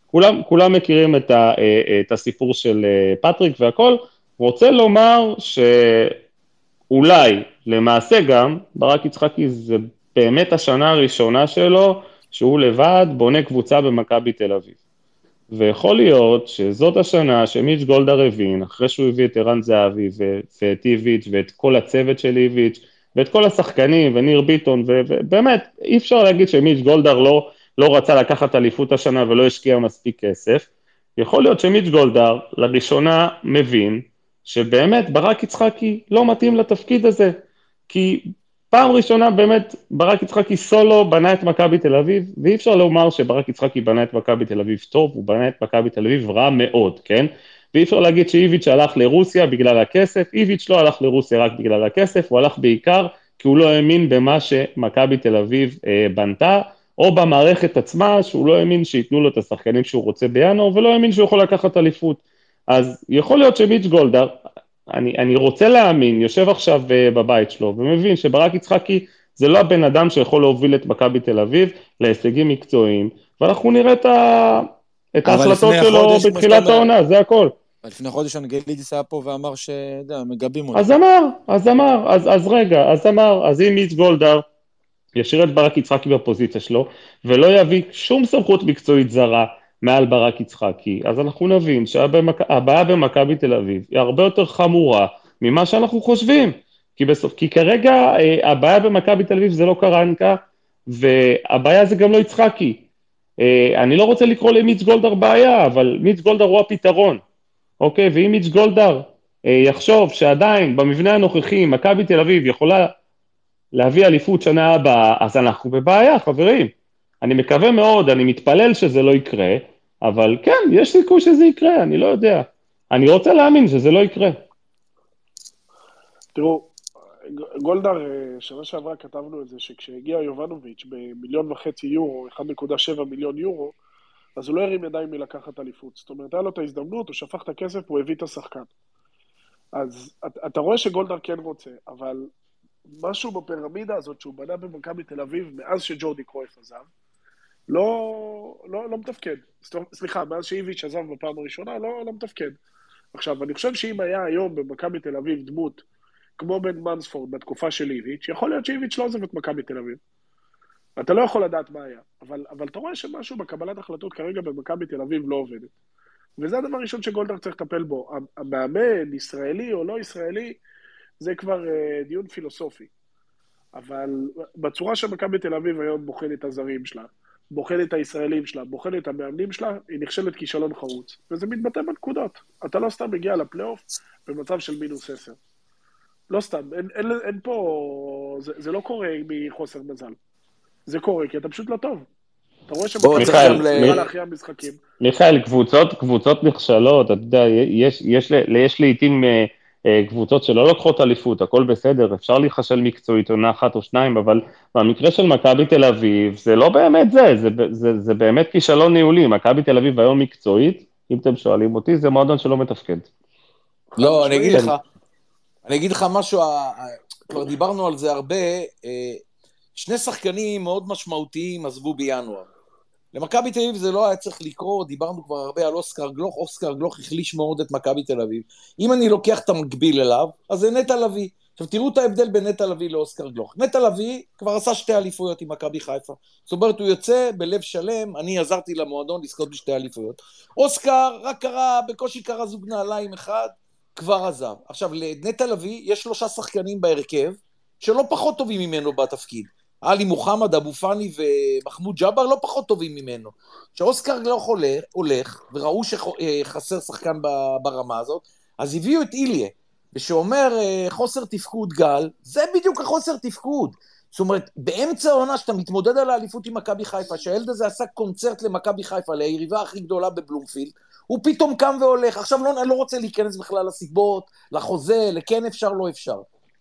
וכולם מכירים את, ה, אה, את הסיפור של אה, פטריק והכל. רוצה לומר שאולי, למעשה גם, ברק יצחקי זה באמת השנה הראשונה שלו, שהוא לבד בונה קבוצה במכבי תל אביב. ויכול להיות שזאת השנה שמיץ' גולדהר הבין, אחרי שהוא הביא את ערן זהבי ואת איביץ' ואת כל הצוות של איביץ', ואת כל השחקנים, וניר ביטון, ובאמת, אי אפשר להגיד שמיץ' גולדהר לא, לא רצה לקחת אליפות השנה ולא השקיע מספיק כסף. יכול להיות שמיץ' גולדהר לראשונה מבין שבאמת ברק יצחקי לא מתאים לתפקיד הזה. כי פעם ראשונה באמת ברק יצחקי סולו בנה את מכבי תל אביב, ואי אפשר לומר שברק יצחקי בנה את מכבי תל אביב טוב, הוא בנה את מכבי תל אביב רע מאוד, כן? ואי אפשר להגיד שאיביץ' הלך לרוסיה בגלל הכסף, איביץ' לא הלך לרוסיה רק בגלל הכסף, הוא הלך בעיקר כי הוא לא האמין במה שמכבי תל אביב אה, בנתה, או במערכת עצמה, שהוא לא האמין שייתנו לו את השחקנים שהוא רוצה בינואר, ולא האמין שהוא יכול לקחת אליפות. אז יכול להיות שמיץ' גולדהר, אני, אני רוצה להאמין, יושב עכשיו uh, בבית שלו, ומבין שברק יצחקי זה לא הבן אדם שיכול להוביל את מכבי תל אביב להישגים מקצועיים, ואנחנו נראה את, ה, את ההחלטות שלו בתחילת העונה, זה הכל. לפני חודש אנגלידיס היה פה ואמר ש... יודע, מגבים אותו. אז אמר, אז אמר, אז, אז רגע, אז אמר, אז אם מיץ גולדהר ישאיר את ברק יצחקי בפוזיציה שלו, ולא יביא שום סמכות מקצועית זרה מעל ברק יצחקי, אז אנחנו נבין שהבעיה במכבי תל אביב היא הרבה יותר חמורה ממה שאנחנו חושבים. כי, בסוף, כי כרגע אה, הבעיה במכבי תל אביב זה לא קרנקה, והבעיה זה גם לא יצחקי. אה, אני לא רוצה לקרוא למיץ גולדהר בעיה, אבל מיץ גולדהר הוא הפתרון. אוקיי? ואם מיץ' גולדהר אה, יחשוב שעדיין במבנה הנוכחי מכבי תל אביב יכולה להביא אליפות שנה הבאה, אז אנחנו בבעיה, חברים. אני מקווה מאוד, אני מתפלל שזה לא יקרה, אבל כן, יש סיכוי שזה יקרה, אני לא יודע. אני רוצה להאמין שזה לא יקרה. תראו, גולדהר, אה, שנה שעברה כתבנו את זה, שכשהגיע יובנוביץ' במיליון וחצי יורו, 1.7 מיליון יורו, אז הוא לא הרים ידיים מלקחת אליפות. זאת אומרת, היה לו את ההזדמנות, הוא שפך את הכסף, הוא הביא את השחקן. אז אתה רואה שגולדהר כן רוצה, אבל משהו בפירמידה הזאת שהוא בנה במכבי תל אביב מאז שג'ורדי קרויף עזב, לא, לא, לא מתפקד. סליחה, מאז שאיביץ' עזב בפעם הראשונה, לא, לא מתפקד. עכשיו, אני חושב שאם היה היום במכבי תל אביב דמות כמו בן מנספורד בתקופה של איביץ', יכול להיות שאיביץ' לא עוזב את מכבי תל אביב. אתה לא יכול לדעת מה היה, אבל, אבל אתה רואה שמשהו בקבלת החלטות כרגע במכבי תל אביב לא עובדת. וזה הדבר הראשון שגולדהר צריך לטפל בו. המאמן, ישראלי או לא ישראלי, זה כבר uh, דיון פילוסופי. אבל בצורה שמכבי תל אביב היום בוחנת הזרים שלה, בוחנת את הישראלים שלה, בוחנת את המאמנים שלה, היא נכשלת כישלון חרוץ. וזה מתבטא בנקודות. אתה לא סתם מגיע לפלייאוף במצב של מינוס עשר. לא סתם, אין, אין, אין פה... זה, זה לא קורה מחוסר מזל. זה קורה כי אתה פשוט לא טוב. אתה רואה מ- להכריע משחקים. מיכאל, קבוצות, קבוצות נכשלות, אתה יודע, יש, יש, ל- יש לעיתים אה, אה, קבוצות שלא לוקחות אליפות, הכל בסדר, אפשר להיכשל מקצועית עונה אחת או שניים, אבל במקרה של מכבי תל אביב, זה לא באמת זה, זה, זה, זה באמת כישלון ניהולי, מכבי תל אביב היום מקצועית, אם אתם שואלים אותי, זה מועדון שלא מתפקד. לא, אני אגיד. לך, אני אגיד לך משהו, ה- ה- כבר דיברנו על זה הרבה, אה, שני שחקנים מאוד משמעותיים עזבו בינואר. למכבי תל אביב זה לא היה צריך לקרות, דיברנו כבר הרבה על אוסקר גלוך, אוסקר גלוך החליש מאוד את מכבי תל אביב. אם אני לוקח את המקביל אליו, אז זה נטע לביא. עכשיו תראו את ההבדל בין נטע לביא לאוסקר גלוך. נטע לביא כבר עשה שתי אליפויות עם מכבי חיפה. זאת אומרת, הוא יוצא בלב שלם, אני עזרתי למועדון לזכות בשתי אליפויות. אוסקר רק קרא, בקושי קרא זוג נעליים אחד, כבר עזב. עכשיו, לנטע לביא יש שלושה שחקנים בהרכב שלא פחות טובים ממנו בתפקיד. עלי מוחמד, אבו פאני ומחמוד ג'אבר לא פחות טובים ממנו. כשאוסקר גלוך הולך, הולך וראו שחסר שחקן ברמה הזאת, אז הביאו את איליה, ושאומר אה, חוסר תפקוד גל, זה בדיוק החוסר תפקוד. זאת אומרת, באמצע העונה שאתה מתמודד על האליפות עם מכבי חיפה, שהילד הזה עשה קונצרט למכבי חיפה, ליריבה הכי גדולה בבלומפילד, הוא פתאום קם והולך. עכשיו לא, אני לא רוצה להיכנס בכלל לסיבות, לחוזה, לכן אפשר, לא אפשר.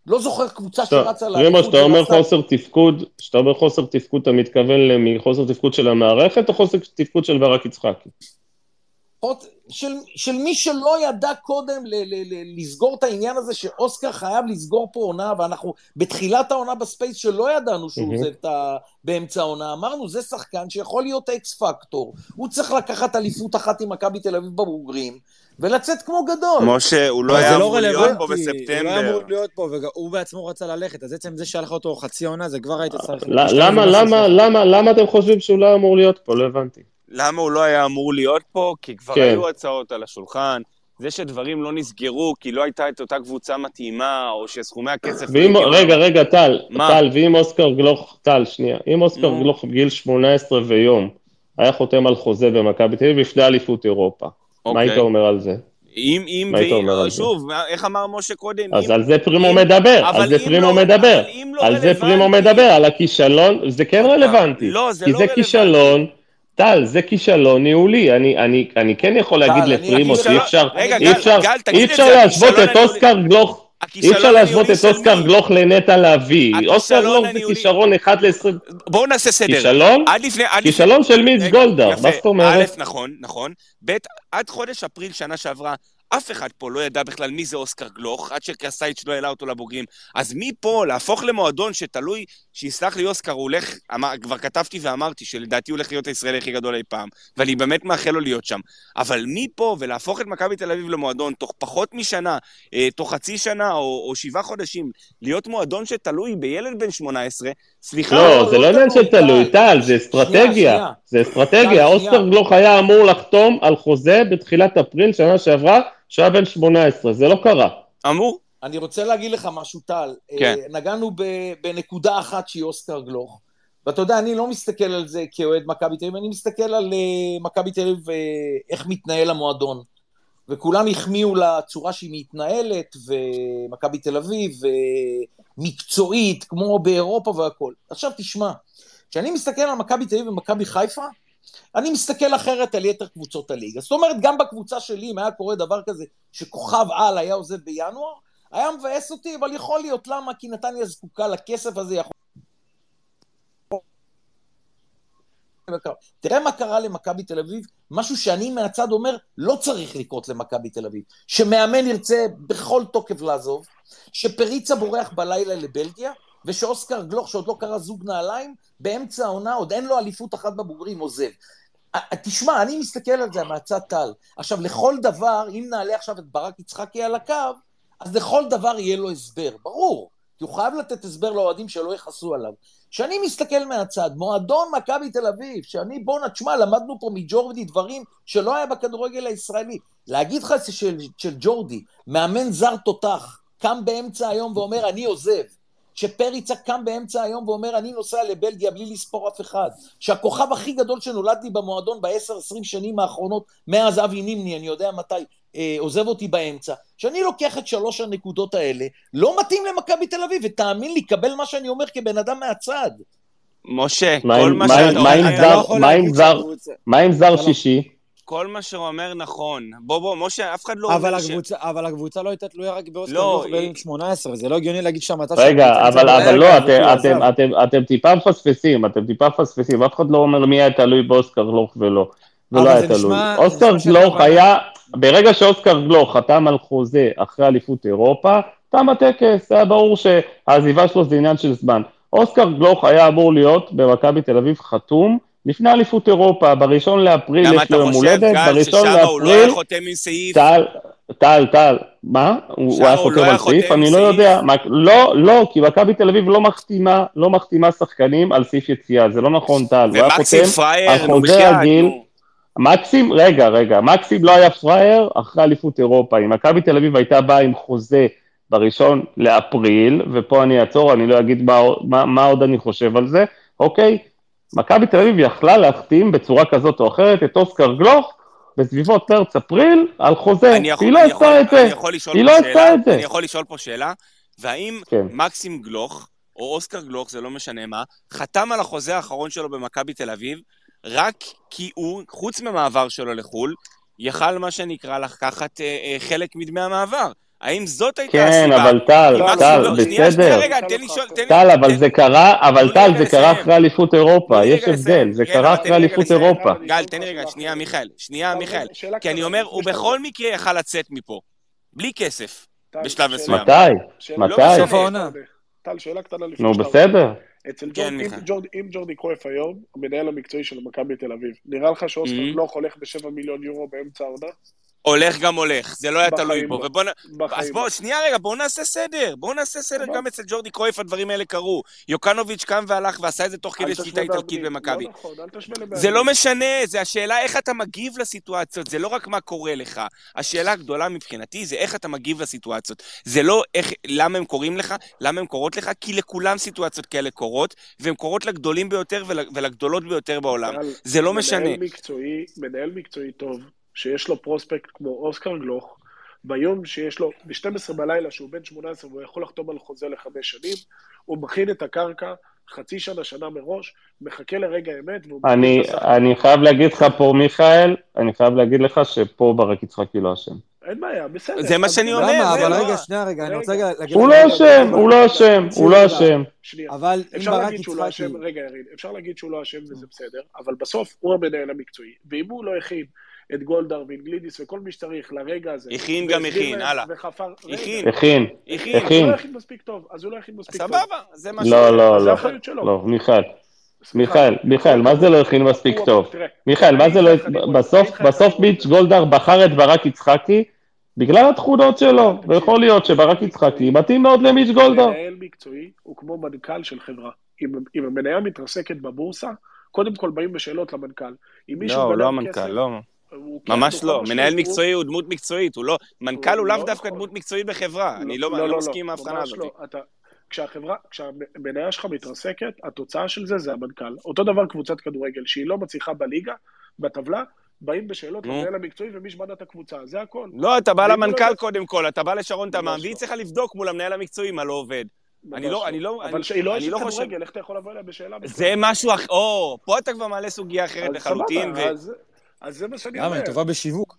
לא זוכר קבוצה שרצה רימו, שאתה אומר ורצה- חוסר תפקוד, שאתה אומר חוסר תפקוד, אתה מתכוון מחוסר תפקוד של המערכת או חוסר תפקוד של ברק יצחקי? של, של מי שלא ידע קודם ל, ל, ל, לסגור את העניין הזה שאוסקר חייב לסגור פה עונה, ואנחנו בתחילת העונה בספייס שלא ידענו שהוא. עוזב את ה... באמצע העונה, אמרנו זה שחקן שיכול להיות אקס פקטור, הוא צריך לקחת אליפות אחת עם מכבי תל אביב בבוגרים, ולצאת כמו גדול. משה, הוא לא היה זה לא אמור להיות פה רלוונטי, הוא לא היה בספטמבר. אמור להיות פה, והוא בעצמו רצה ללכת, אז עצם זה שהלך אותו חצי עונה, זה כבר היית צריך... למה, למה. למה, למה אתם חושבים שהוא לא אמור להיות פה? לא הבנתי. למה הוא לא היה אמור להיות פה? כי כבר כן. היו הצעות על השולחן. זה שדברים לא נסגרו כי לא הייתה את אותה קבוצה מתאימה, או שסכומי הכסף... לא ואם, הגיעו. רגע, רגע, טל, מה? טל, ואם אוסקר גלוך, טל, שנייה, אם אוסקר. גלוך בגיל 18 ויום היה חותם על חוזה במכבי תל אביב לפני אליפות אירופה, מה אוקיי. היית אומר על זה? אם, אם, מה ואם, זה? שוב, איך אמר משה קודם? אז אם- על זה פרימו אם- מדבר, על זה פרימו לא- מדבר, לא על זה פרימו מדבר, על הכישלון, זה כן פעם, רלוונטי, לא, זה כי לא זה רלוונטי. כישלון, טל, זה כישלון ניהולי, אני, אני, אני כן יכול להגיד לפרימו שאי אפשר, אי אפשר, אי אפשר להשוות את אוסקר גלוך, אי אפשר להשוות את אוסקר? גלוך לנטע לביא, אוסקר גלוך זה כישרון 1 ל-20, בואו נעשה סדר. כישלון? עד לפני... כישלון של מיץ גולדהר, יפה. מה זאת אומרת? א', נכון, נכון. ב', עד חודש אפריל שנה שעברה, אף אחד פה לא ידע בכלל מי זה אוסקר גלוך, עד שקרסייץ' לא העלה אותו לבוגרים. אז מפה להפוך למועדון שתלוי, שיסלח לי אוסקר, הוא הולך, אמר, כבר כתבתי ואמרתי שלדעתי הוא הולך להיות הישראלי הכי גדול אי פעם, ואני באמת מאחל לו להיות שם. אבל מפה ולהפוך את מכבי תל אביב למועדון תוך פחות משנה, אה, תוך חצי שנה או, או שבעה חודשים, להיות מועדון שתלוי בילד בן 18, סליחה, לא, זה לא לא עניין של תלוי, טל. זה אסטרטגיה. זה אסטרטגיה, שנייה. אוסקר גלוך היה אמור לחתום על חוזה בתחילת אפריל שנה שעברה, שהיה בן 18, זה לא קרה. אמור? אני רוצה להגיד לך משהו, טל. כן. אה, נגענו ב- בנקודה אחת שהיא אוסקר גלוך. ואתה יודע, אני לא מסתכל על זה כאוהד מכבי תל אביב, אני מסתכל על אה, מכבי תל אביב, אה, איך מתנהל המועדון. וכולם החמיאו לצורה שהיא מתנהלת, ומכבי תל אביב, ומקצועית, כמו באירופה והכול. עכשיו תשמע, כשאני מסתכל על מכבי תל אביב ומכבי חיפה, אני מסתכל אחרת על יתר קבוצות הליגה. זאת אומרת, גם בקבוצה שלי, אם היה קורה דבר כזה, שכוכב על היה עוזב בינואר, היה מבאס אותי, אבל יכול להיות למה, כי נתניה זקוקה לכסף הזה, יכול... תראה מה קרה למכבי תל אביב, משהו שאני מהצד אומר, לא צריך לקרות למכבי תל אביב. שמאמן ירצה בכל תוקף לעזוב, שפריצה בורח בלילה לבלגיה, ושאוסקר גלוך, שעוד לא קרא זוג נעליים, באמצע העונה, עוד אין לו אליפות אחת בבוגרים, עוזב. תשמע, אני מסתכל על זה מהצד טל. עכשיו, לכל דבר, אם נעלה עכשיו את ברק יצחקי על הקו, אז לכל דבר יהיה לו הסבר, ברור. כי הוא חייב לתת הסבר לאוהדים שלא יכעסו עליו. כשאני מסתכל מהצד, מועדון מכבי תל אביב, שאני, בואנה, תשמע, למדנו פה מג'ורדי דברים שלא היה בכדורגל הישראלי. להגיד לך של, של ג'ורדי, מאמן זר תותח, קם באמצע היום ואומר, אני עוזב. שפריצה קם באמצע היום ואומר, אני נוסע לבלגיה בלי לספור אף אחד. שהכוכב הכי גדול שנולד לי במועדון בעשר-עשרים שנים האחרונות, מאז אבי נימני, אני יודע מתי, אה, עוזב אותי באמצע. שאני לוקח את שלוש הנקודות האלה, לא מתאים למכבי תל אביב, ותאמין לי, קבל מה שאני אומר כבן אדם מהצד. משה, מה כל מה שאתה אומר, זר- אתה לא יכול מה עם להגיד שהקבוצה- מה עם זר לא- שישי? כל מה שהוא אומר נכון. בוא, בוא, משה, אף אחד לא אבל אומר ש... הקבוצה, אבל הקבוצה לא הייתה תלויה רק באוסקר לא, היא- בן 18, זה לא הגיוני להגיד שהמטה רגע, אבל אבל לא, אתם- אתם- עזב. אתם- אתם טיפה מפספסים, אתם טיפה מפספסים, אף אחד לא אומר מי היה תלוי באוסקר גלוך ולא. היה זה תלוי. נשמע- זה אוסקר גלוך היה, ברגע שאוסקר גלוך חתם על חוזה אחרי אליפות אירופה, תם הטקס, היה ברור שהעזיבה שלו זה עניין של זמן. אוסקר גלוך היה אמור להיות במכבי תל אביב חתום לפני אליפות אירופה, בראשון לאפריל למה יש אתה לו יום חושב, הולדת, גל, בראשון ששמה הוא לא היה לאפריל, חותם עם סעיף? טל, טל, טל, מה? הוא הוא היה חותם לא היה על סעיף? אני לא? יודע. לא, לא, כי מכבי תל אביב לא מחתימה, לא מחתימה שחקנים על סעיף יציאה, זה לא נכון, טל. היה פראייר, על נו בחייאת. נו. מקסים, רגע, רגע, מקסים לא היה פראייר אחרי אליפות אירופה. אם מכבי תל אביב הייתה באה עם חוזה בראשון לאפריל, ופה אני אעצור, אני לא אגיד מה, מה, מה עוד אני חושב על זה, אוקיי? מכבי תל אביב יכלה להחתים בצורה כזאת או אחרת את אוסקר גלוך בסביבות מרץ-אפריל על חוזה, יכול- היא לא עשתה את זה. היא לא? עשתה את זה. אני יכול לשאול פה שאלה? והאם כן. מקסים גלוך, או אוסקר גלוך, זה לא משנה מה, חתם על החוזה האחרון שלו במכבי תל אביב, רק כי הוא, חוץ ממעבר שלו לחו"ל, יכל מה שנקרא לקחת אה, אה, חלק מדמי המעבר. האם זאת הייתה כן, הסיבה? אבל טל, טל, שנייה, בסדר. רגע, תן לי לשאול, תן לי... טל, אבל זה קרה, אבל טל, זה קרה. אחרי אליפות אירופה, יש הבדל. זה כן, קרה אבל אחרי אליפות. אירופה. גל, תן לי רגע, שנייה, מיכאל, שנייה, מיכאל. כי אני אומר, הוא בכל מקרה יכל לצאת מפה. בלי כסף. בשלב מסוים. מתי? מתי? לא. טל, שאלה קטנה לפני נו, שאתה- בסדר. אצל כן, ג'ורד, אם. ג'ורד, אם ג'ורדי קרויף היום, המנהל המקצועי של מכבי תל אביב, נראה לך שאוסקר Mhm. גלוך הולך בשבע מיליון יורו באמצע העונה? הולך גם הולך, זה לא היה תלוי בו. לא. ובוא. בחיים. אז בוא, שנייה רגע, בואו נעשה סדר. בואו נעשה סדר. גם אצל ג'ורדי קרויף הדברים האלה קרו. יוקנוביץ' קם והלך ועשה את זה תוך כדי שליטה איטלקית. במכבי. לא נכון, אל תשווה לבאנגלית. זה לא משנה, זה השאלה איך אתה מגיב לסיטואציות, זה לא רק מה קורה לך. השאלה הגדולה מבחינתי זה איך אתה מגיב לסיטואציות. זה לא איך, למה הם קוראים לך, למה הם קורות לך, כי לכולם סיטואציות כאלה קורות, והן קורות לגדולים ביותר ול, ולגדולות ביותר בעולם. זה לא משנה. מנהל מקצועי, מנהל מקצועי טוב, שיש לו פרוספקט כמו אוסקר גלוך, ביום שיש לו, ב-12 בלילה, שהוא בן 18 והוא יכול לחתום על חוזה לחמש שנים, הוא מכין את הקרקע חצי שנה, שנה מראש, מחכה לרגע האמת, והוא... אני. אני חייב להגיד לך פה, מיכאל, אני חייב להגיד לך שפה ברק יצחקי לא אשם. אין בעיה, בסדר. זה מה שאני אומר, למה? אבל לא- רגע, שנייה רגע, אני רוצה להגיד... הוא לך- לא אשם, הוא לא אשם, הוא לא אשם. שנייה. אבל אם אפשר ברק להגיד שהוא לא יצחקי... אשם, רגע ירין, אפשר להגיד שהוא לא אשם וזה בסדר, אבל בסוף הוא המנהל המקצועי, ואם הוא לא הכין את גולדהר ואינגלידיס וכל מי שצריך לרגע הזה, הכין גם הכין, הלאה. וחפר, הכין. הכין, הכין. אז הוא. לא הכין מספיק טוב, אז הוא לא הכין מספיק טוב. סבבה, זה מה ש... לא, לא, אז זה לא. האחריות שלו. לא, מיכאל. מיכאל, מיכאל, מה זה לא הכין מספיק טוב? מיכאל, מה זה לא... בסוף, בסוף מיץ' גולדהר בחר את ברק יצחקי בגלל התכונות שלו, ויכול להיות שברק יצחקי מתאים מאוד למיץ' גולדהר. מנהל מקצועי הוא כמו מנכ"ל של חברה. אם, אם המניה מתרסקת בבורסה, קודם כל באים בשאלות למנכ"ל. לא, הוא לא המנכ"ל, לא. ממש לא. מנהל מקצועי הוא דמות מקצועית, הוא לא... מנכ"ל הוא לא לאו דווקא נכון. דמות מקצועית בחברה. אני לא אני לא מסכים עם ההבחנה הזאת. לא. כשהחברה, כשהמניה שלך מתרסקת, התוצאה של זה זה המנכ"ל. אותו דבר קבוצת כדורגל, שהיא לא מצליחה בליגה, בטבלה, באים בשאלות. למנהל המקצועי ומי שבנה את הקבוצה, זה הכל. לא, אתה בא לא למנכ"ל קודם כל, אתה בא לשרון תמם, והיא לא. צריכה לבדוק מול המנהל המקצועי מה לא עובד. אני לא- אני לא- אבל שהיא לא אשת לא כדורגל, איך אתה יכול לבוא אליה בשאלה? זה משהו אחר, או, פה אתה כבר מעלה סוגיה אחרת אז לחלוטין, סבבה, אז- זה מה שאני למה? אומר. היא טובה בשיווק.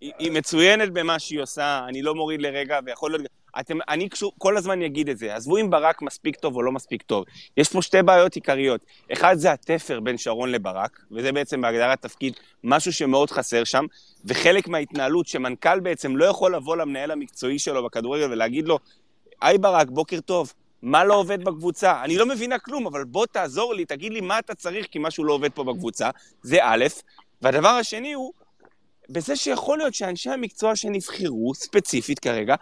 היא מצוינת במה שהיא עושה, אני לא מוריד לרגע, ויכול להיות... אתם, אני קשור, כל הזמן אגיד את זה, עזבו אם ברק מספיק טוב או לא מספיק טוב. יש פה שתי בעיות עיקריות. אחד זה התפר בין שרון לברק, וזה בעצם בהגדרת תפקיד משהו שמאוד חסר שם, וחלק מההתנהלות שמנכ"ל בעצם לא יכול לבוא למנהל המקצועי שלו בכדורגל ולהגיד לו, היי ברק, בוקר טוב, מה לא עובד בקבוצה? אני לא מבינה כלום, אבל בוא תעזור לי, תגיד לי מה אתה צריך, כי משהו לא עובד פה בקבוצה. זה א', והדבר השני הוא, בזה שיכול להיות שאנשי המקצוע שנבחרו, ספציפית כרגע,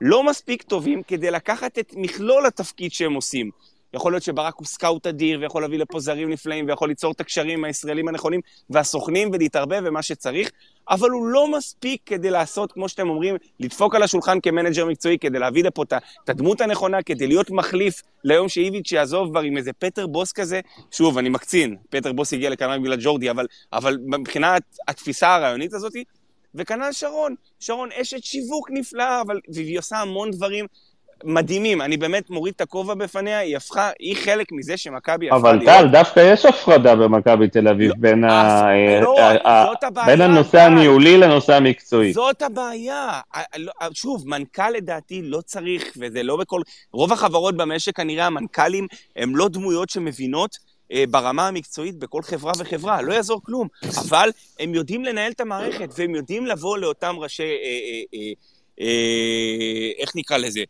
לא מספיק טובים כדי לקחת את מכלול התפקיד שהם עושים. יכול להיות שברק הוא סקאוט אדיר, ויכול להביא לפה זרים נפלאים, ויכול ליצור את הקשרים עם הישראלים הנכונים, והסוכנים, ולהתערבב ומה שצריך, אבל הוא לא מספיק כדי לעשות, כמו שאתם אומרים, לדפוק על השולחן כמנג'ר מקצועי, כדי להביא לפה את הדמות הנכונה, כדי להיות מחליף ליום שאיביץ' יעזוב כבר עם איזה פטר בוס כזה. שוב, אני מקצין, פטר בוס הגיע לכאן רק בגלל ג'ורדי, אבל, אבל מבחינת התפיסה הרעיונית הזאת, וכנ"ל שרון. שרון אשת שיווק נפלאה, אבל והיא עושה המון דברים. מדהימים, אני באמת מוריד את הכובע בפניה, היא הפכה, היא חלק מזה שמכבי הפכה אבל להיות... טל, דווקא יש הפרדה במכבי תל אביב לא, בין ה- לא, ה- זאת ה- הבעיה, בין הנושא טל. הניהולי לנושא המקצועי. זאת הבעיה. לא- שוב, מנכ"ל לדעתי לא צריך, וזה לא בכל... רוב החברות במשק, כנראה המנכ"לים הם לא דמויות שמבינות אה, ברמה המקצועית בכל חברה וחברה, לא יעזור כלום. אבל הם יודעים לנהל את המערכת, והם יודעים לבוא לאותם ראשי... אה, אה, אה, אה, איך נקרא לזה?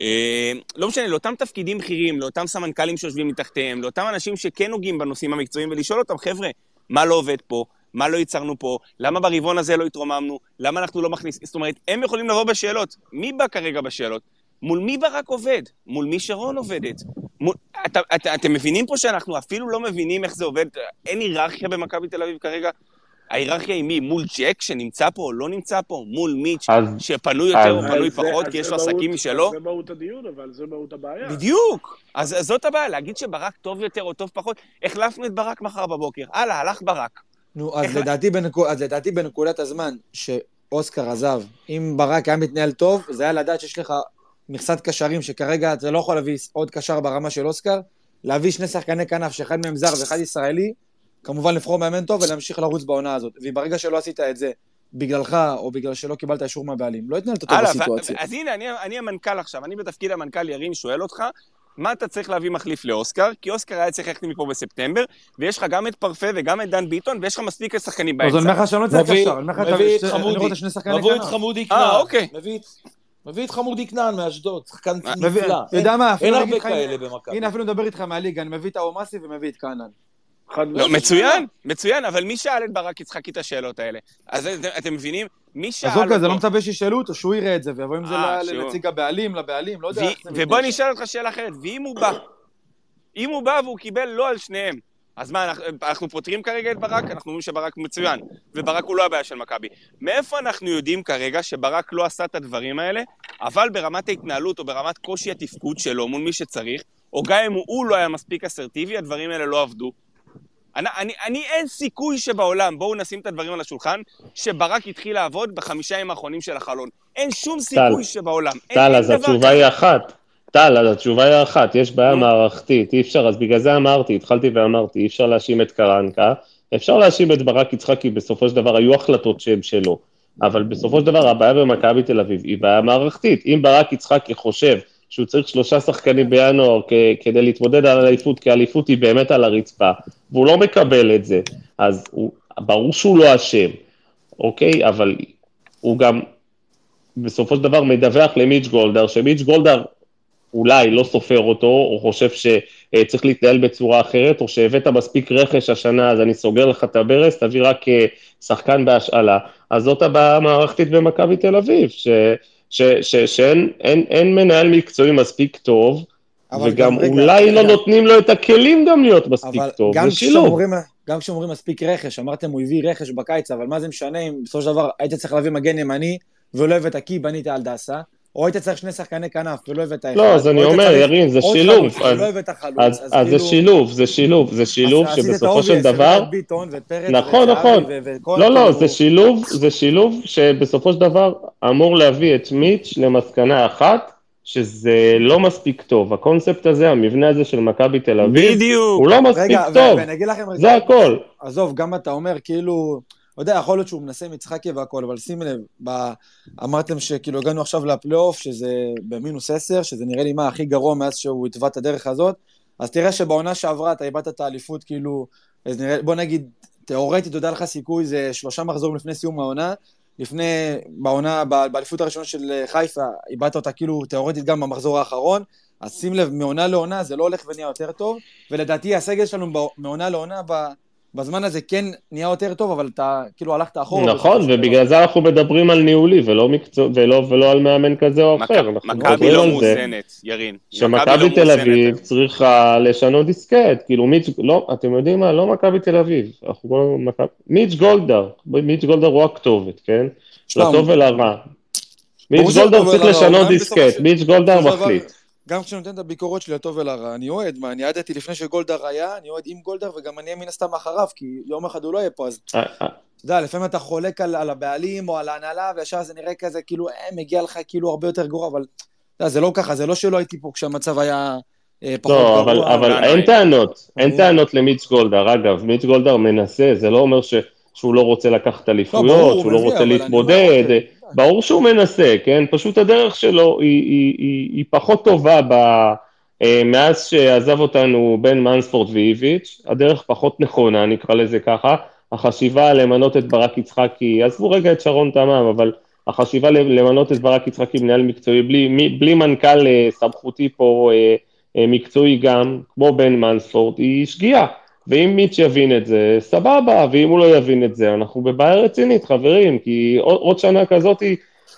אה, לא משנה, לאותם תפקידים בכירים, לאותם סמנכ"לים שיושבים מתחתיהם, לאותם אנשים שכן נוגעים בנושאים המקצועיים, ולשאול אותם, חבר'ה, מה לא עובד פה? מה לא ייצרנו פה? למה ברבעון הזה לא התרוממנו? למה אנחנו לא מכניסים? זאת אומרת, הם יכולים לבוא בשאלות. מי בא כרגע בשאלות? מול מי ברק עובד? מול מי שרון עובדת? מול... את, את, אתם מבינים פה שאנחנו אפילו לא מבינים איך זה עובד? אין היררכיה במכבי תל אביב כרגע? ההיררכיה היא מי? מול ג'ק שנמצא פה או לא נמצא פה? מול מיץ' אז שפנוי יותר או אז- פנוי אז זה- פחות כי יש לו עסקים משלו? זה מהות הדיון, אבל זה מהות הבעיה. בדיוק. אז, אז זאת הבעיה, להגיד שברק טוב יותר או טוב פחות, החלפנו את ברק מחר בבוקר. הלאה, הלך ברק. נו, אז איך- לדעתי, בנקו... אז לדעתי בנקודת הזמן שאוסקר עזב, אם ברק היה מתנהל טוב, זה היה לדעת שיש לך מכסת קשרים, שכרגע אתה לא יכול להביא עוד קשר ברמה של אוסקר, להביא שני שחקני כנף, שאחד מהם זר ואחד ישראלי, כמובן לבחור מאמן טוב ולהמשיך לרוץ בעונה הזאת. וברגע שלא עשית את זה, בגללך, או בגלל שלא קיבלת אישור מהבעלים, לא התנהלת טוב הלאה, בסיטואציה. אז הנה, אני, אני המנכ"ל עכשיו, אני בתפקיד המנכ"ל ירין שואל אותך, מה אתה צריך להביא מחליף לאוסקר? כי אוסקר היה צריך ללכת מפה בספטמבר, ויש לך גם את פרפה וגם את דן ביטון, ויש לך מספיק שחקנים אז אני אומר באמצע. לך שאני לא צריך קשר, אני אומר לך, מביא את חמודי. רואה את השני שחקני מביא את. חמודי כנען. אה, אוקיי. מביא את- חמודי כנען מאשדוד, שחקן נפלא. אתה יודע מה, אפילו אין הרבה כאלה במכבי. הנה, אפילו מדבר איתך מהליגה, אני מביא את האומאסי ומביא את כהנן. חד לא. מצוין, מצוין, אבל מי שאל את ברק יצחקי את השאלות האלה? אז אתם, אתם מבינים? מי שאל עזוב אותו... כזה, לא מצפה שישאלו אותו, שהוא יראה את זה, ויבוא עם זה אה, לנציג הבעלים, לבעלים, לא יודע ו- איך זה ובוא אני. אשאל אותך שאלה אחרת, ואם הוא בא? אם הוא בא והוא קיבל לא על שניהם, אז מה, אנחנו, אנחנו פותרים כרגע את ברק? אנחנו אומרים שברק מצוין, וברק הוא לא הבעיה של מכבי. מאיפה אנחנו יודעים כרגע שברק לא עשה את הדברים האלה, אבל ברמת ההתנהלות או ברמת קושי התפקוד שלו מול מי שצריך, או גם אם הוא לא היה מספיק אסרטיבי, הדברים האלה לא עבדו. אני, אני, אני אין סיכוי שבעולם, בואו נשים את הדברים על השולחן, שברק התחיל לעבוד בחמישה ימים האחרונים של החלון. אין שום סיכוי שבעולם. אין, טל, אז התשובה. היא אחת. טל, אז התשובה היא אחת, יש בעיה. מערכתית, אי אפשר, אז בגלל זה אמרתי, התחלתי ואמרתי, אי אפשר להאשים את קרנקה, אפשר להאשים את ברק יצחקי, בסופו של דבר היו החלטות שהן שלו, אבל בסופו של דבר הבעיה במכבי תל אביב היא בעיה מערכתית. אם ברק יצחקי חושב שהוא צריך שלושה שחקנים בינואר כדי להתמודד על אליפות, כי האליפות היא באמת על הרצפה, והוא לא מקבל את זה, אז הוא, ברור שהוא לא אשם, אוקיי? אבל הוא גם בסופו של דבר מדווח למיץ' גולדהר, שמיץ' גולדהר אולי לא סופר אותו, או חושב שצריך להתנהל בצורה אחרת, או שהבאת מספיק רכש השנה, אז אני סוגר לך את הברז, תביא רק אה, שחקן בהשאלה. אז זאת הבעיה המערכתית במכבי תל אביב, ש, ש, ש, שאין אין, אין מנהל מקצועי מספיק טוב, וגם גם, רגע, אולי לא רגע. נותנים לו את הכלים גם להיות מספיק אבל טוב, זה שילוב. גם כשאומרים מספיק רכש, אמרתם הוא הביא רכש בקיץ, אבל מה זה משנה אם בסופו של דבר היית צריך להביא מגן ימני ולא הבאת כי בנית על דסה, או היית צריך שני שחקני כנף ולא הבאת אחד. לא, אז אני אומר, ירין, זה שילוב. אז- ולא הבאת חלוץ, אז, אז זה כאילו- שילוב, זה שילוב, זה שילוב שבסופו של דבר, נכון, נכון. לא, לא, זה שילוב, זה שילוב שבסופו של דבר אמור להביא את מיץ' למסקנה אחת, שזה לא מספיק טוב. הקונספט הזה, המבנה הזה של מכבי תל אביב, בדיוק. הוא לא מספיק רגע, טוב, ואני אגיד לכם רגע, זה הכל. עזוב, גם אתה אומר, כאילו, יודע, יכול להיות שהוא מנסה יצחקי והכל, אבל שים לב, ב... אמרתם שכאילו הגענו עכשיו לפלייאוף, שזה במינוס 10, שזה נראה לי מה הכי גרוע מאז שהוא התווה את הדרך הזאת, אז תראה שבעונה שעברה אתה איבדת את האליפות, כאילו, אז נראה, בוא נגיד, תיאורטית, יודע לך סיכוי, זה שלושה מחזורים לפני סיום העונה, לפני, בעונה, באליפות הראשונה של אה, חיפה, איבדת אותה כאילו תיאורטית גם במחזור האחרון, אז שים לב, מעונה לעונה זה לא הולך ונהיה יותר טוב, ולדעתי הסגל שלנו מעונה לעונה. בזמן הזה כן נהיה יותר טוב, אבל אתה כאילו הלכת אחורה. נכון, ובגלל. זה אנחנו מדברים על ניהולי ולא מקצוע, ולא, ולא על מאמן כזה או אחר. אנחנו מכבי לא מאוזנת, ירין. מכבי לא שמכבי תל. אביב צריכה לשנות דיסקט, כאילו מיץ', לא, אתם יודעים מה, לא מכבי תל אביב, אנחנו כל מכבי, מיץ' גולדהר, מיץ' גולדהר הוא הכתובת, כן? לטוב ולרע. מיץ' גולדהר צריך לשנות דיסקט, מיץ' גולדהר מחליט. גם כשאני נותן את הביקורת שלי לטוב ולרע, אני אוהד, מה, אני ידעתי לפני שגולדהר היה, אני אוהד עם גולדהר, וגם אני אהיה מן הסתם אחריו, כי יום אחד הוא לא יהיה פה, אז אה, אה, אתה יודע, לפעמים אתה חולק על, על הבעלים או על ההנהלה, וישר זה נראה כזה, כאילו, אה, מגיע לך כאילו הרבה יותר גרוע, אבל אתה יודע, זה לא ככה, זה לא שלא הייתי פה כשהמצב היה אה, פחות לא, אבל, גרוע. אבל לא, אין לא. טענות, אין. טענות למיץ' גולדהר. אגב, מיץ' גולדהר מנסה, זה לא אומר ש, שהוא לא רוצה לקחת לא, אליפויות, ברור, שהוא לא רוצה אבל אני להתמודד. אומר, אוקיי. ברור שהוא מנסה, כן? פשוט הדרך שלו היא, היא, היא, היא פחות טובה ב... אה, מאז שעזב אותנו בן מנספורד ואיביץ', הדרך פחות נכונה, נקרא לזה ככה. החשיבה למנות את ברק יצחקי, עזבו רגע את שרון תמם, אבל החשיבה למנות את ברק יצחקי מנהל מקצועי, בלי, בלי מנכ"ל אה, סמכותי פה אה, מקצועי גם, כמו בן מנספורד, היא שגיאה. ואם מיץ' יבין את זה, סבבה, ואם הוא לא יבין את זה, אנחנו בבעיה רצינית, חברים, כי עוד, עוד שנה כזאת,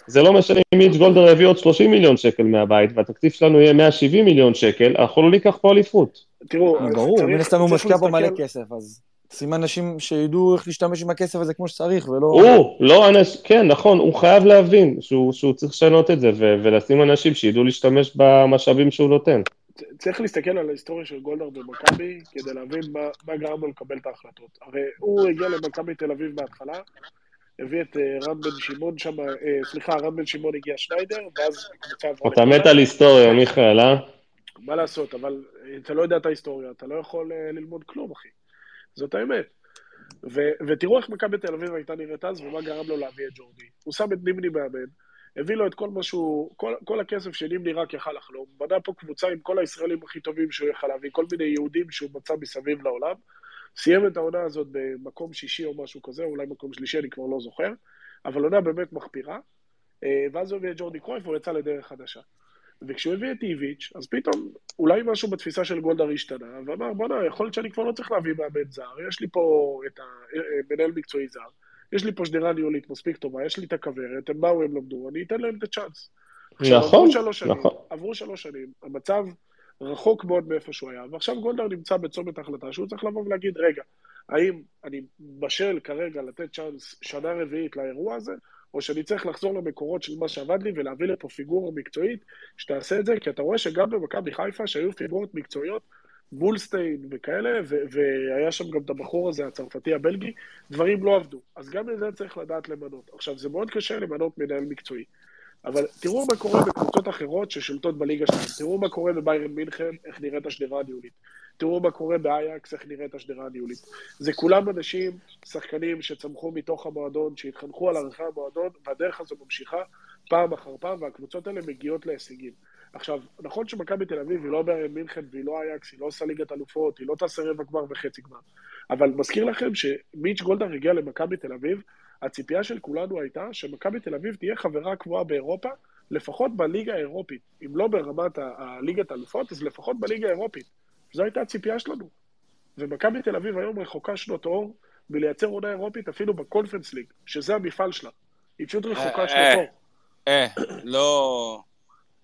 זה לא משנה אם מיץ' גולדהר יביא עוד 30 מיליון שקל מהבית, והתקציב שלנו יהיה 170 מיליון שקל, אנחנו לא ניקח פה אליפות. תראו, ברור, מן הסתם הוא משקיע פה מלא כסף, אז שים אנשים שידעו איך להשתמש עם הכסף הזה כמו שצריך, ולא... הוא, לא אנשים, כן, נכון, הוא חייב להבין שהוא, שהוא צריך לשנות את זה, ו- ולשים אנשים שידעו להשתמש במשאבים שהוא נותן. צריך להסתכל על ההיסטוריה של גולדהר במכבי כדי להבין מה, מה גרם לו לקבל את ההחלטות. הרי הוא הגיע למכבי תל אביב בהתחלה, הביא את אה, רן בן שמעון שם, אה, סליחה, רן בן שמעון הגיע שניידר, ואז הקבוצה עברה אתה. מת על היסטוריה, מיכאל, אה? מה לעשות, אבל אה, אתה לא יודע את ההיסטוריה, אתה לא יכול אה, ללמוד כלום, אחי. זאת האמת. ותראו איך מכבי תל אביב הייתה נראית אז, ומה גרם לו להביא את ג'ורדי. הוא שם את נימני מאמן, הביא לו את כל מה שהוא, כל, כל הכסף שנימני רק יכל לחלום, בנה פה קבוצה עם כל הישראלים הכי טובים שהוא יכל להביא, כל מיני יהודים שהוא מצא מסביב לעולם. סיים את העונה הזאת במקום שישי או משהו כזה, אולי מקום שלישי, אני כבר לא זוכר, אבל עונה באמת מחפירה. אה, ואז הוא הביא את ג'ורדי קרויף והוא יצא לדרך חדשה. וכשהוא הביא את איביץ', אז פתאום אולי משהו בתפיסה של גולדהר השתנה, ואמר, בוא'נה, יכול להיות שאני כבר לא צריך להביא מאמן זר, יש לי פה את המנהל מקצועי זר, יש לי פה שדרה ניהולית מספיק טובה, יש לי את הכוורת, הם באו, הם למדו, אני אתן להם את הצ'אנס. נכון, נכון. עברו שלוש שנים, המצב רחוק מאוד מאיפה שהוא היה, ועכשיו גולדהר נמצא בצומת החלטה שהוא צריך לבוא ולהגיד, רגע, האם אני בשל כרגע לתת צ'אנס שנה רביעית לאירוע הזה, או שאני צריך לחזור למקורות של מה שעבד לי ולהביא לפה פיגורה מקצועית שתעשה את זה, כי אתה רואה שגם במכבי חיפה, שהיו פיגורות מקצועיות, בולסטיין וכאלה, והיה שם גם את הבחור הזה, הצרפתי הבלגי, דברים לא עבדו. אז גם את זה צריך לדעת למנות. עכשיו, זה מאוד קשה למנות מנהל מקצועי. אבל תראו מה קורה בקבוצות אחרות ששולטות בליגה שלהם. תראו מה קורה בביירן מינכן, איך נראית השדרה הניהולית. תראו מה קורה באייקס, איך נראית השדרה הניהולית. זה כולם אנשים, שחקנים שצמחו מתוך המועדון, שהתחנכו על ערכי המועדון, והדרך הזו ממשיכה פעם אחר פעם, והקבוצות האלה מגיעות להישגים. עכשיו, נכון שמכבי תל אביב היא לא ביירן מינכן והיא לא אייקס, היא לא עושה ליגת אלופות, היא לא תעשה רבע גמר וחצי גמר. אבל מזכיר לכם שמיץ' גולדהר הגיע למכבי תל אביב, הציפייה של כולנו הייתה שמכבי תל אביב תהיה חברה קבועה באירופה, לפחות בליגה האירופית. אם לא ברמת הליגת האלופות, אז לפחות בליגה האירופית. זו הייתה הציפייה שלנו. ומכבי תל אביב היום רחוקה שנות אור מלייצר עונה אירופית אפילו בקונפרנס ליג, שזה המפעל שלה. היא פשוט רחוקה אה, שנות אה. אור. אה, לא...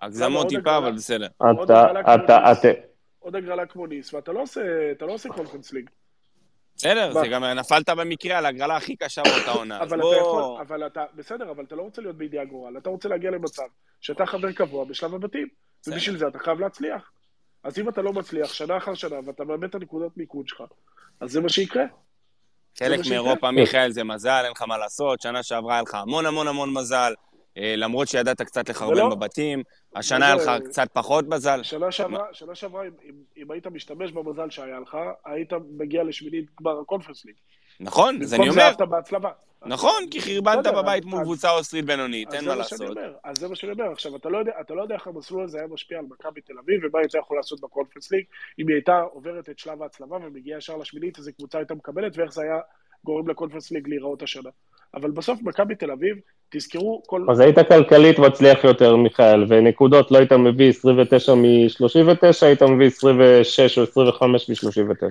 הגזמות טיפה, הגרלה? אבל בסדר. עוד אתה, הגרלה כמו אתה, ניס. אתה, עוד הגרלה כמו ניס, ואתה לא עושה, אתה לא עושה קונפרנס ליג. בסדר, מה? זה גם נפלת במקרה על ההגרלה הכי קשה באותה עונה. אבל אתה יכול. אבל אתה, בסדר, אבל אתה לא רוצה להיות בידי הגורל, אתה רוצה להגיע למצב שאתה חבר קבוע בשלב הבתים, בסדר. ובשביל זה אתה חייב להצליח. אז אם אתה לא מצליח שנה אחר שנה ואתה מאבד את הנקודות מיקוד שלך, אז זה מה שיקרה. חלק. מאירופה, מיכאל, זה מזל, אין לך מה לעשות. שנה שעברה היה לך המון המון המון מזל, למרות שידעת קצת לחרבן. בבתים. השנה היה לך קצת פחות מזל. שנה שעברה, שנה שעברה אם, אם, היית משתמש במזל שהיה לך, היית מגיע לשמינית גמר הקונפרנס ליג. נכון, אז אני במקום זה אומר, עפת בהצלבה. נכון, כי חרבנת בבית מול קבוצה אוסטרית בינונית, אין מה לעשות. אומר, אז זה מה שאני אומר. עכשיו, אתה לא יודע, אתה לא יודע איך המסלול הזה היה משפיע על מכבי תל אביב, ומה הייתה יכולה לעשות בקונפרנס ליג, אם היא הייתה עוברת את שלב ההצלבה ומגיעה ישר לשמינית, איזה קבוצה הייתה מקבלת, ואיך זה היה גורם לקונפרנס ליג להיראות השנה. אבל בסוף מכבי תל אביב, תזכרו כל... אז היית כלכלית מצליח יותר, מיכאל, ונקודות לא היית מביא 29 מ-39, היית מביא 26 או 25 מ-39.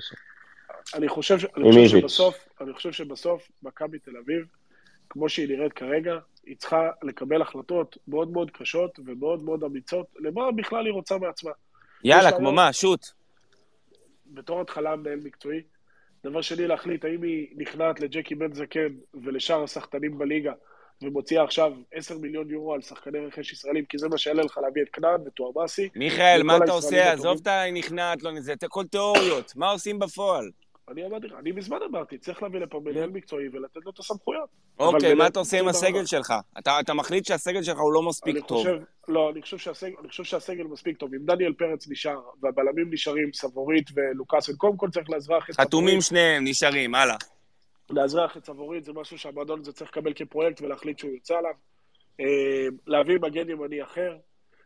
אני חושב, אני. שבסוף, אני חושב שבסוף מכבי תל אביב, כמו שהיא נראית כרגע, היא צריכה לקבל החלטות מאוד מאוד קשות ומאוד מאוד אמיצות, למה בכלל היא רוצה מעצמה. יאללה, כמו מה, שוט. בתור התחלה מנהל מקצועי. דבר שני, להחליט האם היא נכנעת לג'קי בן זקן ולשאר השחקנים בליגה, ומוציאה עכשיו 10 מיליון יורו על שחקני רכש ישראלים, כי זה מה שיעלה לך להביא את כנען וטועמאסי. מיכאל, מה אתה עושה? עזוב את הנכנעת, לא זה, את הכל תיאוריות. מה עושים בפועל? אני אמרתי לך, אני מזמן אמרתי, צריך להביא לפה מנהל מקצועי ולתת לו את הסמכויות. אוקיי, מה אתה עושה עם הסגל. שלך? אתה מחליט שהסגל שלך הוא לא מספיק טוב. לא, אני חושב, שהסגל, אני חושב שהסגל מספיק טוב. אם דניאל פרץ נשאר, והבלמים נשארים, סבורית ולוקאסן, קודם כל צריך לאזרח את חתומים שניהם, נשארים, הלאה. לאזרח את סבורית זה משהו שהמועדון הזה צריך לקבל כפרויקט ולהחליט שהוא יוצא עליו. אה, להביא מגן ימני אחר,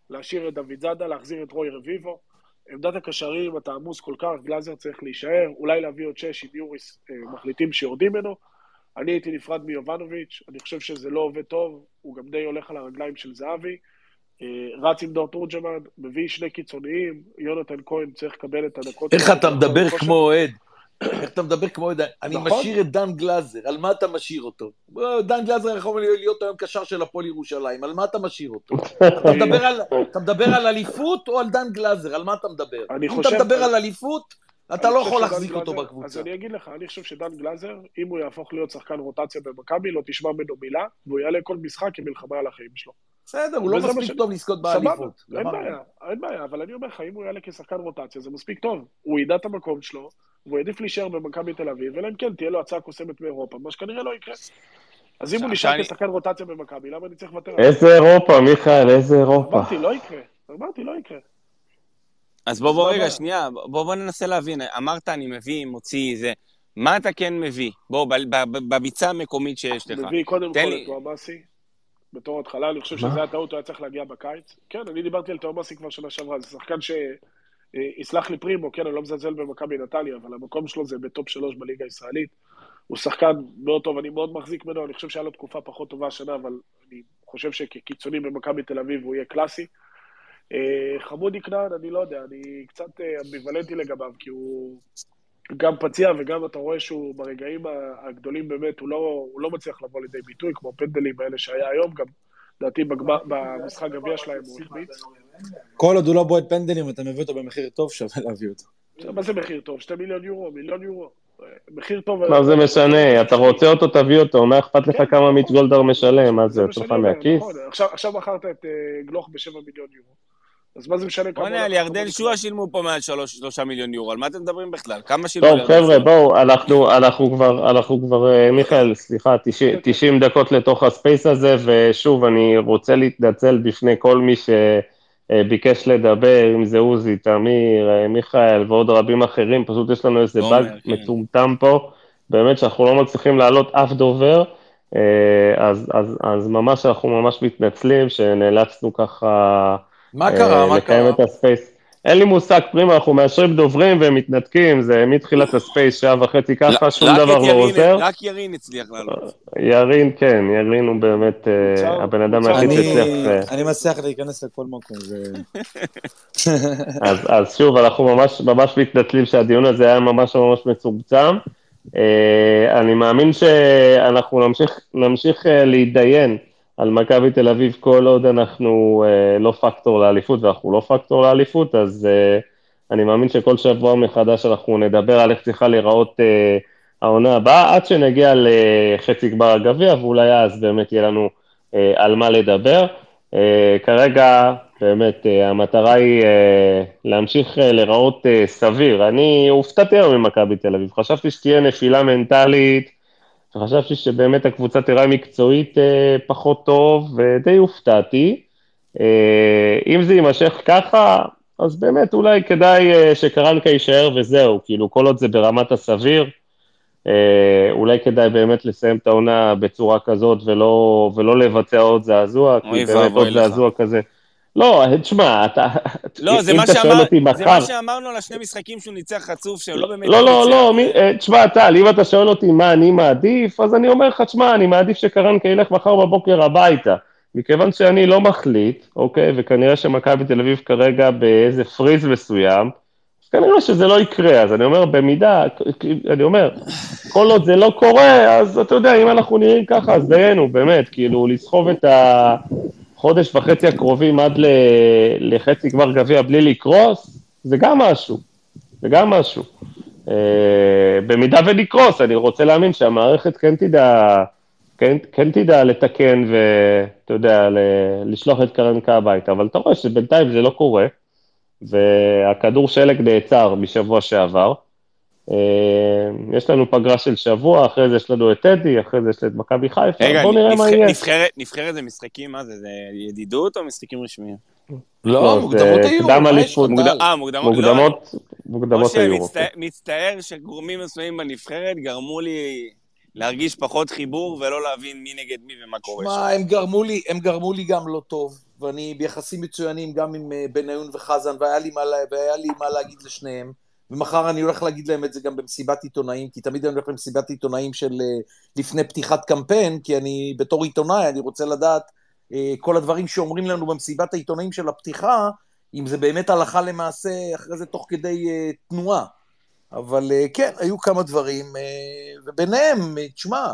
להשאיר את דוד זאדה, להחזיר את רוי רביבו. עמדת הקשרים, אתה עמוס כל כך, גלאזר צריך להישאר, אולי להביא עוד שש אם יוריס אה, מחליטים שיורדים ממנו. אני הייתי נפרד מיובנוביץ', אני חושב שזה לא עובד טוב, הוא גם די הולך על הרגליים של זהבי. אה, רץ עם דור תורג'מן, מביא שני קיצוניים, יונתן כהן צריך לקבל את הדקות. איך. אתה מדבר. כמו אוהד? איך אתה מדבר כמו? אני נכון. משאיר את דן גלאזר, על מה אתה משאיר אותו? דן גלאזר יכול להיות היום קשר של הפועל ירושלים, על מה אתה משאיר אותו? אתה מדבר על- אליפות או על דן גלאזר? על מה אתה מדבר? אם אתה מדבר על אליפות, אתה לא יכול להחזיק אותו בקבוצה. אז אני אגיד לך, אני חושב שדן גלאזר, אם הוא יהפוך להיות שחקן רוטציה במכבי, לא תשמע ממנו מילה, והוא יעלה כל משחק עם מלחמה על החיים שלו. בסדר, הוא לא מספיק ש- טוב לזכות באליפות. אין. בעיה, אין בעיה, אבל אני אומר לך, אם הוא יעלה כשחקן רוטציה, זה מספיק טוב. הוא ידע את המקום שלו, והוא יעדיף להישאר במכבי תל אביב, אלא אם כן תהיה לו הצעה קוסמת מאירופה, מה שכנראה לא יקרה. אז אם הוא נשאר כשחקן רוטציה במכבי, למה אני צריך לוותר עליו? איזה אירופה, מיכאל, איזה אירופה. אמרתי, לא יקרה. אמרתי, לא יקרה. אז בוא, בוא. רגע, שנייה, בוא, בוא ננסה להבין. אמרת, אני מביא, מוציא, זה... מה אתה כן מביא? בוא, ב- ב- ב- בביצה המקומית שיש לך. מביא קודם כל את תואמאסי, בתור התחלה, אני חושב? שזה הטעות, הוא היה צריך להגיע בקיץ. כן, אני דיברתי על תואמאסי כבר שנה שעברה, זה שחקן ש... אה, לי פרימו, כן, אני לא מזלזל במכבי נתניה, אבל המקום שלו זה בטופ שלוש בליגה הישראלית. הוא שחקן מאוד טוב, אני מאוד מחזיק ממנו, אני חושב שהיה לו תקופה פחות טובה השנה, אבל אני חושב שכקיצוני במכבי תל אביב הוא יהיה קלאסי. אה, חמודי כנען, אני לא יודע, אני קצת אה, אמביוולנטי לגביו, כי הוא גם פציע וגם אתה רואה שהוא ברגעים הגדולים באמת, הוא לא, הוא לא מצליח לבוא לידי ביטוי, כמו הפנדלים האלה שהיה היום, גם לדעתי במשחק גביע שלהם הוא החמיץ. כל עוד הוא לא בועט פנדלים, אתה מביא אותו במחיר טוב, שווה להביא אותו. מה זה מחיר טוב? שתי מיליון יורו, מיליון יורו. מחיר טוב... מה זה משנה? אתה רוצה אותו, תביא אותו, מה אכפת לך כן, כמה. מיץ' גולדהר משלם? מה זה, יוצא לך מהכיס? עכשיו- עכשיו מכרת את אה, גלוך בשבע מיליון יורו. אז מה זה משנה כמה... בוא'נה, על ירדן שועה? שילמו פה מעל שלוש- שלושה מיליון יורו, על מה אתם מדברים בכלל? כמה שילמו טוב, חבר'ה? בואו, אנחנו, אנחנו כבר, אנחנו כבר, אה, מיכאל, סליחה, 90, 90 דקות לתוך הספייס הזה, ושוב, אני רוצה להתנצל בפני כל מי שביקש לדבר, אם זה עוזי, תמיר, אה, מיכאל ועוד רבים אחרים, פשוט יש לנו איזה באג כן. מטומטם פה, באמת שאנחנו לא מצליחים להעלות אף דובר, אה, אז, אז, אז ממש, אנחנו ממש מתנצלים שנאלצנו ככה... מה קרה? אה, מה לקיים קרה? את הספייס. אין לי מושג, פרימה, אנחנו מאשרים דוברים והם מתנתקים, זה מתחילת הספייס, שעה וחצי ככה, שום דבר לא עוזר. רק ירין הצליח לעלות. ירין, כן, ירין הוא באמת אה, הבן אדם היחיד אני שהצליח. אה, אני מצליח להיכנס לכל מקום. אז, אז שוב, אנחנו ממש, ממש מתנצלים שהדיון הזה היה ממש ממש מצומצם. אני מאמין שאנחנו נמשיך, נמשיך להתדיין על מכבי תל אביב כל עוד אנחנו אה, לא פקטור לאליפות, ואנחנו לא פקטור לאליפות, אז אה, אני מאמין שכל שבוע מחדש אנחנו נדבר על איך צריכה להיראות אה, העונה הבאה, עד שנגיע לחצי גמר הגביע, ואולי אז באמת יהיה לנו אה, על מה לדבר. אה, כרגע באמת אה, המטרה היא אה, להמשיך אה, להיראות אה, סביר. אני הופתעתי היום ממכבי תל אביב, חשבתי שתהיה נפילה מנטלית, חשבתי שבאמת הקבוצה תיראה מקצועית אה, פחות טוב, ודי הופתעתי. אה, אם זה יימשך ככה, אז באמת אולי כדאי אה, שקרנקה יישאר וזהו, כאילו כל עוד זה ברמת הסביר, אה, אולי כדאי באמת לסיים את העונה בצורה כזאת ולא, ולא לבצע עוד זעזוע, כי באמת עוד לך. זעזוע כזה. לא, תשמע, אתה... לא, זה מה שאמר- זה שאמרנו על השני משחקים שהוא ניצח רצוף, שהם לא באמת... לא, לא. לא, מי- אה, תשמע, טל, אם אתה שואל אותי מה אני מעדיף, אז אני אומר לך, תשמע, אני מעדיף שקרנקה ילך מחר בבוקר הביתה. מכיוון שאני לא מחליט, אוקיי, וכנראה שמכבי תל אביב כרגע באיזה פריז מסוים, אז כנראה שזה לא יקרה, אז אני אומר, במידה, אני אומר, כל עוד זה לא קורה, אז אתה יודע, אם אנחנו נראים ככה, אז דיינו, באמת, כאילו, לסחוב את החודש וחצי הקרובים עד ל- לחצי גמר גביע בלי לקרוס, זה גם משהו, זה גם משהו. אה, במידה ונקרוס, אני רוצה להאמין שהמערכת כן תדע, כן, כן תדע לתקן ואתה יודע, ל- לשלוח את קרנקה הביתה, אבל אתה רואה שבינתיים זה לא קורה, והכדור שלג נעצר בשבוע שעבר, יש לנו פגרה של שבוע, אחרי זה יש לנו את טדי, אחרי זה יש את מכבי חיפה, רגע, בואו נראה מה נבח- יהיה. נבחרת- נבחרת זה משחקים, מה זה? זה ידידות או משחקים רשמיים? לא, זה מוקדמות היורו, קדם מה אליפות. מוקד-? אה, מוקדמות. לא, מוקדמות, מוקדמות משה, היורו. מצטער- מצטער שגורמים מסוימים בנבחרת גרמו לי להרגיש פחות חיבור ולא להבין מי נגד מי ומה קורה שם. שמע, הם גרמו לי, הם גרמו לי גם לא טוב, ואני ביחסים מצוינים גם עם אה, בניון וחזן, והיה לי, מה, לה- והיה לי מה להגיד לשניהם. ומחר אני הולך להגיד להם את זה גם במסיבת עיתונאים, כי תמיד אני הולך למסיבת עיתונאים של אה, לפני פתיחת קמפיין, כי אני בתור עיתונאי, אני רוצה לדעת אה, כל הדברים שאומרים לנו במסיבת העיתונאים של הפתיחה, אם זה באמת הלכה למעשה, אחרי זה תוך כדי אה, תנועה. אבל כן, היו כמה דברים, וביניהם, תשמע,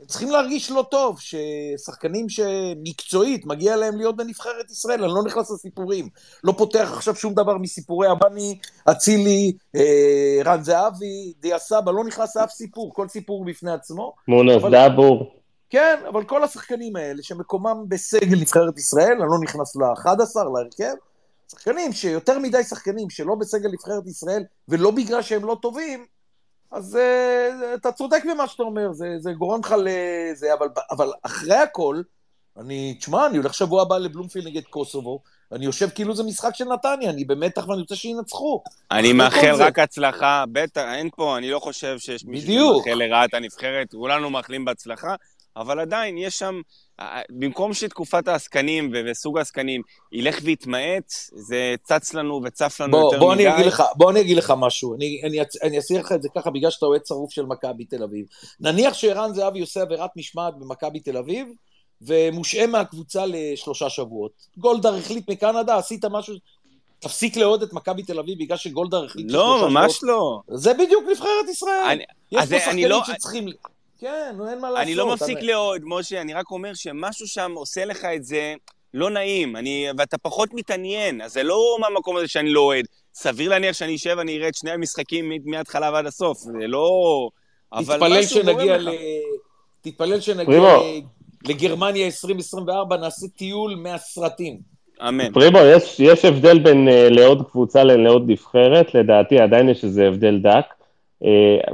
הם צריכים להרגיש לא טוב, ששחקנים שמקצועית מגיע להם להיות בנבחרת ישראל, אני לא נכנס לסיפורים. לא פותח עכשיו שום דבר מסיפורי הבני, אצילי, אה, רן זהבי, דיה סבא, לא נכנס לאף סיפור, כל סיפור בפני עצמו. מונוס אבל- דאבור. כן, אבל כל השחקנים האלה שמקומם בסגל נבחרת ישראל, אני לא נכנס ל-11, להרכב, שחקנים שיותר מדי שחקנים שלא בסגל נבחרת ישראל, ולא בגלל שהם לא טובים, אז uh, אתה צודק במה שאתה אומר, זה, זה גורם לך לזה, אבל, אבל אחרי הכל, אני, תשמע, אני הולך שבוע הבא לבלומפילד נגד קוסובו, אני יושב כאילו זה משחק של נתניה, אני במתח ואני רוצה שינצחו. אני מאחל. רק הצלחה, בטח, אין פה, אני לא חושב שיש מישהו. שמאחל לרעת הנבחרת, כולנו מאחלים בהצלחה, אבל עדיין יש שם, אה, במקום שתקופת העסקנים וסוג העסקנים ילך ויתמעט, זה צץ לנו וצף לנו בוא, יותר בוא מדי. אני אגיד לך, בוא אני אגיד לך משהו, אני, אני, אני אעשה לך את זה ככה בגלל שאתה אוהד שרוף של מכבי תל אביב. נניח שערן זהבי עושה עבירת משמעת במכבי תל אביב, ומושעה מהקבוצה לשלושה שבועות. גולדהר החליט מקנדה, עשית משהו, תפסיק לאהוד את מכבי תל אביב בגלל שגולדהר החליט לא, ממש שבועות. לא. זה בדיוק נבחרת ישראל. אני- יש פה שחקנים לא- שצריכים... כן, אין מה לעשות. אני לא מפסיק אני- לאהוד, משה, אני רק אומר שמשהו שם עושה לך את זה לא נעים, אני, ואתה פחות מתעניין, אז זה לא מהמקום הזה שאני לא אוהד. סביר להניח שאני אשב ואני אראה את שני המשחקים מההתחלה ועד הסוף, זה לא... אבל תתפלל משהו גורם שנגיע. ל... תתפלל שנגיע. ל... לגרמניה 2024, נעשה טיול מהסרטים. אמן. פרימו, יש, יש הבדל בין uh, לעוד קבוצה לעוד נבחרת, לדעתי עדיין יש איזה הבדל דק,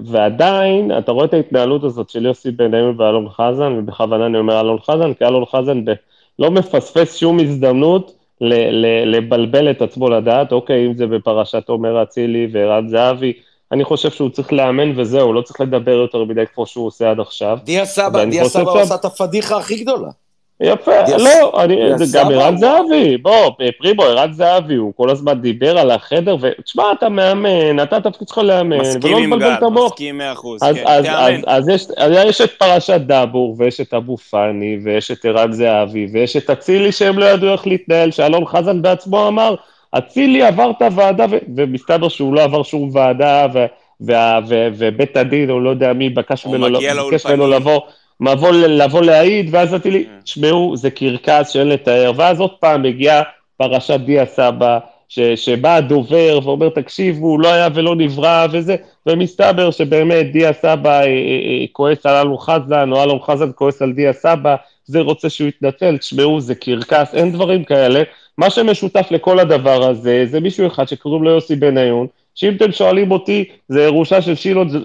ועדיין אתה רואה את ההתנהלות הזאת של יוסי בניון ואלון חזן, ובכוונה אני אומר אלון חזן, כי אלון חזן ב, לא מפספס שום הזדמנות ל, ל, לבלבל את עצמו לדעת, אוקיי, אם זה בפרשת עומר אצילי וערן זהבי, אני חושב שהוא צריך לאמן וזהו, לא צריך לדבר יותר מדי כמו שהוא עושה עד עכשיו. דיה סבא, דיה סבא עושה את הפדיחה הכי גדולה. יפה, דיה- לא, אני, זה גם ערן זהבי, בוא, פריבו, ערן זהבי, הוא כל הזמן דיבר על החדר, ותשמע, אתה מאמן, אתה התפקיד שלך לאמן, מסכים ולא עם גל, את המוח. מסכים מאה אחוז, אז, כן, אז, אז, תאמן. אז יש, אז יש את פרשת דאבור, ויש את אבו פאני, ויש את ערן זהבי, ויש את אצילי שהם לא ידעו איך להתנהל, שאלון חזן בעצמו אמר, אצילי עבר את הוועדה, ו- ומסתבר שהוא לא עבר שום ועדה, ו- וה- ו- ובית הדין, או לא יודע מי, בקש ממנו. לבוא, לבוא, לבוא להעיד, ואז אצילי, כן. תשמעו, זה קרקס שאין לתאר, ואז עוד פעם מגיעה פרשת דיה סבא, ש, שבא הדובר ואומר, תקשיבו, לא היה ולא נברא וזה, ומסתבר שבאמת דיה סבא אה, אה, אה, כועס על אלון חזן, או אלון חזן כועס על דיה סבא, זה רוצה שהוא יתנצל, תשמעו, זה קרקס, אין דברים כאלה. מה שמשותף לכל הדבר הזה, זה מישהו אחד שקוראים לו יוסי בניון, שאם אתם שואלים אותי, זה ירושה של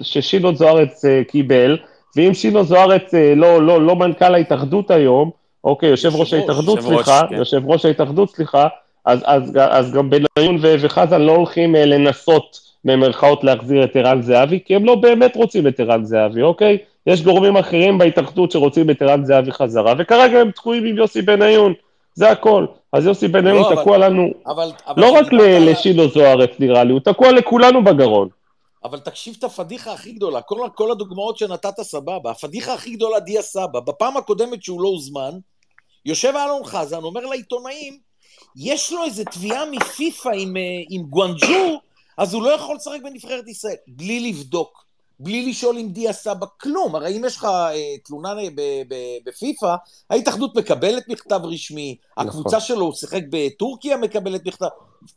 ששינו זוארץ קיבל, ואם שינו זוארץ אה, לא, לא, לא מנכ"ל ההתאחדות היום, אוקיי, יושב ראש ההתאחדות, סליחה, כן. יושב ראש ההתאחדות, סליחה, אז, אז, אז גם בניון וחזן לא הולכים אה, לנסות, במרכאות, להחזיר את ערן זהבי, כי הם לא באמת רוצים את ערן זהבי, אוקיי? יש גורמים אחרים בהתאחדות שרוצים את ערן זהבי חזרה, וכרגע הם תקועים עם יוסי בניון, זה הכל. אז יוסי בניון לא, אבל- תקוע לנו, אבל... אבל לא רק כשדיברת ל- על לשינו זוארץ נראה לי, הוא תקוע לכולנו בגרון. אבל תקשיב את הפדיחה הכי גדולה, כל, כל הדוגמאות שנתת סבבה, הפדיחה הכי גדולה דיה סבא, בפעם הקודמת שהוא לא הוזמן, יושב אלון חזן, אומר לעיתונאים, יש לו איזה תביעה מפיפ"א עם, אה, עם גואנג'ו, אז הוא לא יכול לשחק בנבחרת ישראל, בלי לבדוק, בלי לשאול אם דיה סבא, כלום. הרי אם יש לך אה, תלונה בפיפ"א, ההתאחדות מקבלת מכתב רשמי, נכון. הקבוצה שלו, הוא שיחק בטורקיה, מקבלת מכתב.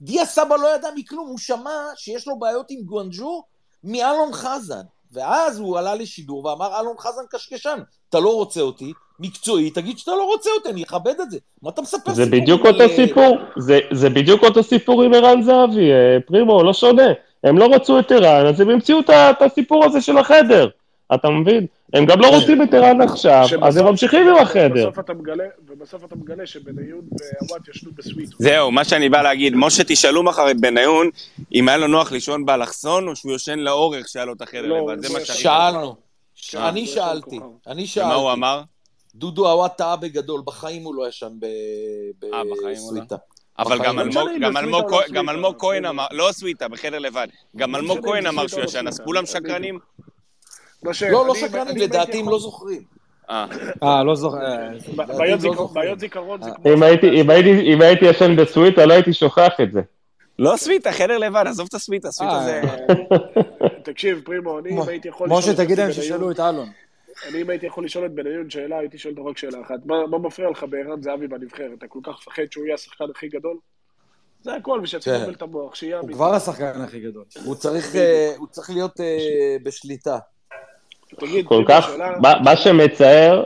דיה סבא לא ידע מכלום, הוא שמע שיש לו בעיות עם גואנג'ו מאלון חזן. ואז הוא עלה לשידור ואמר, אלון חזן קשקשן, אתה לא רוצה אותי, מקצועי, תגיד שאתה לא רוצה אותי, אני אכבד את זה. מה אתה מספר זה סיפורים בדיוק על, אותו אה, סיפור, זה, זה בדיוק אותו סיפור עם ערן זהבי, אה, פרימו, לא שונה. הם לא רצו את ערן, אז הם המציאו את הסיפור הזה של החדר, אתה מבין? הם גם לא רוצים את ערן עכשיו, אז הם ממשיכים עם החדר. ובסוף אתה מגלה, שבניון ועוואט ישנו בסוויט. זהו, מה שאני בא להגיד, משה, תשאלו מחר את בניון אם היה לו נוח לישון באלכסון או שהוא ישן לאורך שהיה לו את החדר לא, לבד, זה הוא מה שאני... שאלנו. כן, אני זה שאלתי. אני ומה הוא שאלתי. אמר? דודו עוואט טעה בגדול, בחיים הוא לא ישן ב- אה, לא? בסוויטה. אבל. גם לא אלמוג- בסוויטה לא כהן-. אמר, לא סוויטה, בחדר לבד. גם לא אלמוג כהן אמר שהוא ישן, אז כולם שקרנים? משה, לא, לא אני- שקרנים, לדעתי הם לא זוכרים. אה, אה, לא זוכר. אה, בעיות לא זיכרון- זוכרים. בעיות זיכרון זה אה. כמו... אם הייתי- ישן בסוויטה, לא הייתי שוכח את זה. לא סוויטה, חדר לבד, עזוב את הסוויטה, סוויטה אה, זה... תקשיב, פרימו, אני אם הייתי יכול משה, את תגיד להם שישאלו בניון- את אלון. אני אם הייתי יכול לשאול את בניון שאלה, הייתי שואל אותו רק שאלה אחת. מה מה מפריע לך בערן זהבי בנבחרת? אתה כל כך מפחד שהוא יהיה השחקן הכי גדול? זה הכל, ושיתחיל כן. לבלבל את המוח, שיהיה הוא. כבר השחקן הכי גדול. הוא צריך, להיות בשליטה. תגיד, כל כך, מה- שמצער,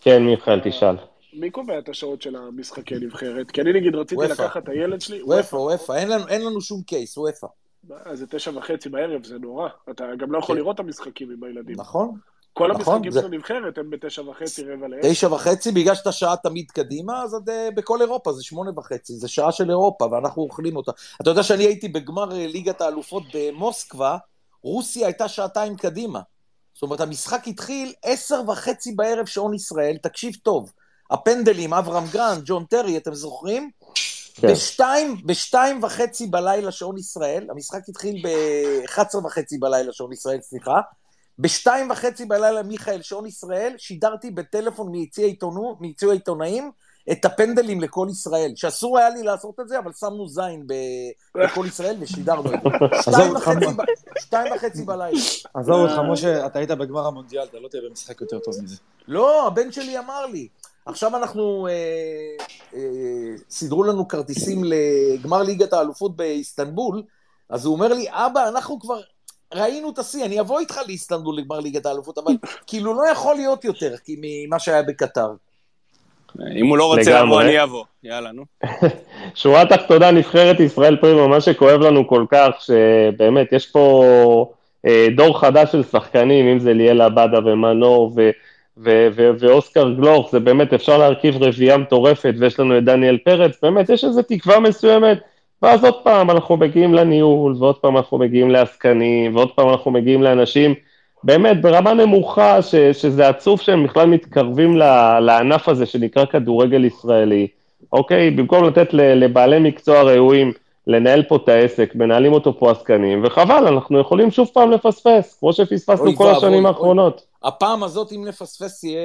כן, מיכאל, תשאל. מי קובע את השעות של המשחקי נבחרת? כי אני נגיד רציתי. לקחת את הילד שלי, וופא, וופא, אין לנו- אין לנו שום קייס, וופא. מה, זה תשע וחצי בערב, זה נורא. אתה גם לא יכול כן. לראות את המשחקים עם הילדים. נכון? כל נכון, המשחקים זה- של הנבחרת הם בתשע וחצי, רבע לעשר. תשע וחצי, בגלל שאתה שעה תמיד קדימה, אז עד, בכל אירופה זה שמונה וחצי, זה שעה של אירופה, ואנחנו אוכלים אותה. אתה יודע שאני הייתי בגמר אה, ליגת האלופות במוסקבה, רוסיה הייתה שעתיים קדימה. זאת אומרת, המשחק התחיל עשר וחצי בערב שעון ישראל, תקשיב טוב. הפנדלים, אברהם גרנד, ג'ון טרי, אתם זוכרים? כן. בשתיים, בשתיים וחצי בלילה שעון ישראל, המשחק התחיל ב-11 וחצי בלילה שעון ישראל, סליחה. בשתיים וחצי בלילה, מיכאל, שעון ישראל, שידרתי בטלפון מיציע העיתונאים את הפנדלים לכל ישראל, שאסור היה לי לעשות את זה, אבל שמנו זין בכל ישראל ושידרנו את זה. שתיים וחצי בלילה. עזוב אותך, משה, אתה היית בגמר המונדיאל, אתה לא תהיה במשחק יותר טוב מזה. לא, הבן שלי אמר לי. עכשיו אנחנו, אה, אה, סידרו לנו כרטיסים לגמר ליגת האלופות באיסטנבול, אז הוא אומר לי, אבא, אנחנו כבר ראינו את השיא, אני אבוא איתך לאיסטנבול לגמר ליגת האלופות, אבל כאילו לא יכול להיות יותר כי ממה שהיה בקטר. אם הוא לא רוצה. לבוא, אני אבוא. יאללה, נו. שורה תחתונה, נבחרת ישראל פרימו, מה שכואב לנו כל כך, שבאמת, יש פה אה, דור חדש של שחקנים, אם זה ליאל עבדה ומנור ו- ו- ו- ואוסקר גלוך, זה באמת, אפשר להרכיב רביעייה מטורפת, ויש לנו את דניאל פרץ, באמת, יש איזו תקווה מסוימת, ואז עוד פעם אנחנו מגיעים לניהול, ועוד פעם אנחנו מגיעים לעסקנים, ועוד פעם אנחנו מגיעים לאנשים, באמת, ברמה נמוכה, ש- שזה עצוב שהם בכלל מתקרבים ל- לענף הזה שנקרא כדורגל ישראלי. אוקיי? במקום לתת לבעלי מקצוע ראויים לנהל פה את העסק, מנהלים אותו פה עסקנים, וחבל, אנחנו יכולים שוב פעם לפספס, כמו שפספסנו אוי כל השנים אוי. האחרונות. הפעם הזאת, אם נפספס, תהיה,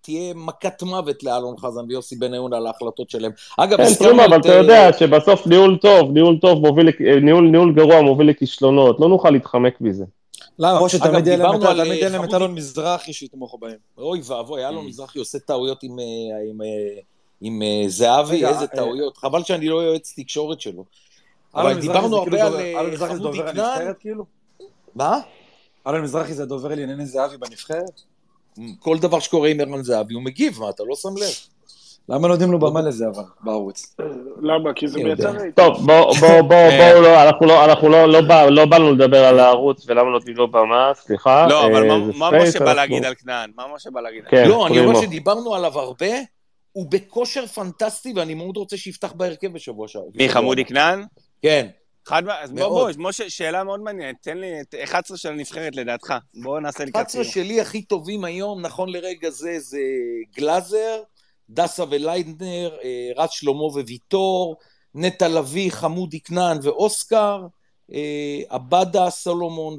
תהיה מכת מוות לאלון חזן ויוסי בניון על ההחלטות שלהם. אגב, כן, פרימה, אבל את, אתה אה, יודע שבסוף ניהול טוב, ניהול טוב מוביל, ניהול, ניהול גרוע מוביל לכישלונות, לא נוכל להתחמק מזה. למה? משה, אגב, תמיד יהיה להם על, תמיד אה, יהיה להם את אלון מזרחי שיתמוך בהם. אוי ואבוי, אלון Mm. מזרחי עושה טעויות עם, אה, עם, אה, עם אה, זהבי, רגע, איזה אה, טעויות. חבל שאני לא יועץ תקשורת שלו. אבל דיברנו זה הרבה כאילו על אה, חמודי כנען. כאילו? מה? אלון מזרחי זה דובר לענייני זהבי בנבחרת? כל דבר שקורה עם ערן זהבי הוא מגיב, מה, אתה לא שם לב? למה לא נותנים לו במה לזה אבל, בערוץ? למה? כי זה מייצר... טוב, בואו, בואו, בואו, בואו, לא, אנחנו לא, אנחנו לא, לא, לא באנו לדבר על הערוץ ולמה נותנים לו במה, סליחה. לא, אבל אה, מה- משה בא להגיד על כנען? מה משה בא להגיד על כן, לא, אני אומר. שדיברנו עליו הרבה, הוא בכושר פנטסטי, ואני מאוד רוצה שיפתח בהרכב בשבוע שעבר. מי, חמודי כנען? כן. חד מה... אז בוא. בוא, משה, שאלה מאוד מעניינת. תן לי את 11 של הנבחרת לדעתך. בוא נעשה לי 11 שלי הכי טובים היום, נכון לרגע זה, זה גלאזר, דסה וליידנר, אה, רז שלמה וויטור, נטע לביא, חמודי כנען ואוסקר, אה, עבדה, סולומון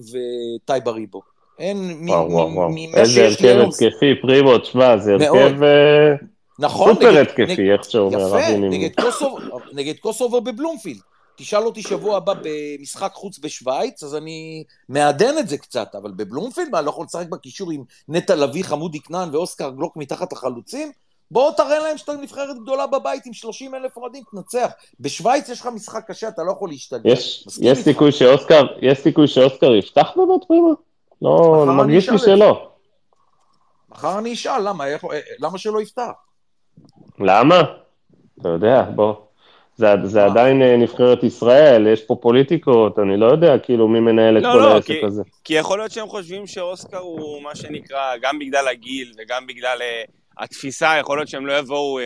וטייבה ריבו. אין, מ- וואו, וואו, מ- וואו. ממה איזה שיש לי הרכב היום. התקפי, פרימו, תשמע, זה. הרכב אה, נכון, סופר התקפי, איך שאומר יפה, נגד קוסובו בבלומפילד. תשאל אותי שבוע הבא במשחק חוץ בשוויץ, אז אני מעדן את זה קצת, אבל בבלומפילד, מה, לא יכול לשחק בקישור עם נטע לביא, חמודי כנען ואוסקר גלוק מתחת לחלוצים? בוא תראה להם שאתה נבחרת גדולה בבית עם 30 אלף אוהדים, תנצח. בשוויץ יש לך משחק קשה, אתה לא יכול להשתגע. יש, יש. סיכוי שאוסקר, יש סיכוי שאוסקר יפתח באמת פרימו? לא, מרגיש לי. שלא. מחר אני אשאל, למה, איך- למה שלא יפתח? למה? אתה יודע, בוא. זה, זה עדיין אה, נבחרת ישראל, יש פה פוליטיקות, אני לא יודע כאילו מי מנהל את לא, כל לא, העסק כי- הזה. כי יכול להיות שהם חושבים שאוסקר הוא מה שנקרא, גם בגלל הגיל וגם בגלל אה, התפיסה, יכול להיות שהם לא יבואו אה,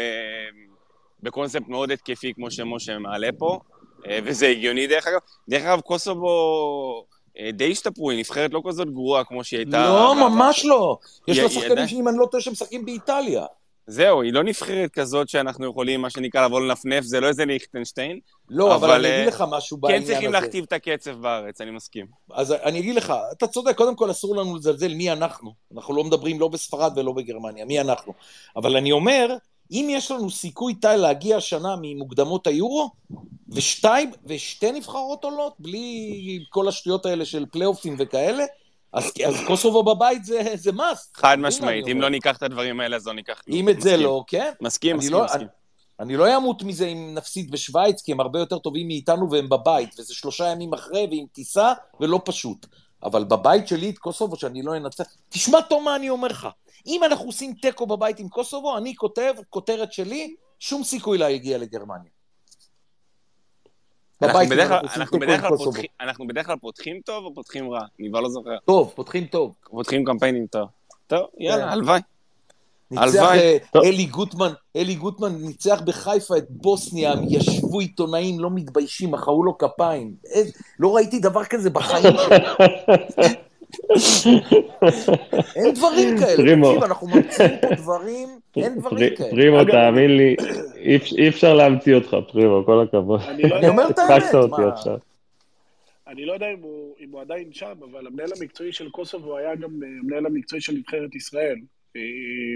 בקונספט מאוד התקפי כמו שמשה מעלה פה, אה, וזה הגיוני דרך אגב. דרך אגב, קוסובו אה, די השתפרו, היא נבחרת לא כזאת גרועה כמו שהיא הייתה. לא. ממש לא. יש לה שחקנים שאם אני לא טועה שמשחקים באיטליה. זהו, היא לא נבחרת כזאת שאנחנו יכולים, מה שנקרא, לבוא לנפנף, זה לא איזה ליכטנשטיין. לא, אבל אבל, אני אה, אגיד לך משהו בעניין כן הזה. צריכים להכתיב את הקצב בארץ, אני מסכים. אז אני אגיד לך, אתה צודק, קודם כל אסור לנו לזלזל מי אנחנו. אנחנו לא מדברים לא בספרד ולא בגרמניה, מי אנחנו. אבל אני אומר, אם יש לנו סיכוי טל להגיע השנה ממוקדמות היורו, ושתיים, ושתי נבחרות עולות, בלי כל השטויות האלה של פלייאופים וכאלה, אז, אז קוסובו בבית זה, זה must. חד משמעית, אם? לא ניקח את הדברים האלה, אז לא ניקח כלום. אם את זה. לא, כן? מסכים, אני מסכים, לא- מסכים. אני לא אמות מזה אם נפסיד בשוויץ, כי הם הרבה יותר טובים מאיתנו והם בבית, וזה שלושה ימים אחרי ועם טיסה, ולא פשוט. אבל בבית שלי את קוסובו, שאני לא אנצח... תשמע טוב מה אני אומר לך. אם אנחנו עושים תיקו בבית עם קוסובו, אני כותב, כותרת שלי, שום סיכוי להגיע לגרמניה. אנחנו בבית, אנחנו בדרך כלל. פותחים- אנחנו בדרך כלל פותחים טוב או פותחים רע? אני כבר לא זוכר. טוב, פותחים טוב. פותחים קמפיינים טוב. טוב, כן. יאללה, הלוואי. ניצח הלוואי. אה. אלי גוטמן, אלי גוטמן ניצח בחיפה את בוסניה, ישבו עיתונאים לא מתביישים, מחאו לו כפיים. איזה- לא ראיתי דבר כזה בחיים שלי. אין דברים כאלה, פרימו. תקשיב, אנחנו ממציאים פה דברים, אין דברים כאלה. פרימו, אגב, תאמין לי, אי אפ- אי אפשר להמציא אותך, פרימו, כל הכבוד. אני לא אני אומר את האמת, מה? עכשיו. אני לא יודע אם הוא, אם הוא עדיין שם, אבל המנהל המקצועי של קוסובו היה גם אה, המנהל המקצועי של נבחרת ישראל. אה,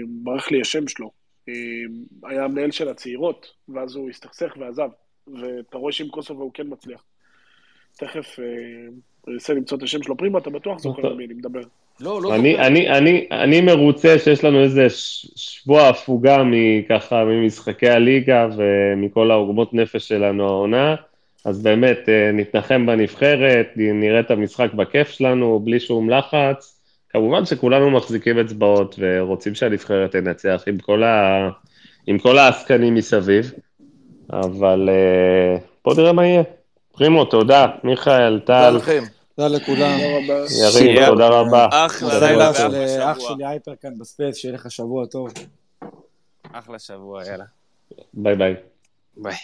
ברח לי השם שלו. אה, היה המנהל של הצעירות, ואז הוא הסתכסך ועזב. ואתה רואה שעם קוסובו הוא כן מצליח. תכף אני אנסה למצוא את השם שלו. פרימה, אתה בטוח זוכר על מי אני מדבר. לא, לא אני, זוכר. אני, אני, אני מרוצה שיש לנו איזה שבוע הפוגה מככה, ממשחקי הליגה ומכל העוגמות נפש שלנו העונה, אז באמת אה, נתנחם בנבחרת, נראה את המשחק בכיף שלנו, בלי שום לחץ. כמובן שכולנו מחזיקים אצבעות ורוצים שהנבחרת תנצח עם כל, ה... עם כל העסקנים מסביב, אבל אה, בוא נראה מה יהיה. פרימו, תודה. מיכאל, תודה טל, לכם. תודה לכולם. תודה רבה. יריב, תודה רבה. אחלה תודה לילה אח. שלי הייפר כאן בספייס, שיהיה לך שבוע טוב. אחלה שבוע, יאללה. ביי ביי. ביי.